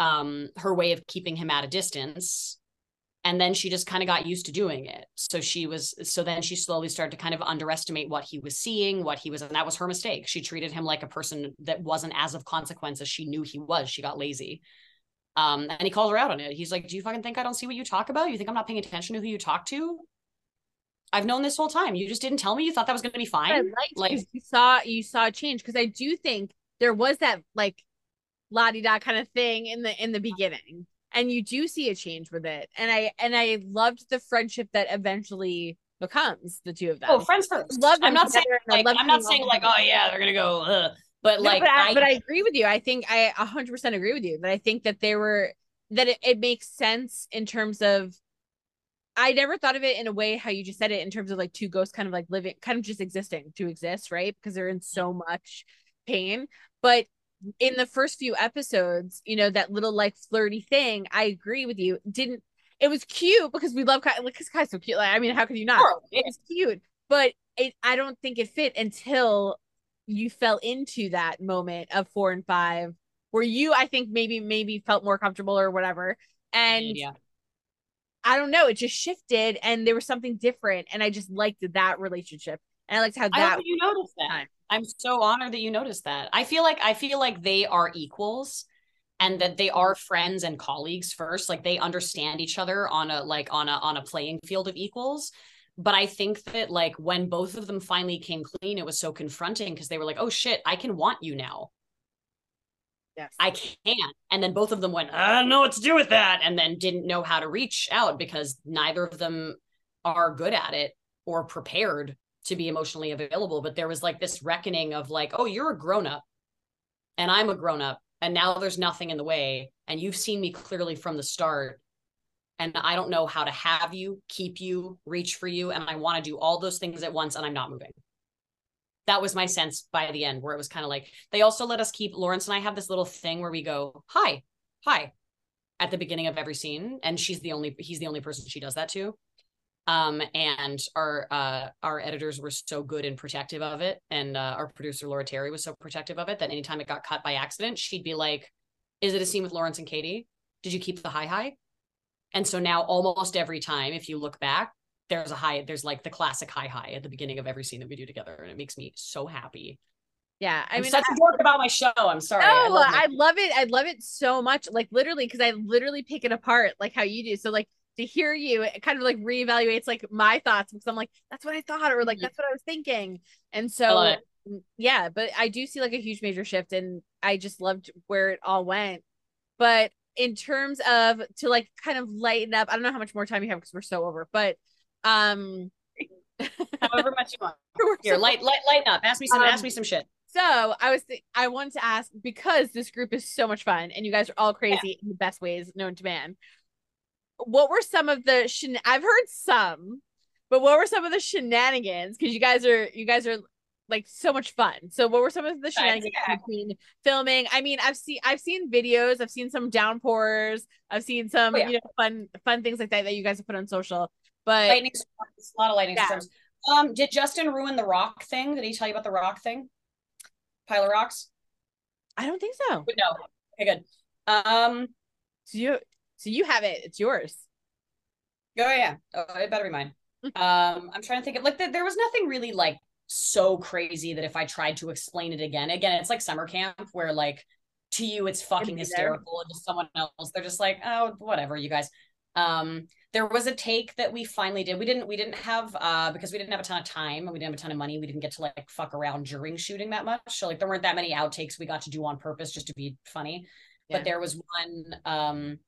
[SPEAKER 2] um her way of keeping him at a distance. And then she just kind of got used to doing it. So she was so then she slowly started to kind of underestimate what he was seeing what he was and that was her mistake. She treated him like a person that wasn't as of consequence as she knew he was. She got lazy. Um and he calls her out on it. He's like do you fucking think i don't see what you talk about? You think i'm not paying attention to who you talk to? I've known this whole time. You just didn't tell me? You thought that was going to be fine? like-
[SPEAKER 1] you. Saw you saw a change. Because I do think there was that like la di da kind of thing in the in the beginning, and you do see a change with it, and I and I loved the friendship that eventually becomes the two of them.
[SPEAKER 2] oh friends first
[SPEAKER 1] love
[SPEAKER 2] i'm not saying
[SPEAKER 1] together, and I
[SPEAKER 2] like i'm not saying like oh yeah they're gonna go Ugh. but
[SPEAKER 1] No,
[SPEAKER 2] like
[SPEAKER 1] but I,
[SPEAKER 2] I,
[SPEAKER 1] but I agree with you. I think I a hundred percent agree with you. That I think that they were that it, it makes sense in terms of I never thought of it in a way how you just said it in terms of like two ghosts kind of like living kind of just existing to exist, right? Because they're in so much pain. But in the first few episodes, you know, that little like flirty thing, I agree with you. Didn't it was cute because we love Kai like because Kai's so cute. Like, I mean, how could you not?
[SPEAKER 2] Sure, yeah.
[SPEAKER 1] It's cute, but it I don't think it fit until you fell into that moment of four and five where you I think maybe maybe felt more comfortable or whatever. And
[SPEAKER 2] yeah.
[SPEAKER 1] I don't know, it just shifted and there was something different and I just liked that relationship. And I liked how that
[SPEAKER 2] that you noticed that.
[SPEAKER 1] time.
[SPEAKER 2] I'm so honored that you noticed that. I feel like I feel like they are equals and that they are friends and colleagues first. Like they understand each other on a like on a on a playing field of equals. But I think that like when both of them finally came clean, it was so confronting because they were like, "Oh shit, I can want you now."
[SPEAKER 1] Yes.
[SPEAKER 2] I can't. And then both of them went, I don't know what to do with that. And then didn't know how to reach out because neither of them are good at it or prepared to be emotionally available. But there was like this reckoning of like, oh, you're a grown up and I'm a grown up. And now there's nothing in the way. And you've seen me clearly from the start. And I don't know how to have you, keep you, reach for you. And I want to do all those things at once. And I'm not moving that was my sense by the end where it was kind of like they also let us keep Lawrence and I have this little thing where we go hi hi at the beginning of every scene and she's the only he's the only person she does that to um and our uh our editors were so good and protective of it. And uh, our producer Laura Terry was so protective of it that anytime it got cut by accident she'd be like is it a scene with Lawrence and Katie? Did you keep the high high?" and so now almost every time if you look back there's a high there's like the classic high high at the beginning of every scene that we do together and it makes me so happy.
[SPEAKER 1] Yeah i
[SPEAKER 2] I'm
[SPEAKER 1] mean
[SPEAKER 2] such
[SPEAKER 1] I,
[SPEAKER 2] a dork about my show. I'm sorry.
[SPEAKER 1] No,
[SPEAKER 2] I, love
[SPEAKER 1] I love it. I love it so much. Like literally because i literally pick it apart like how you do. So like to hear you it kind of like reevaluates like my thoughts because i'm like that's what i thought or like
[SPEAKER 2] Mhm.
[SPEAKER 1] that's what i was thinking. And so mm, yeah but i do see like a huge major shift and i just loved where it all went. But in terms of to like kind of lighten up i don't know how much more time you have because we're so over but um
[SPEAKER 2] however much you want. Here light light lighten up. Ask me some
[SPEAKER 1] Um,
[SPEAKER 2] ask me some shit.
[SPEAKER 1] So I was th- I wanted to ask because this group is so much fun and you guys are all crazy in the best ways known to man. What were some of the shen- I've heard some, but what were some of the shenanigans? Because you guys are you guys are like so much fun. So what were some of the shenanigans
[SPEAKER 2] yeah.
[SPEAKER 1] between filming? I mean, I've seen I've seen videos, I've seen some downpours, I've seen some
[SPEAKER 2] Oh, yeah.
[SPEAKER 1] you know fun fun things like that that you guys have put on social. But
[SPEAKER 2] lightning storms a lot of lightning
[SPEAKER 1] Yeah.
[SPEAKER 2] storms um did justin ruin the rock thing did he tell you about the rock thing pile of rocks
[SPEAKER 1] I don't think so.
[SPEAKER 2] But no okay good um
[SPEAKER 1] do you so you have it. It's yours.
[SPEAKER 2] Oh yeah, oh, it better be mine.
[SPEAKER 1] Mm-hmm.
[SPEAKER 2] Um, I'm trying to think of like there, there was nothing really like so crazy that if I tried to explain it again, again, it's like summer camp where like to you it's fucking hysterical, and to someone else they're just like, oh, whatever, you guys. Um, there was a take that we finally did. We didn't we didn't have uh because we didn't have a ton of time and we didn't have a ton of money. We didn't get to like fuck around during shooting that much. So like there weren't that many outtakes we got to do on purpose just to be funny.
[SPEAKER 1] Yeah.
[SPEAKER 2] But there was one um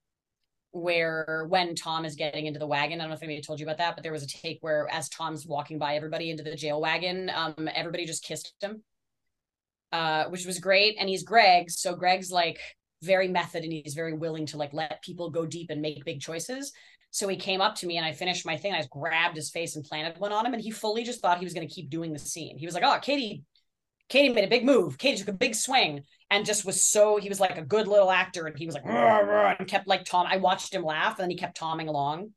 [SPEAKER 2] where when Tom is getting into the wagon, I don't know if anybody told you about that, but there was a take where as Tom's walking by everybody into the jail wagon, um, everybody just kissed him, uh, which was great. And he's Greg, so Greg's like very method and he's very willing to like let people go deep and make big choices. So he came up to me and I finished my thing. I just grabbed his face and planted one on him, and he fully just thought he was going to keep doing the scene. He was like, "Oh, Katie, Katie made a big move. Katie took a big swing." and just was so he was like a good little actor and he was like "Rah, rah," and kept like tom i watched him laugh and then he kept tomming along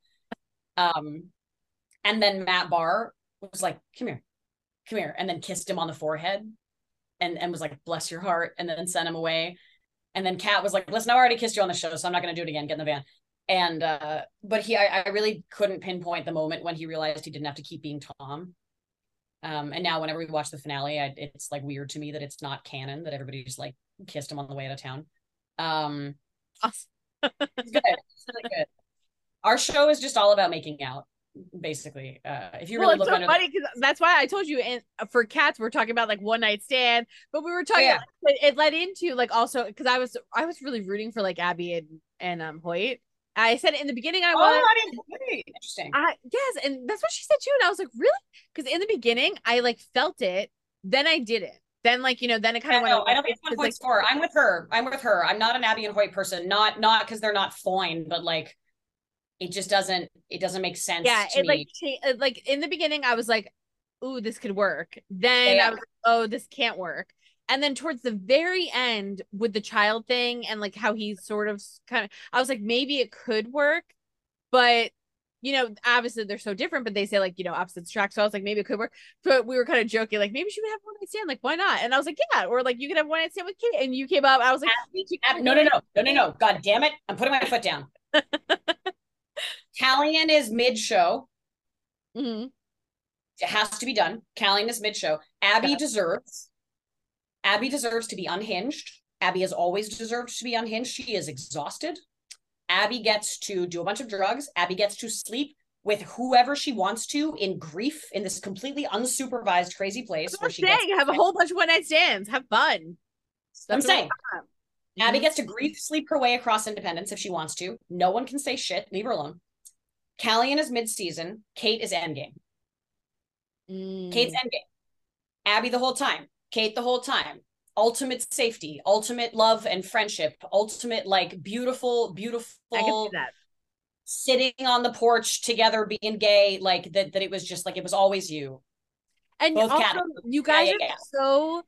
[SPEAKER 2] um and then matt barr was like come here come here and then kissed him on the forehead and and was like bless your heart and then sent him away and then kat was like listen i already kissed you on the show so i'm not going to do it again get in the van and uh but he I, I really couldn't pinpoint the moment when he realized he didn't have to keep being tom um and now whenever we watch the finale I, it's like weird to me that it's not canon that everybody just like kissed him on the way out of town um
[SPEAKER 1] Awesome.
[SPEAKER 2] it's good it's really good our show is just all about making out basically uh if you
[SPEAKER 1] well,
[SPEAKER 2] really
[SPEAKER 1] it's
[SPEAKER 2] look
[SPEAKER 1] so funny because that's why I told you. And for cats, we're talking about like one night stand, but we were talking.
[SPEAKER 2] yeah.
[SPEAKER 1] It, it led into like also because I was I was really rooting for like Abby and and um Hoyt. I said in the beginning I
[SPEAKER 2] oh
[SPEAKER 1] wanted.
[SPEAKER 2] I didn't wait. interesting
[SPEAKER 1] I yes, and that's what she said too. And I was like, really? Because in the beginning I like felt it, then I did it. Then like you know, then it kind of went. away
[SPEAKER 2] I don't think one
[SPEAKER 1] like.
[SPEAKER 2] I'm with her. I'm with her. I'm not an Abby and Hoyt person. Not not because they're not fine, but like it just doesn't it doesn't make sense
[SPEAKER 1] yeah, it
[SPEAKER 2] me.
[SPEAKER 1] like like in the beginning I was like, ooh, this could work. Then
[SPEAKER 2] Yeah.
[SPEAKER 1] I was like, oh, this can't work. And then towards the very end with the child thing and like how he's sort of kind of, I was like, maybe it could work, but you know, obviously they're so different, but they say like, you know, opposites attract. So I was like, maybe it could work. But we were kind of joking, like maybe she would have one night stand, like why not? And I was like, yeah, or like you could have one night stand with Kate. And you came up, I was like,
[SPEAKER 2] Abby- no, no, no, no, no, no. God damn it. I'm putting my foot down. Calian is mid show.
[SPEAKER 1] mhm.
[SPEAKER 2] It has to be done. Calian is mid show. Abby
[SPEAKER 1] Yeah.
[SPEAKER 2] deserves Abby deserves to be unhinged. Abby has always deserved to be unhinged. She is exhausted. Abby gets to do a bunch of drugs. Abby gets to sleep with whoever she wants to in grief in this completely unsupervised crazy place
[SPEAKER 1] That's
[SPEAKER 2] where she
[SPEAKER 1] I'm
[SPEAKER 2] gets
[SPEAKER 1] saying. Have a whole bunch of one night stands. Have fun.
[SPEAKER 2] I'm saying. Abby
[SPEAKER 1] Mhm.
[SPEAKER 2] gets to grief sleep her way across independence if she wants to. No one can say shit. Leave her alone. Calian is mid-season. Kate is endgame.
[SPEAKER 1] Mm.
[SPEAKER 2] Kate's endgame. Abby the whole time. Kate the whole time. Ultimate safety, ultimate love and friendship, ultimate like beautiful,
[SPEAKER 1] I can
[SPEAKER 2] beautiful
[SPEAKER 1] see that.
[SPEAKER 2] sitting on the porch together being gay, like that that it was just like it was always you.
[SPEAKER 1] And
[SPEAKER 2] Both
[SPEAKER 1] also,
[SPEAKER 2] cat-
[SPEAKER 1] you guys
[SPEAKER 2] yeah,
[SPEAKER 1] are
[SPEAKER 2] yeah.
[SPEAKER 1] so.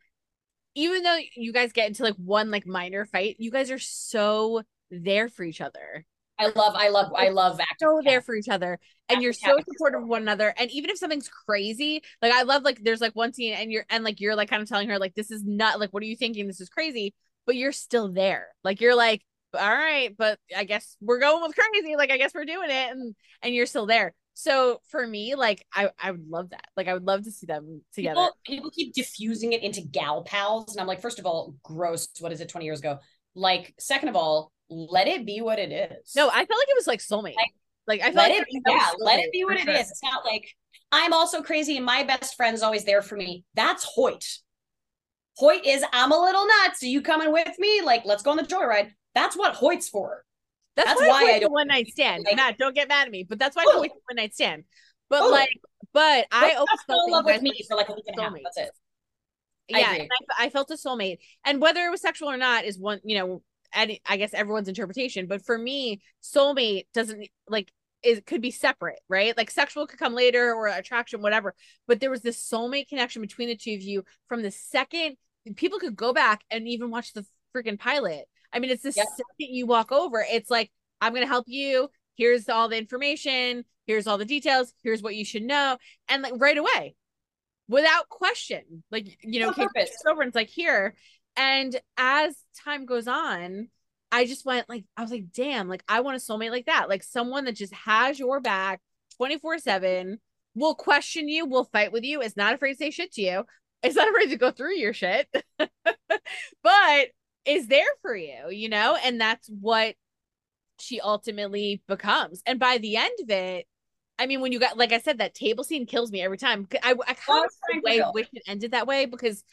[SPEAKER 1] Even though you guys get into like one like minor fight, you guys are so there for each other.
[SPEAKER 2] I love, I love, I love acting.
[SPEAKER 1] So there for each other, and you're so supportive of one another. And even if something's crazy, like I love like there's like one scene, and you're and like you're like kind of telling her like this is not like what are you thinking? This is crazy, but you're still there. Like you're like all right, but I guess we're going with crazy. Like I guess we're doing it, and and you're still there. So for me, like I I would love that. Like I would love to see them together.
[SPEAKER 2] People, people keep diffusing it into gal pals, and I'm like, first of all, gross. What is it? Twenty years ago. Like, second of all, let it be what it is.
[SPEAKER 1] No, I felt like it was like soulmate.
[SPEAKER 2] Like,
[SPEAKER 1] Like, I felt
[SPEAKER 2] let
[SPEAKER 1] like
[SPEAKER 2] it be.
[SPEAKER 1] that was
[SPEAKER 2] Yeah, let it be what it is.
[SPEAKER 1] sure.
[SPEAKER 2] It's not like I'm also crazy and my best friend is always there for me. That's Hoyt. Hoyt is I'm a little nuts. Are you coming with me? Like, let's go on the joyride. That's what Hoyt's for.
[SPEAKER 1] That's,
[SPEAKER 2] That's
[SPEAKER 1] why,
[SPEAKER 2] why I don't-
[SPEAKER 1] one night stand.
[SPEAKER 2] like-
[SPEAKER 1] don't get mad at me, but that's why I
[SPEAKER 2] Totally.
[SPEAKER 1] one night stand. But
[SPEAKER 2] Totally.
[SPEAKER 1] like, but I always felt
[SPEAKER 2] in love with me for like a week and a half. That's it. I
[SPEAKER 1] yeah, I, I felt a soulmate, and whether it was sexual or not is one, you know, and I guess everyone's interpretation. But for me, soulmate doesn't like it could be separate, right? Like sexual could come later or attraction, whatever. But there was this soulmate connection between the two of you from the second people could go back and even watch the freaking pilot. I mean, it's the
[SPEAKER 2] Yep.
[SPEAKER 1] second you walk over, it's like I'm gonna help you. Here's all the information. Here's all the details. Here's what you should know, and like right away, without question, like you know,
[SPEAKER 2] On
[SPEAKER 1] Kate
[SPEAKER 2] purpose.
[SPEAKER 1] over and it's like here. And as time goes on, I just went like I was like, damn, like I want a soulmate like that, like someone that just has your back 24 seven. Will question you, will fight with you, is not afraid to say shit to you, is not afraid to go through your shit, but is there for you, you know? And that's what she ultimately becomes. And by the end of it, I mean, when you got, like I said, that table scene kills me every time. I, I kind of way wish it ended that way because,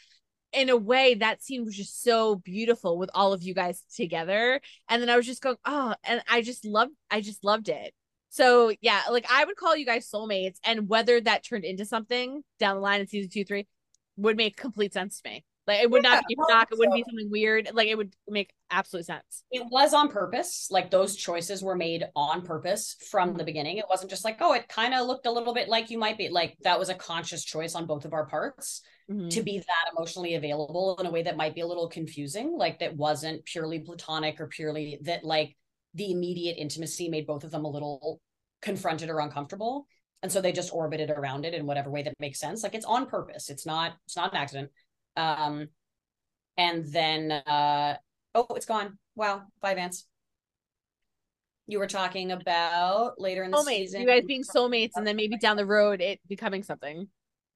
[SPEAKER 1] in a way, that scene was just so beautiful with all of you guys together. And then I was just going, oh, and I just loved, I just loved it. So yeah, like I would call you guys soulmates, and whether that turned into something down the line in season two, three, would make complete sense to me. Like it would
[SPEAKER 2] Yeah,
[SPEAKER 1] not be a
[SPEAKER 2] well,
[SPEAKER 1] shock. It wouldn't be something weird. Like it would make absolute sense.
[SPEAKER 2] It was on purpose. Like those choices were made on purpose from the beginning. It wasn't just like, oh, it kind of looked a little bit like you might be. Like that was a conscious choice on both of our parts.
[SPEAKER 1] Mhm.
[SPEAKER 2] to be that emotionally available in a way that might be a little confusing like that wasn't purely platonic or purely that like the immediate intimacy made both of them a little confronted or uncomfortable and so they just orbited around it in whatever way that makes sense like it's on purpose it's not it's not an accident um and then uh oh it's gone wow bye vance you were talking about later in the
[SPEAKER 1] soulmates.
[SPEAKER 2] season
[SPEAKER 1] You guys being soulmates, and then maybe down the road it becoming something.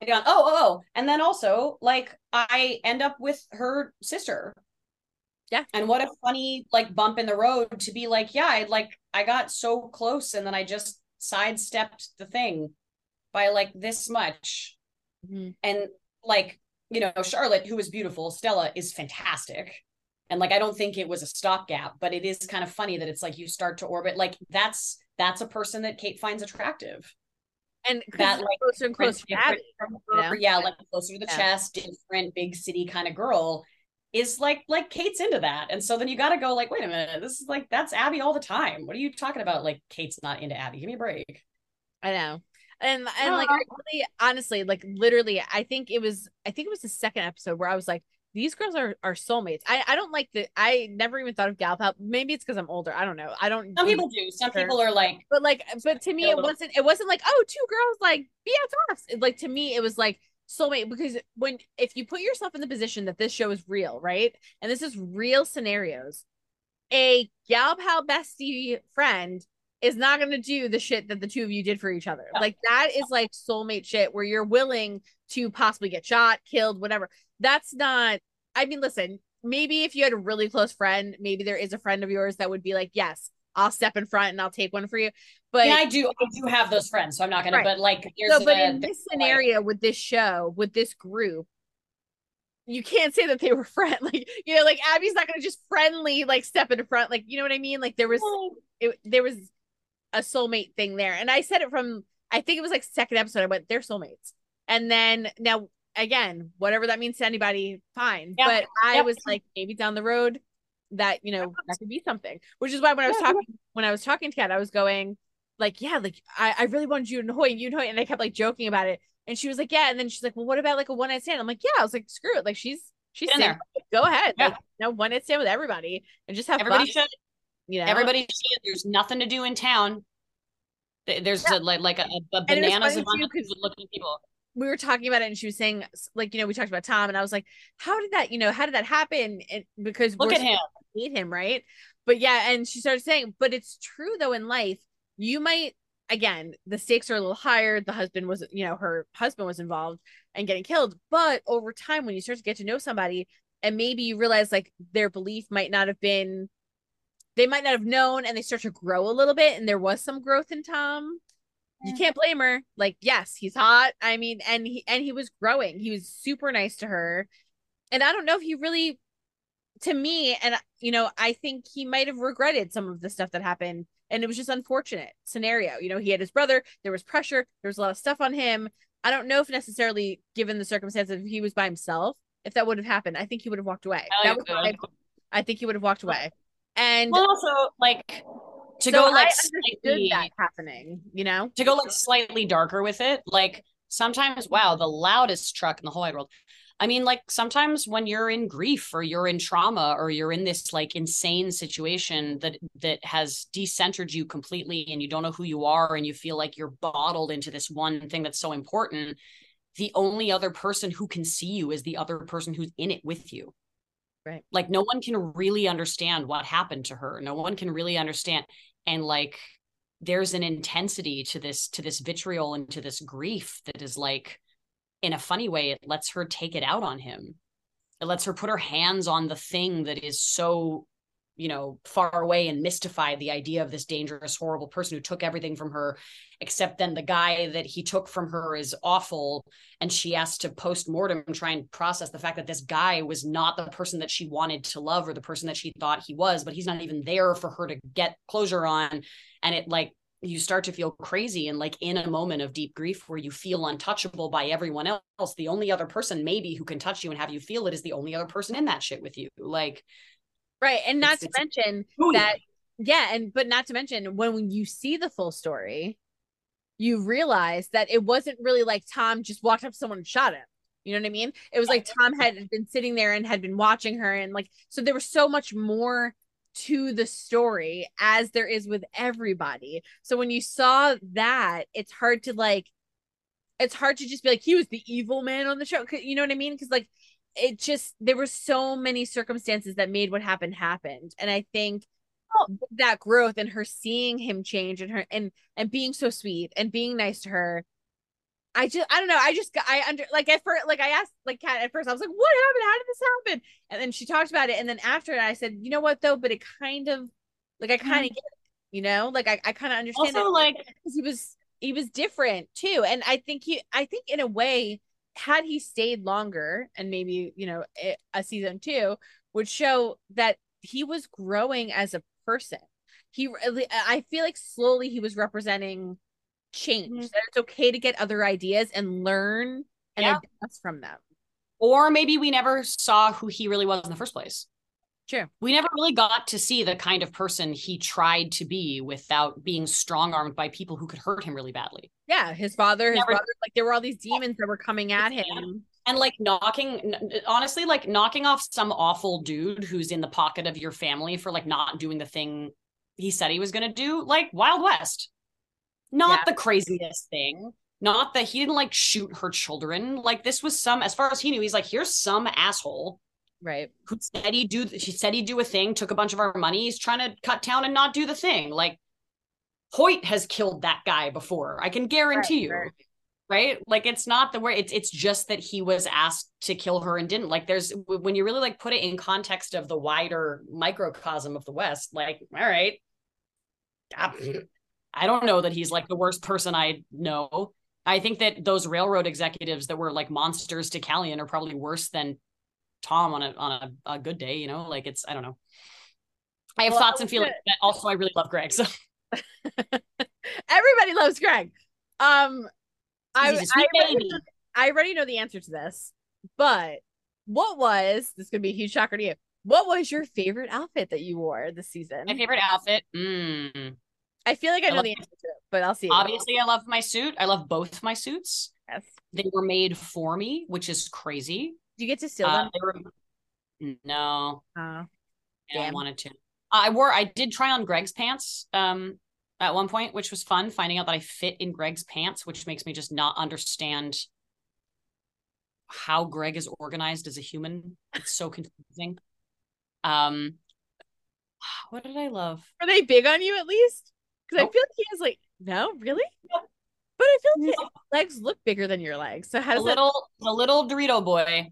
[SPEAKER 2] Oh, oh, oh. And then also, like, I end up with her sister.
[SPEAKER 1] Yeah.
[SPEAKER 2] And what a funny, like, bump in the road to be like, yeah, I like, I got so close and then I just sidestepped the thing by like this much.
[SPEAKER 1] Mhm.
[SPEAKER 2] And like, you know, Charlotte, who is beautiful, Stella is fantastic. And like, I don't think it was a stopgap, but it is kind of funny that it's like you start to orbit. Like, that's, that's a person that Kate finds attractive
[SPEAKER 1] And
[SPEAKER 2] That, like,
[SPEAKER 1] closer and closer to
[SPEAKER 2] different
[SPEAKER 1] Abby. you
[SPEAKER 2] her,
[SPEAKER 1] know?
[SPEAKER 2] yeah, like closer to the
[SPEAKER 1] Yeah.
[SPEAKER 2] chest, different big city kind of girl is like like Kate's into that. And so then you got to go like, wait a minute, this is like that's Abby all the time. What are you talking about? Like Kate's not into Abby. Give me a break.
[SPEAKER 1] I know. And and like I really honestly, like literally, I think it was I think it was the second episode where I was like, these girls are are soulmates. I I don't like the I never even thought of gal pal. Maybe it's because I'm older. I don't know. I don't
[SPEAKER 2] Some people do. Some
[SPEAKER 1] Sure.
[SPEAKER 2] people are like,
[SPEAKER 1] but like but to me it wasn't it wasn't like oh two girls like BFFs. Like to me it was like soulmate because when if you put yourself in the position that this show is real, right? And this is real scenarios, a gal pal bestie friend is not going to do the shit that the two of you did for each other. Like that is like soulmate shit where you're willing to possibly get shot, killed, whatever. That's not I mean, listen, maybe if you had a really close friend, maybe there is a friend of yours that would be like, yes, I'll step in front and I'll take one for you. But
[SPEAKER 2] yeah, I do. I do have those friends, so I'm not gonna.
[SPEAKER 1] Right.
[SPEAKER 2] But like, here's
[SPEAKER 1] so, but
[SPEAKER 2] a-
[SPEAKER 1] in this scenario with this show, with this group, you can't say that they were friend. Like, you know, like Abby's not gonna just friendly like step in front. Like, you know what I mean? Like there was it, there was a soulmate thing there. And I said it from I think it was like second episode. I went, they're soulmates. And then now again, whatever that means to anybody, fine. But I was like, maybe down the road that, you know, that could be something. Which is why when I was
[SPEAKER 2] Yeah.
[SPEAKER 1] talking when I was talking to Kat, I was going, like, yeah, like I, I really wanted you and Hoyt, you and Hoyt, and I kept like joking about it. And she was like, Yeah. And then she's like, Well, what about like a one night stand? I'm like, Yeah, I was like, screw it. Like she's she's
[SPEAKER 2] in
[SPEAKER 1] single. Go ahead.
[SPEAKER 2] Yeah.
[SPEAKER 1] Like, no one night stand with everybody and just have
[SPEAKER 2] everybody
[SPEAKER 1] fun.
[SPEAKER 2] should.
[SPEAKER 1] You know,
[SPEAKER 2] Everybody. There's nothing to do in town. There's
[SPEAKER 1] Yeah.
[SPEAKER 2] a, like like a, a
[SPEAKER 1] And it was
[SPEAKER 2] bananas of looking people.
[SPEAKER 1] we were talking about it and she was saying like you know we talked about tom and i was like how did that you know how did that happen and because
[SPEAKER 2] Look
[SPEAKER 1] we're
[SPEAKER 2] at him.
[SPEAKER 1] hate him right but yeah and she started saying but it's true though in life you might again the stakes are a little higher the husband was you know her husband was involved and getting killed but over time when you start to get to know somebody and maybe you realize like their belief might not have been they might not have known and they start to grow a little bit and there was some growth in tom. You can't blame her. Like yes he's hot. I mean and he and he was growing. He was super nice to her. And i don't know if he really to me and you know i think he might have regretted some of the stuff that happened. And it was just unfortunate scenario. You know he had his brother. There was pressure. There was a lot of stuff on him. I don't know if necessarily given the circumstances if he was by himself if that would have happened. I think he would have walked away.
[SPEAKER 2] I
[SPEAKER 1] that was my, i think he would have walked away and
[SPEAKER 2] Well, also like to
[SPEAKER 1] so
[SPEAKER 2] go like slightly,
[SPEAKER 1] that happening you know
[SPEAKER 2] to go like slightly darker with it. Like sometimes, wow, the loudest truck in the whole wide world. I mean, like sometimes when you're in grief or you're in trauma or you're in this like insane situation that that has decentered you completely and you don't know who you are and you feel like you're bottled into this one thing that's so important, the only other person who can see you is the other person who's in it with you.
[SPEAKER 1] Right.
[SPEAKER 2] Like no one can really understand what happened to her. No one can really understand and like there's an intensity to this to this vitriol and to this grief that is like in a funny way it lets her take it out on him it lets her put her hands on the thing that is so you know far away and mystify the idea of this dangerous horrible person who took everything from her except then the guy that he took from her is awful. And she has to post-mortem try and process the fact that this guy was not the person that she wanted to love or the person that she thought he was but he's not even there for her to get closure on. And it like you start to feel crazy and like in a moment of deep grief where you feel untouchable by everyone else. The only other person maybe who can touch you and have you feel it is the only other person in that shit with you. Like
[SPEAKER 1] right and not
[SPEAKER 2] It's-
[SPEAKER 1] to
[SPEAKER 2] it's-
[SPEAKER 1] mention that yeah and but not to mention when, when you see the full story you realize that it wasn't really like tom just walked up to someone and shot him. You know what i mean? It was like tom had been sitting there and had been watching her and like so there was so much more to the story as there is with everybody. So when you saw that it's hard to like it's hard to just be like he was the evil man on the show. you know what i mean? Because like it just there were so many circumstances that made what happened happened. And i think that growth and her seeing him change and her and and being so sweet and being nice to her i just i don't know. I just i under like at first like i asked like kat at first i was like what happened? How did this happen? And then she talked about it. And then after it i said you know what though? But it kind of like i kind of mm-hmm. get it you know? Like i, I kind of understand
[SPEAKER 2] also
[SPEAKER 1] it
[SPEAKER 2] like
[SPEAKER 1] because he was he was different too. And i think he i think in a way had he stayed longer and maybe you know a, a season two would show that he was growing as a person he really i feel like slowly he was representing change
[SPEAKER 2] Mhm.
[SPEAKER 1] that it's okay to get other ideas and learn and
[SPEAKER 2] Yeah.
[SPEAKER 1] adjust from them
[SPEAKER 2] or maybe we never saw who he really was in the first place
[SPEAKER 1] True.
[SPEAKER 2] we never really got to see the kind of person he tried to be without being strong armed by people who could hurt him really badly.
[SPEAKER 1] Yeah his father his
[SPEAKER 2] Never-
[SPEAKER 1] brother like there were all these demons that were coming at him.
[SPEAKER 2] And like knocking honestly like knocking off some awful dude who's in the pocket of your family for like not doing the thing he said he was going to do like wild west. Not
[SPEAKER 1] Yeah.
[SPEAKER 2] the craziest thing. Not that he didn't like shoot her children. Like this was some as far as he knew he's like here's some asshole
[SPEAKER 1] right.
[SPEAKER 2] who said he'd do she said he'd do a thing took a bunch of our money he's trying to cut town and not do the thing. Like hoyt has killed that guy before i can guarantee
[SPEAKER 1] Right, right.
[SPEAKER 2] right? Like it's not the word it's it's just that he was asked to kill her and didn't. Like there's when you really like put it in context of the wider microcosm of the west like all right. I don't know that he's like the worst person i know. I think that those railroad executives that were like monsters to Calian are probably worse than tom on a on a, a good day you know like it's i don't know i have well, thoughts and feelings but also i really love greg so
[SPEAKER 1] everybody loves greg um I, I, already know, I already know the answer to this, but what was this could be a huge shocker to you? What was your favorite outfit that you wore this season?
[SPEAKER 2] My favorite outfit. Mm.
[SPEAKER 1] I feel like I, I know the answer to it, but I'll see.
[SPEAKER 2] Obviously, I love my suit. I love both my suits.
[SPEAKER 1] Yes.
[SPEAKER 2] They were made for me, which is crazy.
[SPEAKER 1] Do you get to steal uh, them? Were...
[SPEAKER 2] No.
[SPEAKER 1] Oh.
[SPEAKER 2] Yeah, I wanted to. I wore. I did try on Greg's pants. Um, at one point, which was fun finding out that I fit in Greg's pants, which makes me just not understand how Greg is organized as a human. It's so confusing. Um, what did I love?
[SPEAKER 1] Are they big on you at least? Because nope. I feel like he is like no, really. But I feel like his legs look bigger than your legs. So how does
[SPEAKER 2] a little that... the little Dorito boy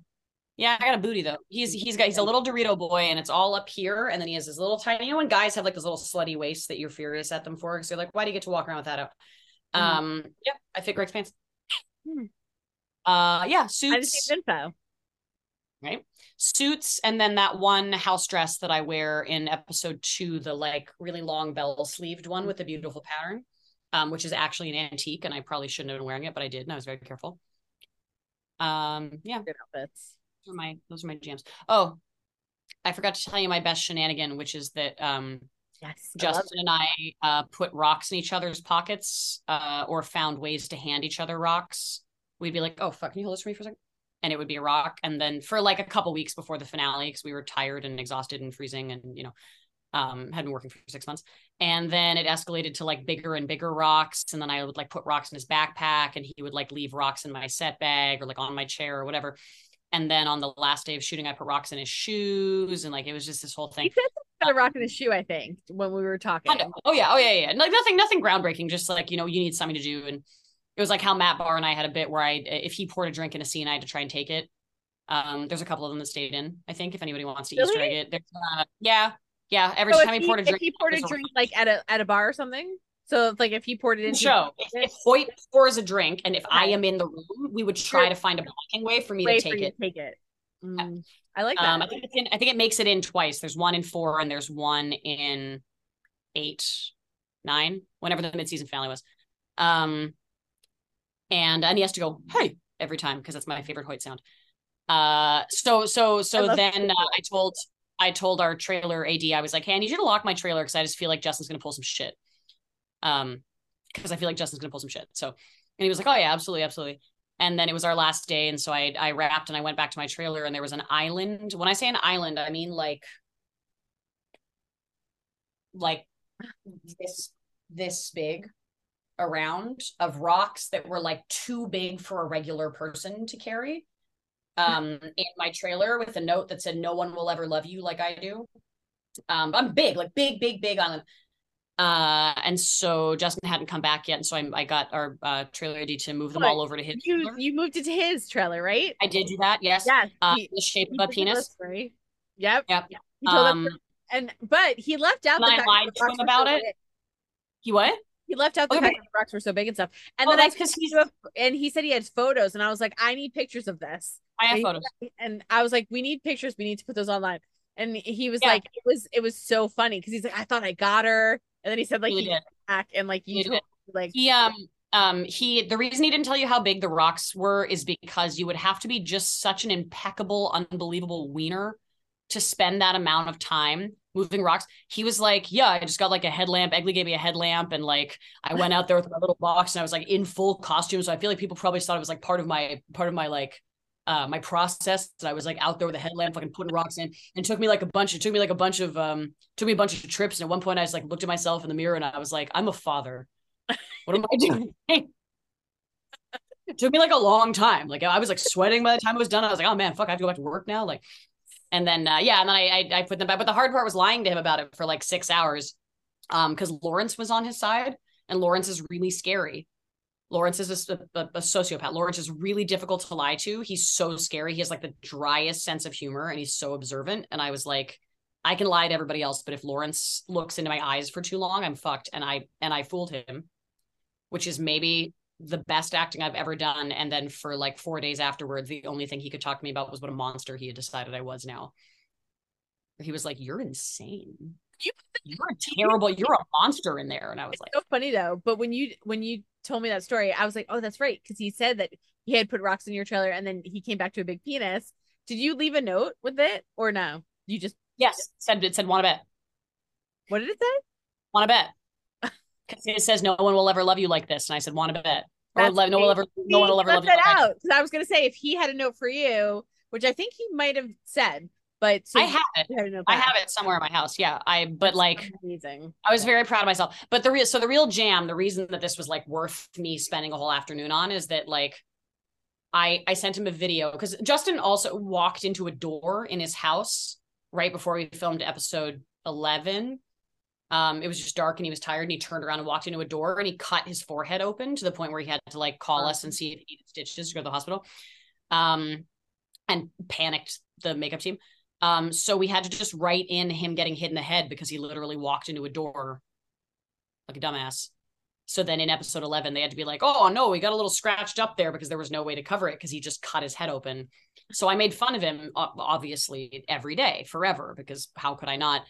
[SPEAKER 2] yeah, I got a booty though. He's he's got he's a little Dorito boy, and it's all up here, and then he has this little tiny. You know when guys have like this little slutty waist that you're furious at them for because you're like, why do you get to walk around with that out? Mm-hmm. Um, yeah, I fit Greg's pants. Mm-hmm. Uh, yeah, suits.
[SPEAKER 1] info.
[SPEAKER 2] Right, suits, and then that one house dress that I wear in episode two, the like really long bell sleeved one with the beautiful pattern, um, which is actually an antique, and I probably shouldn't have been wearing it, but I did, and I was very careful. Um, yeah,
[SPEAKER 1] good outfits
[SPEAKER 2] are my those are my jams. Oh, I forgot to tell you my best shenanigan, which is that um
[SPEAKER 1] yes,
[SPEAKER 2] Justin and I uh put rocks in each other's pockets, uh, or found ways to hand each other rocks. We'd be like, "Oh fuck, can you hold this for me for a second? And it would be a rock. And then for like a couple weeks before the finale, because we were tired and exhausted and freezing, and you know, um, had been working for six months. And then it escalated to like bigger and bigger rocks. And then I would like put rocks in his backpack, and he would like leave rocks in my set bag or like on my chair or whatever and then on the last day of shooting, I put rocks in his shoes, and like it was just this whole thing. He
[SPEAKER 1] said a rock in his shoe, I think, when we were talking.
[SPEAKER 2] Oh yeah, oh yeah, yeah. Like nothing, nothing groundbreaking. Just like you know, you need something to do, and it was like how Matt Barr and I had a bit where I, if he poured a drink in a scene, I had to try and take it. Um, there's a couple of them that stayed in. I think if anybody wants to really? Easter egg it, there's uh, yeah, yeah. Every so time he, he poured a drink,
[SPEAKER 1] he poured a drink like at a at a bar or something. So it's like if he poured it into
[SPEAKER 2] show, if, if Hoyt pours a drink, and if okay. I am in the room, we would try to find a blocking way for me way to take it.
[SPEAKER 1] Take it. Mm, I like that. Um,
[SPEAKER 2] I think it's in, I think it makes it in twice. There's one in four and there's one in eight, nine, whenever the midseason finale was. Um, and and he has to go hey every time because that's my favorite Hoyt sound. Uh, so so so then uh, I told I told our trailer AD I was like, hey, I need you to lock my trailer because I just feel like Justin's gonna pull some shit. Um, because I feel like Justin's gonna pull some shit. So, and he was like, oh yeah, absolutely, absolutely. And then it was our last day and so i i wrapped and i went back to my trailer and there was an island. When i say an island i mean like like this this big around of rocks that were like too big for a regular person to carry. Um in my trailer with a note that said no one will ever love you like i do. Um i'm big like big big big island uh, and so Justin hadn't come back yet, and so I, I got our uh, trailer AD to move them all over to his.
[SPEAKER 1] You trailer. you moved it to his trailer, right?
[SPEAKER 2] I did do that. Yes.
[SPEAKER 1] Yes.
[SPEAKER 2] Uh, he, the shape of a penis.
[SPEAKER 1] Right. Yep.
[SPEAKER 2] Yep.
[SPEAKER 1] He um, and but he left out.
[SPEAKER 2] the I lied to him about so it. Big. He what?
[SPEAKER 1] He left out the okay. fact that the rocks were so big and stuff. And then I because he's and he said he had photos, and I was like, I need pictures of this.
[SPEAKER 2] I have
[SPEAKER 1] and
[SPEAKER 2] photos,
[SPEAKER 1] he, and I was like, we need pictures. We need to put those online. And he was yeah. like, it was it was so funny because he's like, I thought I got her. And then he said like he, he did. back and like you told, like
[SPEAKER 2] he um um he the reason he didn't tell you how big the rocks were is because you would have to be just such an impeccable, unbelievable wiener to spend that amount of time moving rocks. He was like, Yeah, I just got like a headlamp. Egley gave me a headlamp, and like I went out there with my little box and I was like in full costume. So I feel like people probably thought it was like part of my part of my like uh, my process. I was like out there with a headlamp, fucking putting rocks in, and took me like a bunch. It took me like a bunch of um, took me a bunch of trips. And at one point, I just like looked at myself in the mirror and I was like, I'm a father. What am I doing? it took me like a long time. Like I was like sweating by the time it was done. I was like, oh man, fuck, I have to go back to work now. Like, and then uh, yeah, and then I, I I put them back. But the hard part was lying to him about it for like six hours, um, because Lawrence was on his side, and Lawrence is really scary. Lawrence is a, a, a, sociopath. Lawrence is really difficult to lie to. He's so scary. He has like the driest sense of humor and he's so observant. And I was like, I can lie to everybody else, but if Lawrence looks into my eyes for too long, I'm fucked. And I and I fooled him, which is maybe the best acting I've ever done. And then for like four days afterwards, the only thing he could talk to me about was what a monster he had decided I was now. He was like, You're insane. You, you're a terrible, you're a monster in there. And I was like,
[SPEAKER 1] so funny though. But when you when you told me that story, I was like, Oh, that's right. Cause he said that he had put rocks in your trailer and then he came back to a big penis. Did you leave a note with it or no? You just
[SPEAKER 2] Yes, said it said want to bet.
[SPEAKER 1] What did it say?
[SPEAKER 2] Want to bet. Because it says no one will ever love you like this, and I said want to bet. Or no one will ever, no one will ever love you. That
[SPEAKER 1] like out because I was gonna say if he had a note for you, which I think he might have said, but
[SPEAKER 2] so I have it. I have it somewhere in my house. Yeah, I. But That's like, amazing. I was very proud of myself. But the real, so the real jam, the reason that this was like worth me spending a whole afternoon on is that like I I sent him a video because Justin also walked into a door in his house right before we filmed episode 11 um it was just dark and he was tired and he turned around and walked into a door and he cut his forehead open to the point where he had to like call us and see if he needed stitches to go to the hospital um and panicked the makeup team um so we had to just write in him getting hit in the head because he literally walked into a door like a dumbass so then in episode 11, they had to be like, oh no, he got a little scratched up there because there was no way to cover it because he just cut his head open. So I made fun of him, obviously, every day forever because how could I not?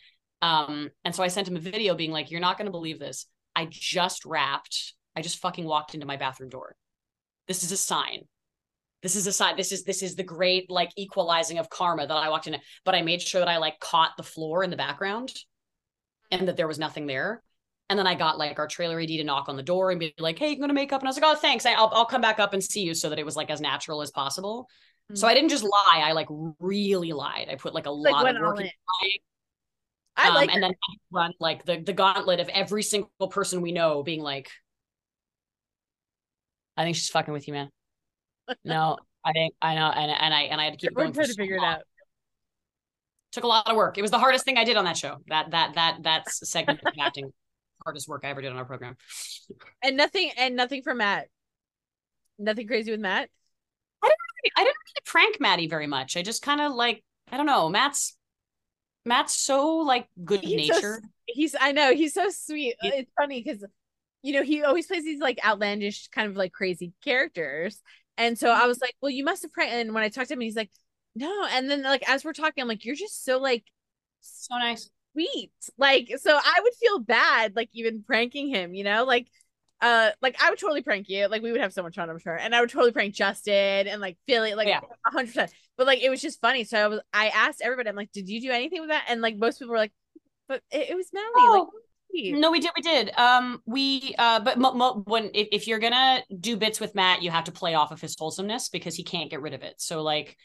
[SPEAKER 2] Um, and so I sent him a video being like, you're not going to believe this. I just wrapped, I just fucking walked into my bathroom door. This is a sign. This is a sign. This is this is the great like equalizing of karma that I walked in. But I made sure that I like caught the floor in the background and that there was nothing there and then I got like our trailer AD to knock on the door and be like, "Hey, you going to make up?" And I was like, "Oh, thanks. I, will I'll come back up and see you," so that it was like as natural as possible. Mm-hmm. So I didn't just lie; I like really lied. I put like a like lot of work. In I um, like, and then I run like the the gauntlet of every single person we know being like, "I think she's fucking with you, man." No, I think I know, and and I and I had to keep Everyone going. to so figure long. it out took a lot of work. It was the hardest thing I did on that show. That that that that's segment of acting hardest work I ever did on our program.
[SPEAKER 1] And nothing and nothing for Matt. Nothing crazy with Matt.
[SPEAKER 2] I didn't really, I didn't really prank Maddie very much. I just kind of like I don't know. Matt's Matt's so like good natured.
[SPEAKER 1] So, he's I know he's so sweet. It's funny because you know he always plays these like outlandish kind of like crazy characters. And so I was like, well, you must have pranked. And when I talked to him, he's like, no. And then like as we're talking, I'm like, you're just so like
[SPEAKER 2] so nice
[SPEAKER 1] sweet. Like, so I would feel bad, like even pranking him, you know, like, uh, like I would totally prank you. Like we would have so much fun, I'm sure, and I would totally prank Justin and like Philly, like a hundred percent. But like it was just funny. So I was, I asked everybody, I'm like, did you do anything with that? And like most people were like, but it, it was Maddie. Oh.
[SPEAKER 2] Like, no, we did. We did. Um, we uh, but mo- mo- when if, if you're gonna do bits with Matt, you have to play off of his wholesomeness because he can't get rid of it. So like,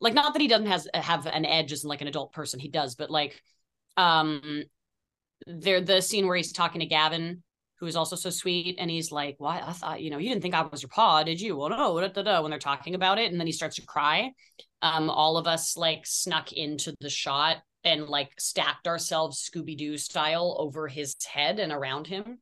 [SPEAKER 2] like not that he doesn't has have an edge as like an adult person, he does, but like um there the scene where he's talking to Gavin, who is also so sweet, and he's like, "Why? I thought you know you didn't think I was your paw, did you?" Well, no. Da, da, da, when they're talking about it, and then he starts to cry. Um, all of us like snuck into the shot and like stacked ourselves Scooby Doo style over his head and around him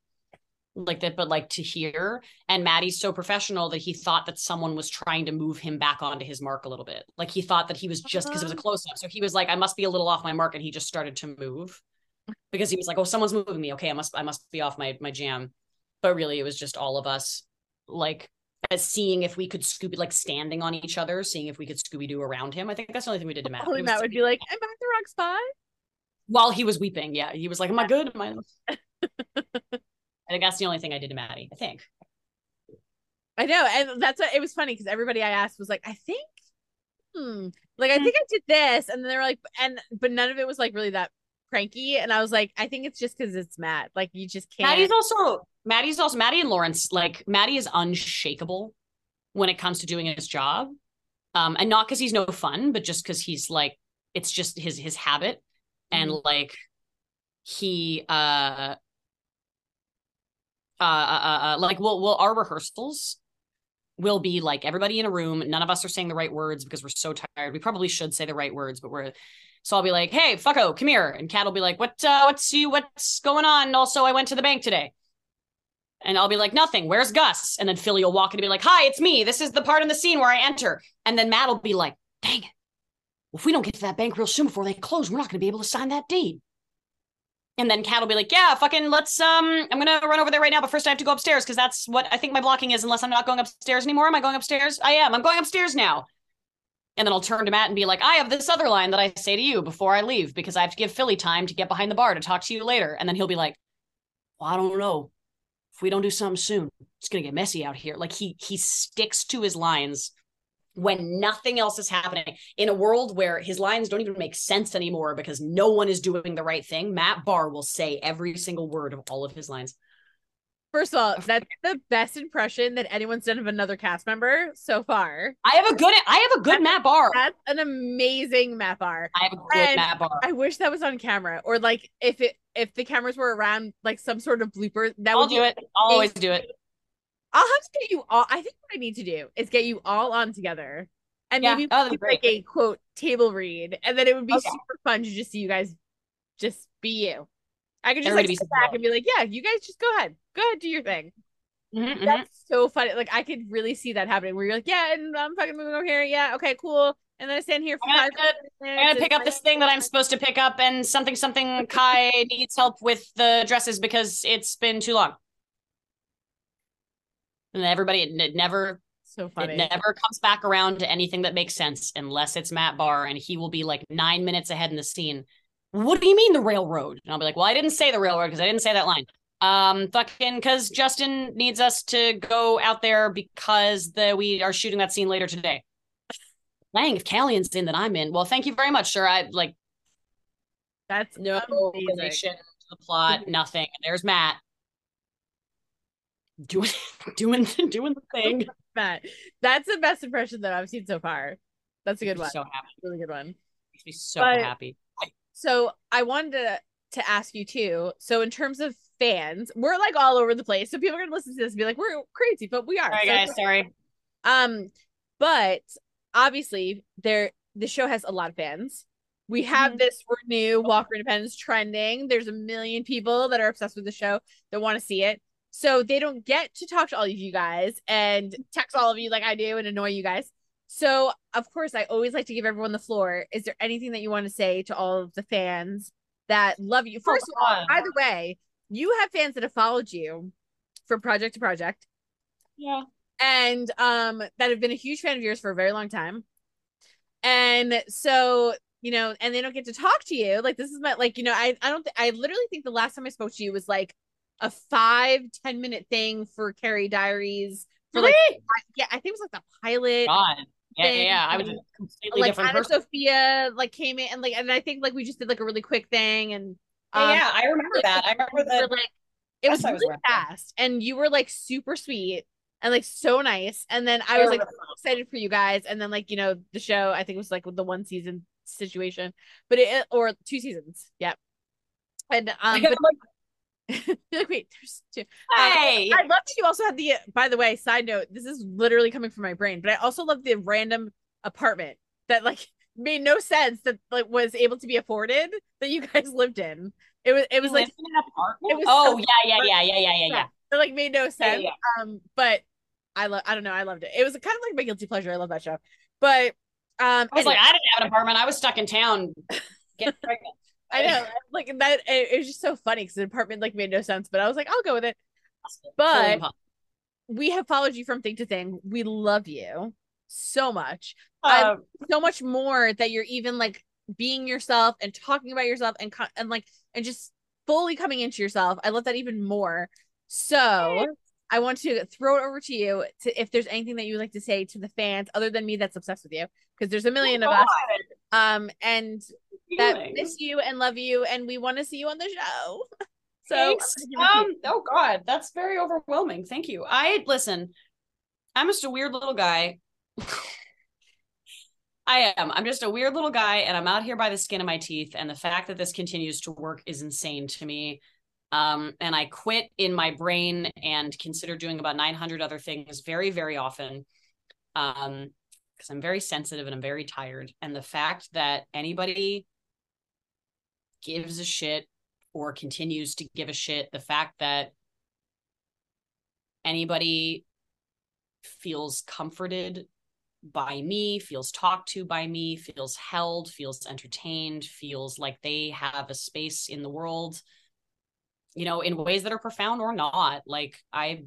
[SPEAKER 2] like that, but like to hear. And Maddie's so professional that he thought that someone was trying to move him back onto his mark a little bit. Like he thought that he was just because it was a uh-huh. close up. So he was like, I must be a little off my mark. And he just started to move because he was like, Oh, someone's moving me. Okay, I must, I must be off my my jam. But really it was just all of us like as seeing if we could Scooby like standing on each other, seeing if we could Scooby Doo around him. I think that's the only thing we did to Matt.
[SPEAKER 1] Holy Matt would be like, I'm back to rock spot.
[SPEAKER 2] While he was weeping, yeah. He was like, Am I good? Am I I think that's the only thing I did to Maddie. I think.
[SPEAKER 1] I know, and that's what it was funny because everybody I asked was like, I think, hmm, like I hmm. think I did this, and then they were like, and but none of it was like really that cranky, and I was like, I think it's just because it's Matt. Like you just can't.
[SPEAKER 2] Maddie's also Maddie's also Maddie and Lawrence. Like Maddie is unshakable when it comes to doing his job, um, and not because he's no fun, but just because he's like it's just his his habit, and mm-hmm. like he uh uh, uh, uh, uh, like we'll, we'll our rehearsals will be like everybody in a room. None of us are saying the right words because we're so tired. We probably should say the right words, but we're so I'll be like, "Hey, fucko, come here," and Kat will be like, "What? Uh, what's you? What's going on?" Also, I went to the bank today. And I'll be like, nothing. Where's Gus? And then Philly will walk in and be like, hi, it's me. This is the part in the scene where I enter. And then Matt will be like, dang it. If we don't get to that bank real soon before they close, we're not going to be able to sign that deed. And then Kat will be like, yeah, fucking let's, um, I'm to run over there right now. But first I have to go upstairs because that's what I think my blocking is, unless I'm not going upstairs anymore. Am I going upstairs? I am. I'm going upstairs now. And then I'll turn to Matt and be like, I have this other line that I say to you before I leave because I have to give Philly time to get behind the bar to talk to you later. And then he'll be like, well, I don't know. If we don't do something soon, it's gonna get messy out here. Like he he sticks to his lines when nothing else is happening in a world where his lines don't even make sense anymore because no one is doing the right thing. Matt Barr will say every single word of all of his lines.
[SPEAKER 1] First of all, that's the best impression that anyone's done of another cast member so far.
[SPEAKER 2] I have a good I have a good
[SPEAKER 1] That's-
[SPEAKER 2] Matt Barr.
[SPEAKER 1] That's an amazing Matt Barr.
[SPEAKER 2] I have a good
[SPEAKER 1] And
[SPEAKER 2] Matt Barr.
[SPEAKER 1] I wish that was on camera, or like if it if the cameras were around, like some sort of blooper. That
[SPEAKER 2] I'll
[SPEAKER 1] would
[SPEAKER 2] do it. I'll always do it.
[SPEAKER 1] I'll have to get you all. I think what I need to do is get you all on together, and
[SPEAKER 2] Yeah.
[SPEAKER 1] maybe do, like a quote table read, and then it would be
[SPEAKER 2] Okay.
[SPEAKER 1] super fun to just see you guys just be you. I could just
[SPEAKER 2] Everybody
[SPEAKER 1] like
[SPEAKER 2] be
[SPEAKER 1] sit back and be like, yeah, you guys just go ahead, go ahead, do your thing.
[SPEAKER 2] Mhm, mhm.
[SPEAKER 1] That's so funny. Like I could really see that happening where you're like, yeah, and I'm fucking moving over here. Yeah, okay, cool. And then I stand here for
[SPEAKER 2] I'm
[SPEAKER 1] five
[SPEAKER 2] gonna- I'm gonna pick up this thing that I'm supposed to pick up, and something something Kai needs help with the dresses because it's been too long. And everybody, it, it never,
[SPEAKER 1] So funny.
[SPEAKER 2] it never comes back around to anything that makes sense unless it's Matt Barr, and he will be like nine minutes ahead in the scene. What do you mean the railroad? And I'll be like, well, I didn't say the railroad because I didn't say that line. Um, fucking, because Justin needs us to go out there because the we are shooting that scene later today. Dang, if Calian's in, then I'm in. Well, thank you very much, sir. I like
[SPEAKER 1] That's
[SPEAKER 2] no
[SPEAKER 1] amazing.
[SPEAKER 2] relation to the plot, nothing. And there's Matt doing doing doing the thing.
[SPEAKER 1] Matt. That's the best impression that I've seen so far. That's a good one.
[SPEAKER 2] So happy.
[SPEAKER 1] Really good one.
[SPEAKER 2] Makes me so
[SPEAKER 1] But-
[SPEAKER 2] happy.
[SPEAKER 1] So I wanted to to ask you too. So in terms of fans, we're like all over the place. So people are gonna listen to this and be like, we're crazy, but we are.
[SPEAKER 2] Sorry,
[SPEAKER 1] So-
[SPEAKER 2] guys. Sorry.
[SPEAKER 1] Um, but obviously there the show has a lot of fans. We have
[SPEAKER 2] Mhm.
[SPEAKER 1] this Renew Walker Independence trending. There's a million people that are obsessed with the show that want to see it. So they don't get to talk to all of you guys and text all of you like I do and annoy you guys. So of course I always like to give everyone the floor. Is there anything that you want to say to all of the fans that love you? First of all, by the way, you have fans that have followed you from project to project
[SPEAKER 2] Yeah.
[SPEAKER 1] and um that have been a huge fan of yours for a very long time and so you know and they don't get to talk to you like this is my like you know i i don't th- i literally think the last time i spoke to you was like a five ten minute thing for carrie diaries for like
[SPEAKER 2] Really?
[SPEAKER 1] I- yeah i think it was like the pilot
[SPEAKER 2] God. Yeah, yeah, yeah. I was a completely
[SPEAKER 1] like
[SPEAKER 2] different
[SPEAKER 1] Anna
[SPEAKER 2] person.
[SPEAKER 1] sophia like came in and like and i think like we just did like a really quick thing and
[SPEAKER 2] Yeah,
[SPEAKER 1] um,
[SPEAKER 2] yeah, I remember that. I remember that.
[SPEAKER 1] like it was
[SPEAKER 2] was
[SPEAKER 1] really
[SPEAKER 2] around that.
[SPEAKER 1] fast and you were like super sweet and like so nice and then i was like excited for you guys and then like you know the show i think it was like the one season situation but it or two seasons yeah and um but like wait there's two
[SPEAKER 2] hey,
[SPEAKER 1] i love that you also had the by the way side note this is literally coming from my brain but i also love the random apartment that like made no sense that like was able to be afforded that you guys lived in it was it was like
[SPEAKER 2] in an apartment?
[SPEAKER 1] it was
[SPEAKER 2] oh
[SPEAKER 1] so
[SPEAKER 2] yeah, yeah, yeah, yeah, yeah, yeah, yeah.
[SPEAKER 1] it like made no sense
[SPEAKER 2] yeah.
[SPEAKER 1] um but i love i don't know i loved it it was kind of like my guilty pleasure i love that show but um
[SPEAKER 2] I was like, I didn't have an apartment. I was stuck in town getting pregnant.
[SPEAKER 1] I know. Like that it, it was just so funny because the apartment like made no sense but i was like i'll go with it. But-
[SPEAKER 2] Totally
[SPEAKER 1] we have followed you from thing to thing. We love you so much. I-
[SPEAKER 2] Uh,
[SPEAKER 1] so much more that you're even like being yourself and talking about yourself and and like and just fully coming into yourself. I love that even more. So I want to throw it over to you to if there's anything that you would like to say to the fans other than me that's obsessed with you because there's a million of us. Um and that miss you and love you and we want to see you on the show. So
[SPEAKER 2] Thanks.
[SPEAKER 1] I'm gonna give it to
[SPEAKER 2] Um. Oh God, that's very overwhelming. Thank you. I listen. I'm just a weird little guy. I am. I'm just a weird little guy, and I'm out here by the skin of my teeth. And the fact that this continues to work is insane to me. Um, and I quit in my brain and consider doing about 900 other things very, very often. Um, because I'm very sensitive and I'm very tired. And the fact that anybody gives a shit or continues to give a shit, the fact that anybody feels comforted by me, feels talked to by me, feels held, feels entertained, feels like they have a space in the world, you know, in ways that are profound or not. Like I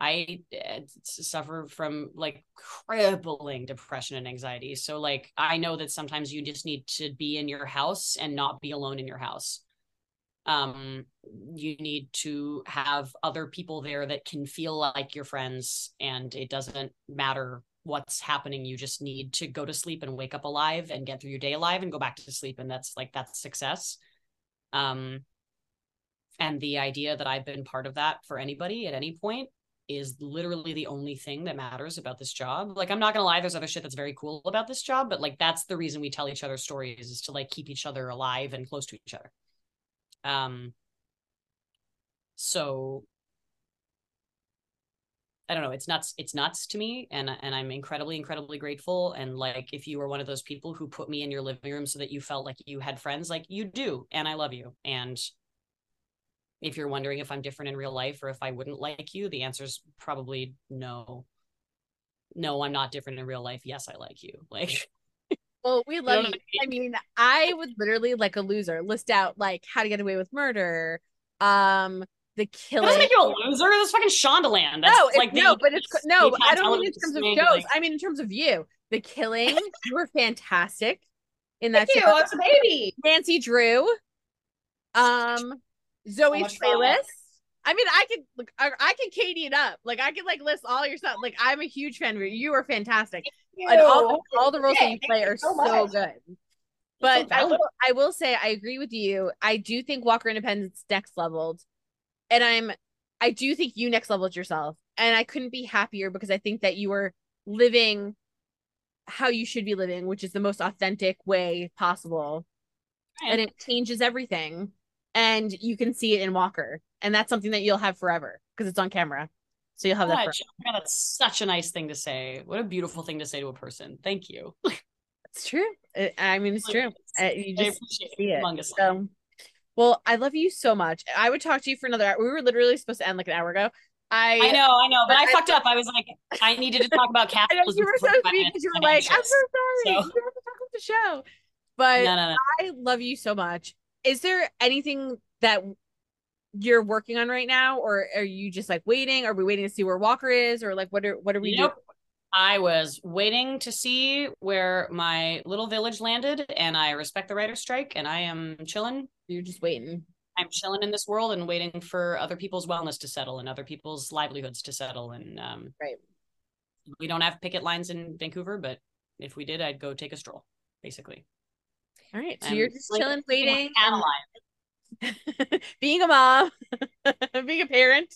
[SPEAKER 2] I uh, suffer from like crippling depression and anxiety. So like I know that sometimes you just need to be in your house and not be alone in your house. Um you need to have other people there that can feel like your friends and it doesn't matter what's happening you just need to go to sleep and wake up alive and get through your day alive and go back to sleep and that's like that's success um and the idea that i've been part of that for anybody at any point is literally the only thing that matters about this job like i'm not gonna lie there's other shit that's very cool about this job but like that's the reason we tell each other stories is to like keep each other alive and close to each other um so I don't know. It's nuts. It's nuts to me, and and I'm incredibly, incredibly grateful. And like, if you were one of those people who put me in your living room so that you felt like you had friends, like you do, and I love you. And if you're wondering if I'm different in real life or if I wouldn't like you, the answer is probably no. No, I'm not different in real life. Yes, I like you. Like,
[SPEAKER 1] well, we love you. I mean, I would literally like a loser list out like how to get away with murder, um, the killing.
[SPEAKER 2] That doesn't make you a loser. That's fucking Shondaland. That's
[SPEAKER 1] no,
[SPEAKER 2] like
[SPEAKER 1] no, but it's no. I don't mean in terms of shows. Like, I mean in terms of you. The killing. you were fantastic in that.
[SPEAKER 2] Thank show. you. I was a baby.
[SPEAKER 1] Nancy Drew. Um, So playlist. I mean, I could look. I, I could Katie it up. Like I could like list all your stuff. Like I'm a huge fan of you. You are fantastic, and all all the roles that you play are so, so good. But so I will, I will say I agree with you. I do think Walker Independence next leveled and I'm I do think you next leveled yourself. And I couldn't be happier because I think that you are living how you should be living, which is the most authentic way possible. Right. And it changes everything. And you can see it in Walker. And that's something that you'll have forever because it's on camera. So you'll have that.
[SPEAKER 2] God, that's such a nice thing to say. What a beautiful thing to say to a person. Thank you.
[SPEAKER 1] it's true. I mean, it's true. Uh, you just see it. So, well, I love you so much. I would talk to you for another hour. We were literally supposed to end like an hour ago. I
[SPEAKER 2] I know, I know, but, but I, I, fucked up. I was like, I needed to talk about capitalism.
[SPEAKER 1] you were so sweet because you were like, I'm so sorry. So. You have to talk about the show. But no, no, no. I love you so much. Is there anything that you're working on right now, or are you just like waiting? Are we waiting to see where Walker is, or like what are what are we nope. doing?
[SPEAKER 2] I was waiting to see where my little village landed, and I respect the writer's strike, and I am chilling
[SPEAKER 1] you're just waiting.
[SPEAKER 2] I'm chilling in this world and waiting for other people's wellness to settle and other people's livelihoods to settle. And um,
[SPEAKER 1] right,
[SPEAKER 2] we don't have picket lines in Vancouver, but if we did, I'd go take a stroll, basically.
[SPEAKER 1] All right, so you're just like, chilling, waiting, being a mom, being a parent.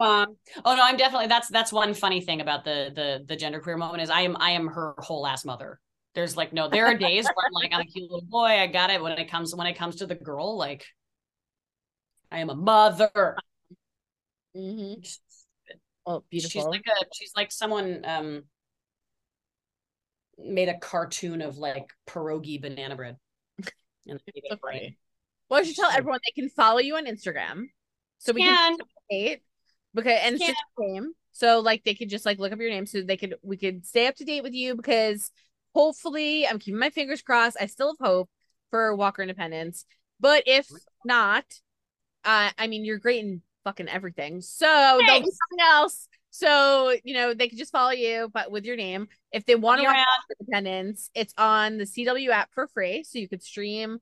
[SPEAKER 2] Um, oh no, I'm definitely that's that's one funny thing about the the the gender queer moment is I am I am her whole ass mother. There's like no, there are days where I'm like, I'm a cute little boy, I got it. When it comes when it comes to the girl, like I am a mother.
[SPEAKER 1] Mm-hmm. Oh, beautiful.
[SPEAKER 2] She's like a she's like someone um made a cartoon of like pierogi banana bread.
[SPEAKER 1] And so well, I should tell everyone they can follow you on Instagram. So we can, can because and it's just name. So like they could just like look up your name so they could we could stay up to date with you because hopefully, I'm keeping my fingers crossed. I still have hope for Walker Independence. But if not, uh, I mean, you're great in fucking everything. So Thanks. there'll be something else. So, you know, they can just follow you, but with your name. If they want to watch Independence, it's on the CW app for free. So you could stream,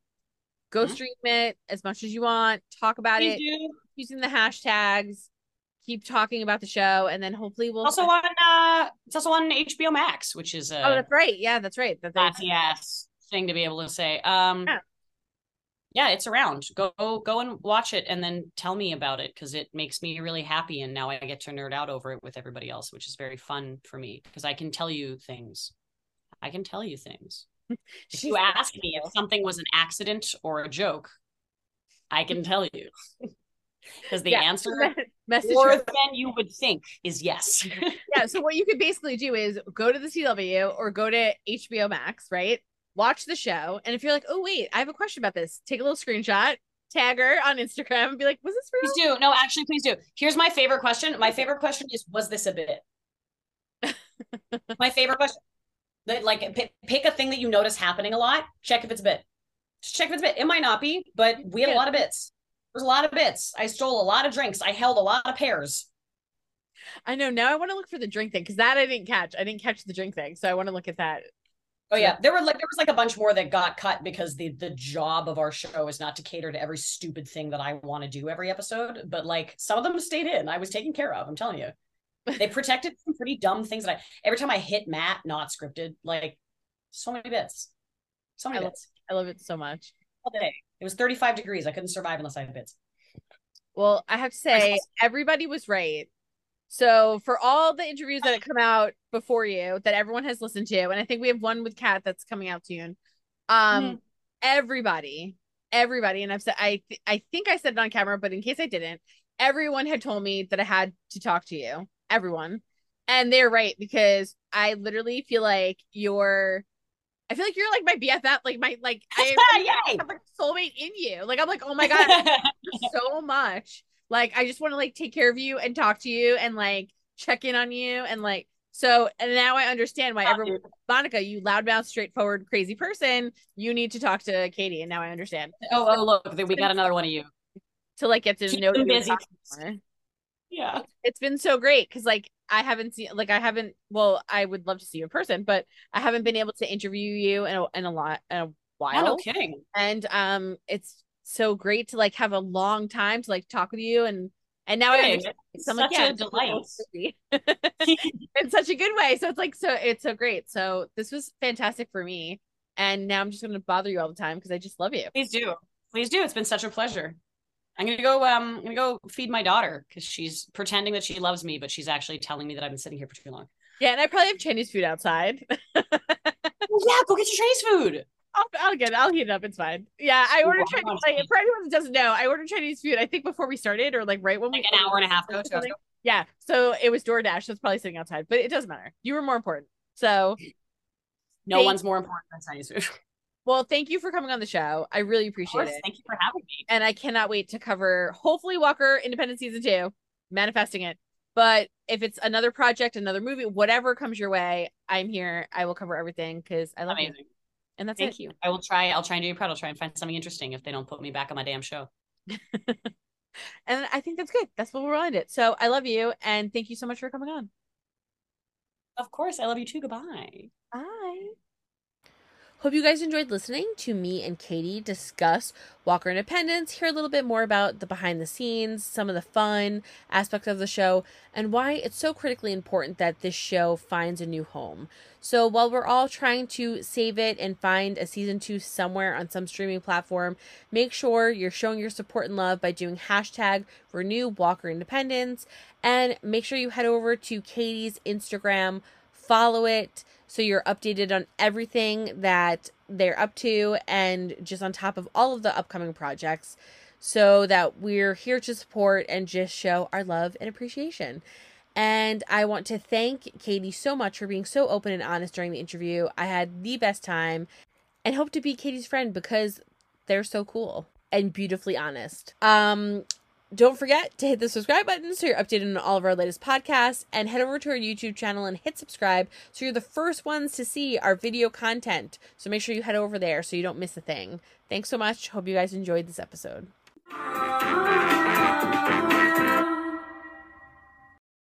[SPEAKER 1] go mm-hmm. stream it as much as you want, talk about it do. using the hashtags keep talking about the show and then hopefully we'll
[SPEAKER 2] also on uh it's also on HBO Max, which is uh
[SPEAKER 1] Oh, that's right. Yeah, that's right.
[SPEAKER 2] That's that's yes thing to be able to say. Um yeah. Yeah, it's around. Go go and watch it and then tell me about it because it makes me really happy and now I get to nerd out over it with everybody else, which is very fun for me because I can tell you things. I can tell you things. if you ask me if something was an accident or a joke, I can tell you. Because the yeah. answer more than you would think is yes.
[SPEAKER 1] yeah. So what you could basically do is go to the CW or go to HBO Max, right? Watch the show. And if you're like, oh wait, I have a question about this, take a little screenshot, tag her on Instagram and be like, "Was this real?"
[SPEAKER 2] Please do. No, actually, please do. Here's my favorite question. My favorite question is, was this a bit? my favorite question. Like pick, pick a thing that you notice happening a lot. Check if it's a bit. Just check if it's a bit. It might not be, but we had a lot of bits. There's a lot of bits. I stole a lot of drinks. I held a lot of pairs.
[SPEAKER 1] I know. Now I want to look for the drink thing because that I didn't catch. I didn't catch the drink thing, so I want to look at that.
[SPEAKER 2] Oh yeah, there were like there was like a bunch more that got cut because the the job of our show is not to cater to every stupid thing that I want to do every episode, but like some of them stayed in. I was taken care of. I'm telling you they protected some pretty dumb things that I every time I hit Matt, not scripted, like so many bits. So many
[SPEAKER 1] I
[SPEAKER 2] bits.
[SPEAKER 1] Love, I love it so much.
[SPEAKER 2] All day. It was 35 degrees. I couldn't survive unless I had bits.
[SPEAKER 1] Well, I have to say, everybody was right. So for all the interviews that have come out before you that everyone has listened to, and I think we have one with Kat that's coming out soon. Um, mm-hmm. everybody, everybody, and I've said I th- I think I said it on camera, but in case I didn't, everyone had told me that I had to talk to you everyone. And they're right because I literally feel like you're I feel like you're like my BFF, like my like I, I have like soulmate in you. Like I'm like, oh my god, so much. Like I just want to like take care of you and talk to you and like check in on you and like so and now I understand why everyone Monica, you loudmouth, straightforward, crazy person, you need to talk to Katie, and now I understand.
[SPEAKER 2] Oh, oh look, we got another one of you.
[SPEAKER 1] To like get to She's know you. Busy.
[SPEAKER 2] yeah.
[SPEAKER 1] It's been so great because like i haven't seen like i haven't well i would love to see you in person but i haven't been able to interview you in a, in a lot in a while.
[SPEAKER 2] no kidding.
[SPEAKER 1] And um it's so great to like have a long time to like talk with you and and now
[SPEAKER 2] hey, I it's I'm such like, yeah, a delight.
[SPEAKER 1] in such a good way. So it's like so it's so great. So this was fantastic for me. And now I'm just gonna bother you all the time because I just love you.
[SPEAKER 2] Please do. Please do. It's been such a pleasure. I'm gonna go. Um, I'm gonna go feed my daughter because she's pretending that she loves me, but she's actually telling me that I've been sitting here for too long.
[SPEAKER 1] Yeah, and I probably have Chinese food outside.
[SPEAKER 2] yeah, go get your Chinese food.
[SPEAKER 1] I'll, I'll get it. I'll heat it up. It's fine. Yeah, I ordered Chinese. Like, for anyone that doesn't know, I ordered Chinese food. I think before we started, or like right when
[SPEAKER 2] like
[SPEAKER 1] we
[SPEAKER 2] an hour and a half ago.
[SPEAKER 1] Yeah, so it was DoorDash. So it's probably sitting outside, but it doesn't matter. You were more important. So
[SPEAKER 2] no one's more important than Chinese food.
[SPEAKER 1] Well, thank you for coming on the show. I really appreciate it.
[SPEAKER 2] Thank you for having me.
[SPEAKER 1] And I cannot wait to cover hopefully Walker Independent season two, manifesting it. But if it's another project, another movie, whatever comes your way, I'm here. I will cover everything because I love Amazing. you. And that's
[SPEAKER 2] Thank
[SPEAKER 1] it.
[SPEAKER 2] you. I will try. I'll try and do you proud. I'll try and find something interesting if they don't put me back on my damn show.
[SPEAKER 1] and I think that's good. That's what we'll end it. So I love you and thank you so much for coming on.
[SPEAKER 2] Of course. I love you too. Goodbye.
[SPEAKER 1] Bye.
[SPEAKER 3] Hope you guys enjoyed listening to me and Katie discuss Walker Independence, hear a little bit more about the behind the scenes, some of the fun aspects of the show, and why it's so critically important that this show finds a new home. So while we're all trying to save it and find a season two somewhere on some streaming platform, make sure you're showing your support and love by doing hashtag renew Walker Independence and make sure you head over to Katie's Instagram, follow it so you're updated on everything that they're up to and just on top of all of the upcoming projects so that we're here to support and just show our love and appreciation. And I want to thank Katie so much for being so open and honest during the interview. I had the best time and hope to be Katie's friend because they're so cool and beautifully honest. Um don't forget to hit the subscribe button so you're updated on all of our latest podcasts and head over to our YouTube channel and hit subscribe so you're the first ones to see our video content. So make sure you head over there so you don't miss a thing. Thanks so much. Hope you guys enjoyed this episode.